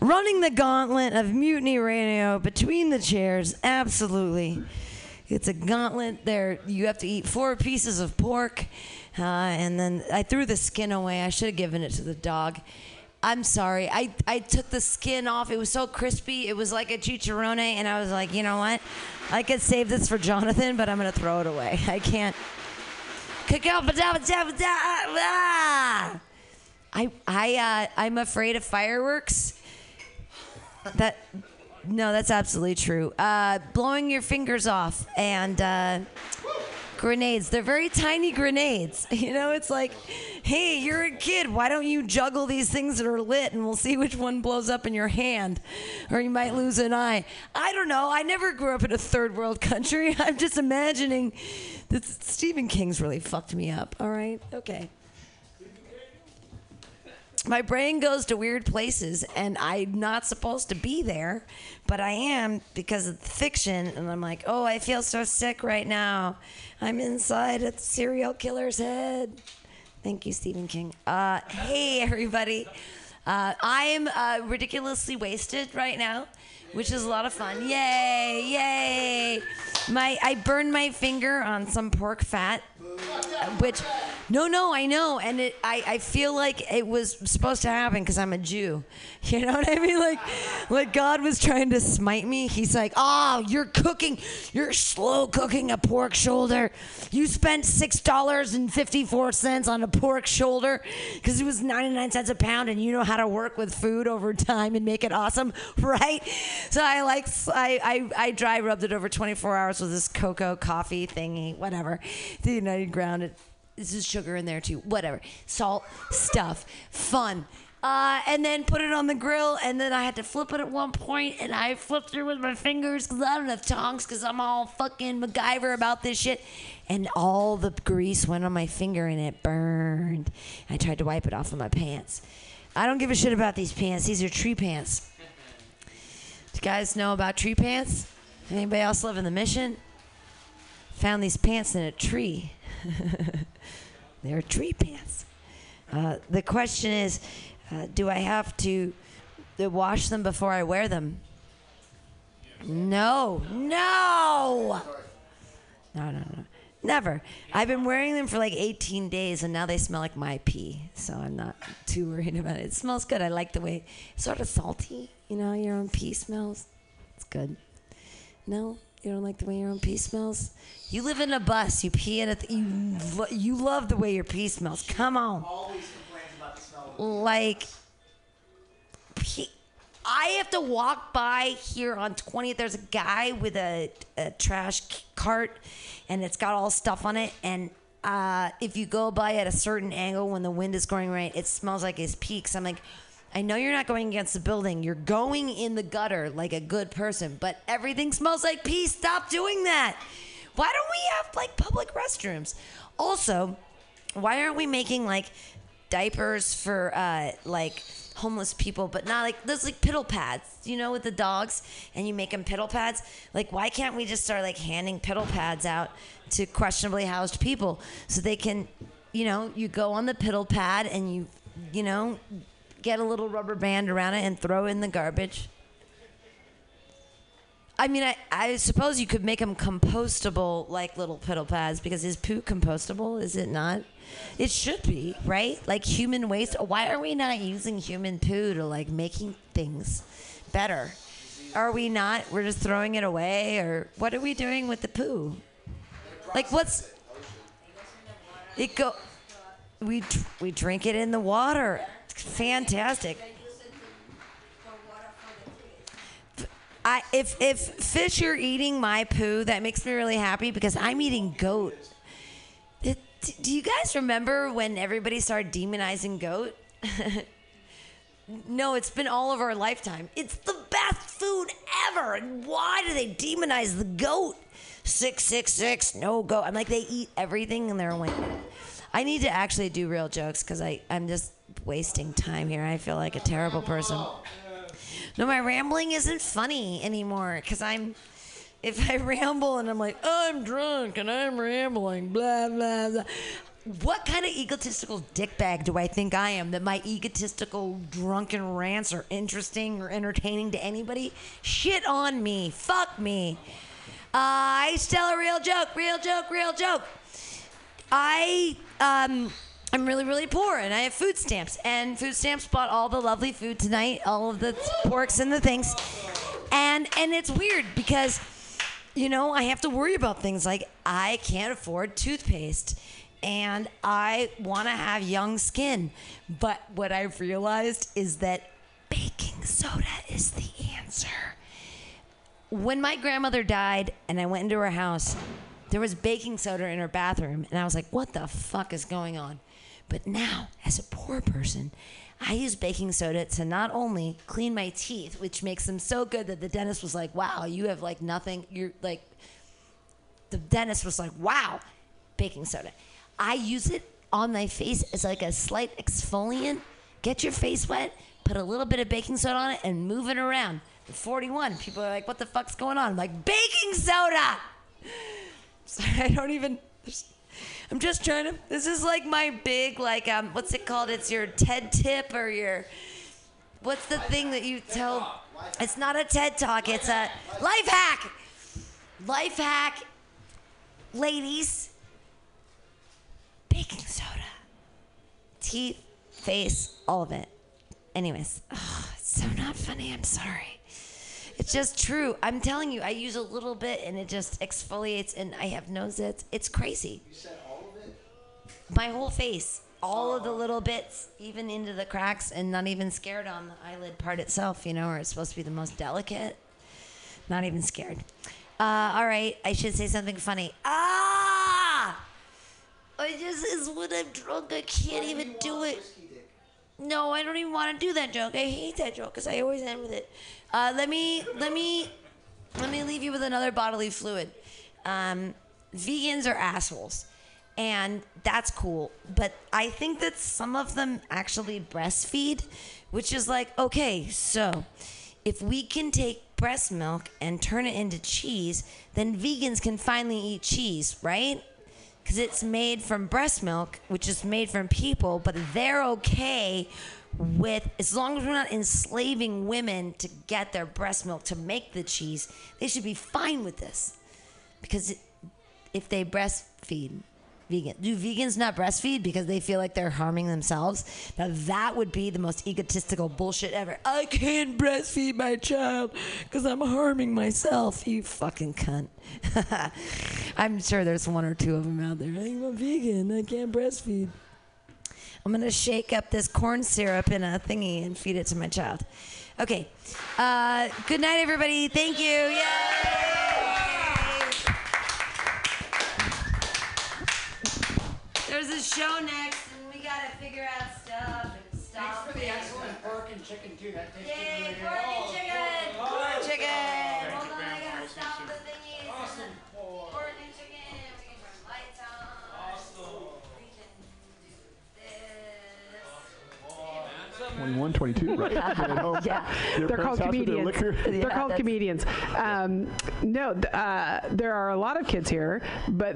Running the gauntlet of Mutiny Radio between the chairs, absolutely. It's a gauntlet. There, you have to eat four pieces of pork, uh, and then I threw the skin away. I should have given it to the dog. I'm sorry. I, I took the skin off. It was so crispy. It was like a chicharrone, and I was like, you know what? I could save this for Jonathan, but I'm gonna throw it away. [LAUGHS] I can't. I I uh, I'm afraid of fireworks. That no, that's absolutely true. Uh, blowing your fingers off and uh, grenades. They're very tiny grenades. [LAUGHS] You know, it's like, hey, you're a kid. Why don't you juggle these things that are lit and we'll see which one blows up in your hand, or you might lose an eye. I don't know. I never grew up in a third world [LAUGHS] country. I'm just imagining that Stephen King's really fucked me up. All right, okay my brain goes to weird places and I'm not supposed to be there, but I am because of the fiction. And I'm like, oh, I feel so sick right now. I'm inside a serial killer's head. Thank you, Stephen King. Uh, hey, everybody. Uh, I am uh, ridiculously wasted right now, which is a lot of fun. Yay, yay. My I burned my finger on some pork fat, which no, no, I know, and it I, I feel like it was supposed to happen because I'm a Jew. [LAUGHS] You know what I mean? Like, like God was trying to smite me. He's like, oh, you're cooking, you're slow cooking a pork shoulder. You spent six dollars and fifty four cents on a pork shoulder because it was ninety nine cents a pound, and you know how to work with food over time and make it awesome, [LAUGHS] right? So I like I I, I dry rubbed it over twenty four hours with this cocoa coffee thingy, whatever. You know, ground it. This is sugar in there too. Whatever. Salt, stuff, fun. Uh, and then put it on the grill, and then I had to flip it at one point, and I flipped it with my fingers because I don't have tongs because I'm all fucking MacGyver about this shit. And all the grease went on my finger, and it burned. I tried to wipe it off of my pants. I don't give a shit about these pants. These are tree pants. [LAUGHS] Do you guys know about tree pants? Anybody else live in the mission? Found these pants in a tree. [LAUGHS] They're tree pants. Uh, the question is, uh, do I have to wash them before I wear them? No, no, no, no, no, never. I've been wearing them for like 18 days, and now they smell like my pee. So I'm not too worried about it. It smells good. I like the way it's sort of salty. You know, your own pee smells. It's good. No, you don't like the way your own pee smells. You live in a bus. You pee in a. Th- you lo- you love the way your pee smells. Come on. Like, pee- I have to walk by here on 20th. There's a guy with a, a trash cart, and it's got all stuff on it. And uh, if you go by at a certain angle when the wind is going right, it smells like his peaks. I'm like, I know you're not going against the building. You're going in the gutter like a good person, but everything smells like pee. Stop doing that. Why don't we have like public restrooms? Also, why aren't we making like diapers for uh, like homeless people, but not like those like piddle pads, you know, with the dogs, and you make them piddle pads? Like, why can't we just start like handing piddle pads out to questionably housed people so they can, you know, you go on the piddle pad and you, you know, get a little rubber band around it and throw in the garbage. I mean, I, I suppose you could make them compostable, like little piddle pads, because is poo compostable? Is it not? It should be, right? Like human waste. Why are we not using human poo to like making things better? Are we not? We're just throwing it away, or what are we doing with the poo? Like, what's it go? We we drink it in the water. Fantastic. I if if fish are eating my poo, that makes me really happy because I'm eating goat. It, do you guys remember when everybody started demonizing goat? [LAUGHS] no, it's been all of our lifetime. It's the best food ever. And why do they demonize the goat? Six six six, no goat. I'm like they eat everything and they're like. I need to actually do real jokes because I I'm just wasting time here. I feel like a terrible person. No, my rambling isn't funny anymore because I'm. If I [LAUGHS] ramble and I'm like, I'm drunk and I'm rambling, blah, blah, blah. What kind of egotistical dickbag do I think I am that my egotistical drunken rants are interesting or entertaining to anybody? Shit on me. Fuck me. Uh, I tell a real joke, real joke, real joke. I um I'm really really poor and I have food stamps and food stamps bought all the lovely food tonight, all of the porks and the things. And and it's weird because you know, I have to worry about things like I can't afford toothpaste and I want to have young skin. But what I've realized is that baking soda is the answer. When my grandmother died and I went into her house, there was baking soda in her bathroom, and I was like, what the fuck is going on? But now, as a poor person, I use baking soda to not only clean my teeth, which makes them so good that the dentist was like, wow, you have like nothing. You're like, the dentist was like, wow, baking soda. I use it on my face as like a slight exfoliant. Get your face wet, put a little bit of baking soda on it, and move it around. At 41, people are like, what the fuck's going on? I'm like, baking soda! [LAUGHS] Sorry, I don't even. I'm just trying to. This is like my big, like, um, what's it called? It's your TED tip or your. What's the thing that you tell? It's not a TED talk. It's a life hack. Life hack, ladies. Baking soda, teeth, face, all of it. Anyways, ugh, it's so not funny. I'm sorry. It's just true. I'm telling you, I use a little bit and it just exfoliates, and I have no zits. It's crazy. You said all of it? My whole face, all of the little bits, even into the cracks, and not even scared on the eyelid part itself, you know, where it's supposed to be the most delicate. Not even scared. Uh, all right, I should say something funny. Ah! I just is when I'm drunk, I can't even do it. No, I don't even want to do that joke. I hate that joke because I always end with it. Uh, let me let me let me leave you with another bodily fluid. Um, vegans are assholes, and that's cool. But I think that some of them actually breastfeed, which is like okay. So, if we can take breast milk and turn it into cheese, then vegans can finally eat cheese, right? because it's made from breast milk, which is made from people, but they're okay with as long as we're not enslaving women to get their breast milk to make the cheese, they should be fine with this. Because if they breastfeed, vegan, do vegans not breastfeed because they feel like they're harming themselves? Now that would be the most egotistical bullshit ever. I can't breastfeed my child because I'm harming myself. You fucking cunt. [LAUGHS] I'm sure there's one or two of them out there. I'm a vegan. I can't breastfeed. I'm gonna shake up this corn syrup in a thingy and feed it to my child. Okay. Uh, good night, everybody. Thank you. Yay! There's a show next, and we gotta figure out stuff and stop. Thanks for the excellent pork and chicken too. That tasted Yay, really pork and oh, chicken. Pork and chicken. Oh, Hold on, I gotta stop the thingies. Awesome pork. Pork and chicken. We can turn lights on. Awesome. We can do this. Awesome. 21, 22, right? [LAUGHS] yeah, they're called comedians. [LAUGHS] Yeah, they're called comedians. Um, no, th- uh, there are a lot of kids here, but.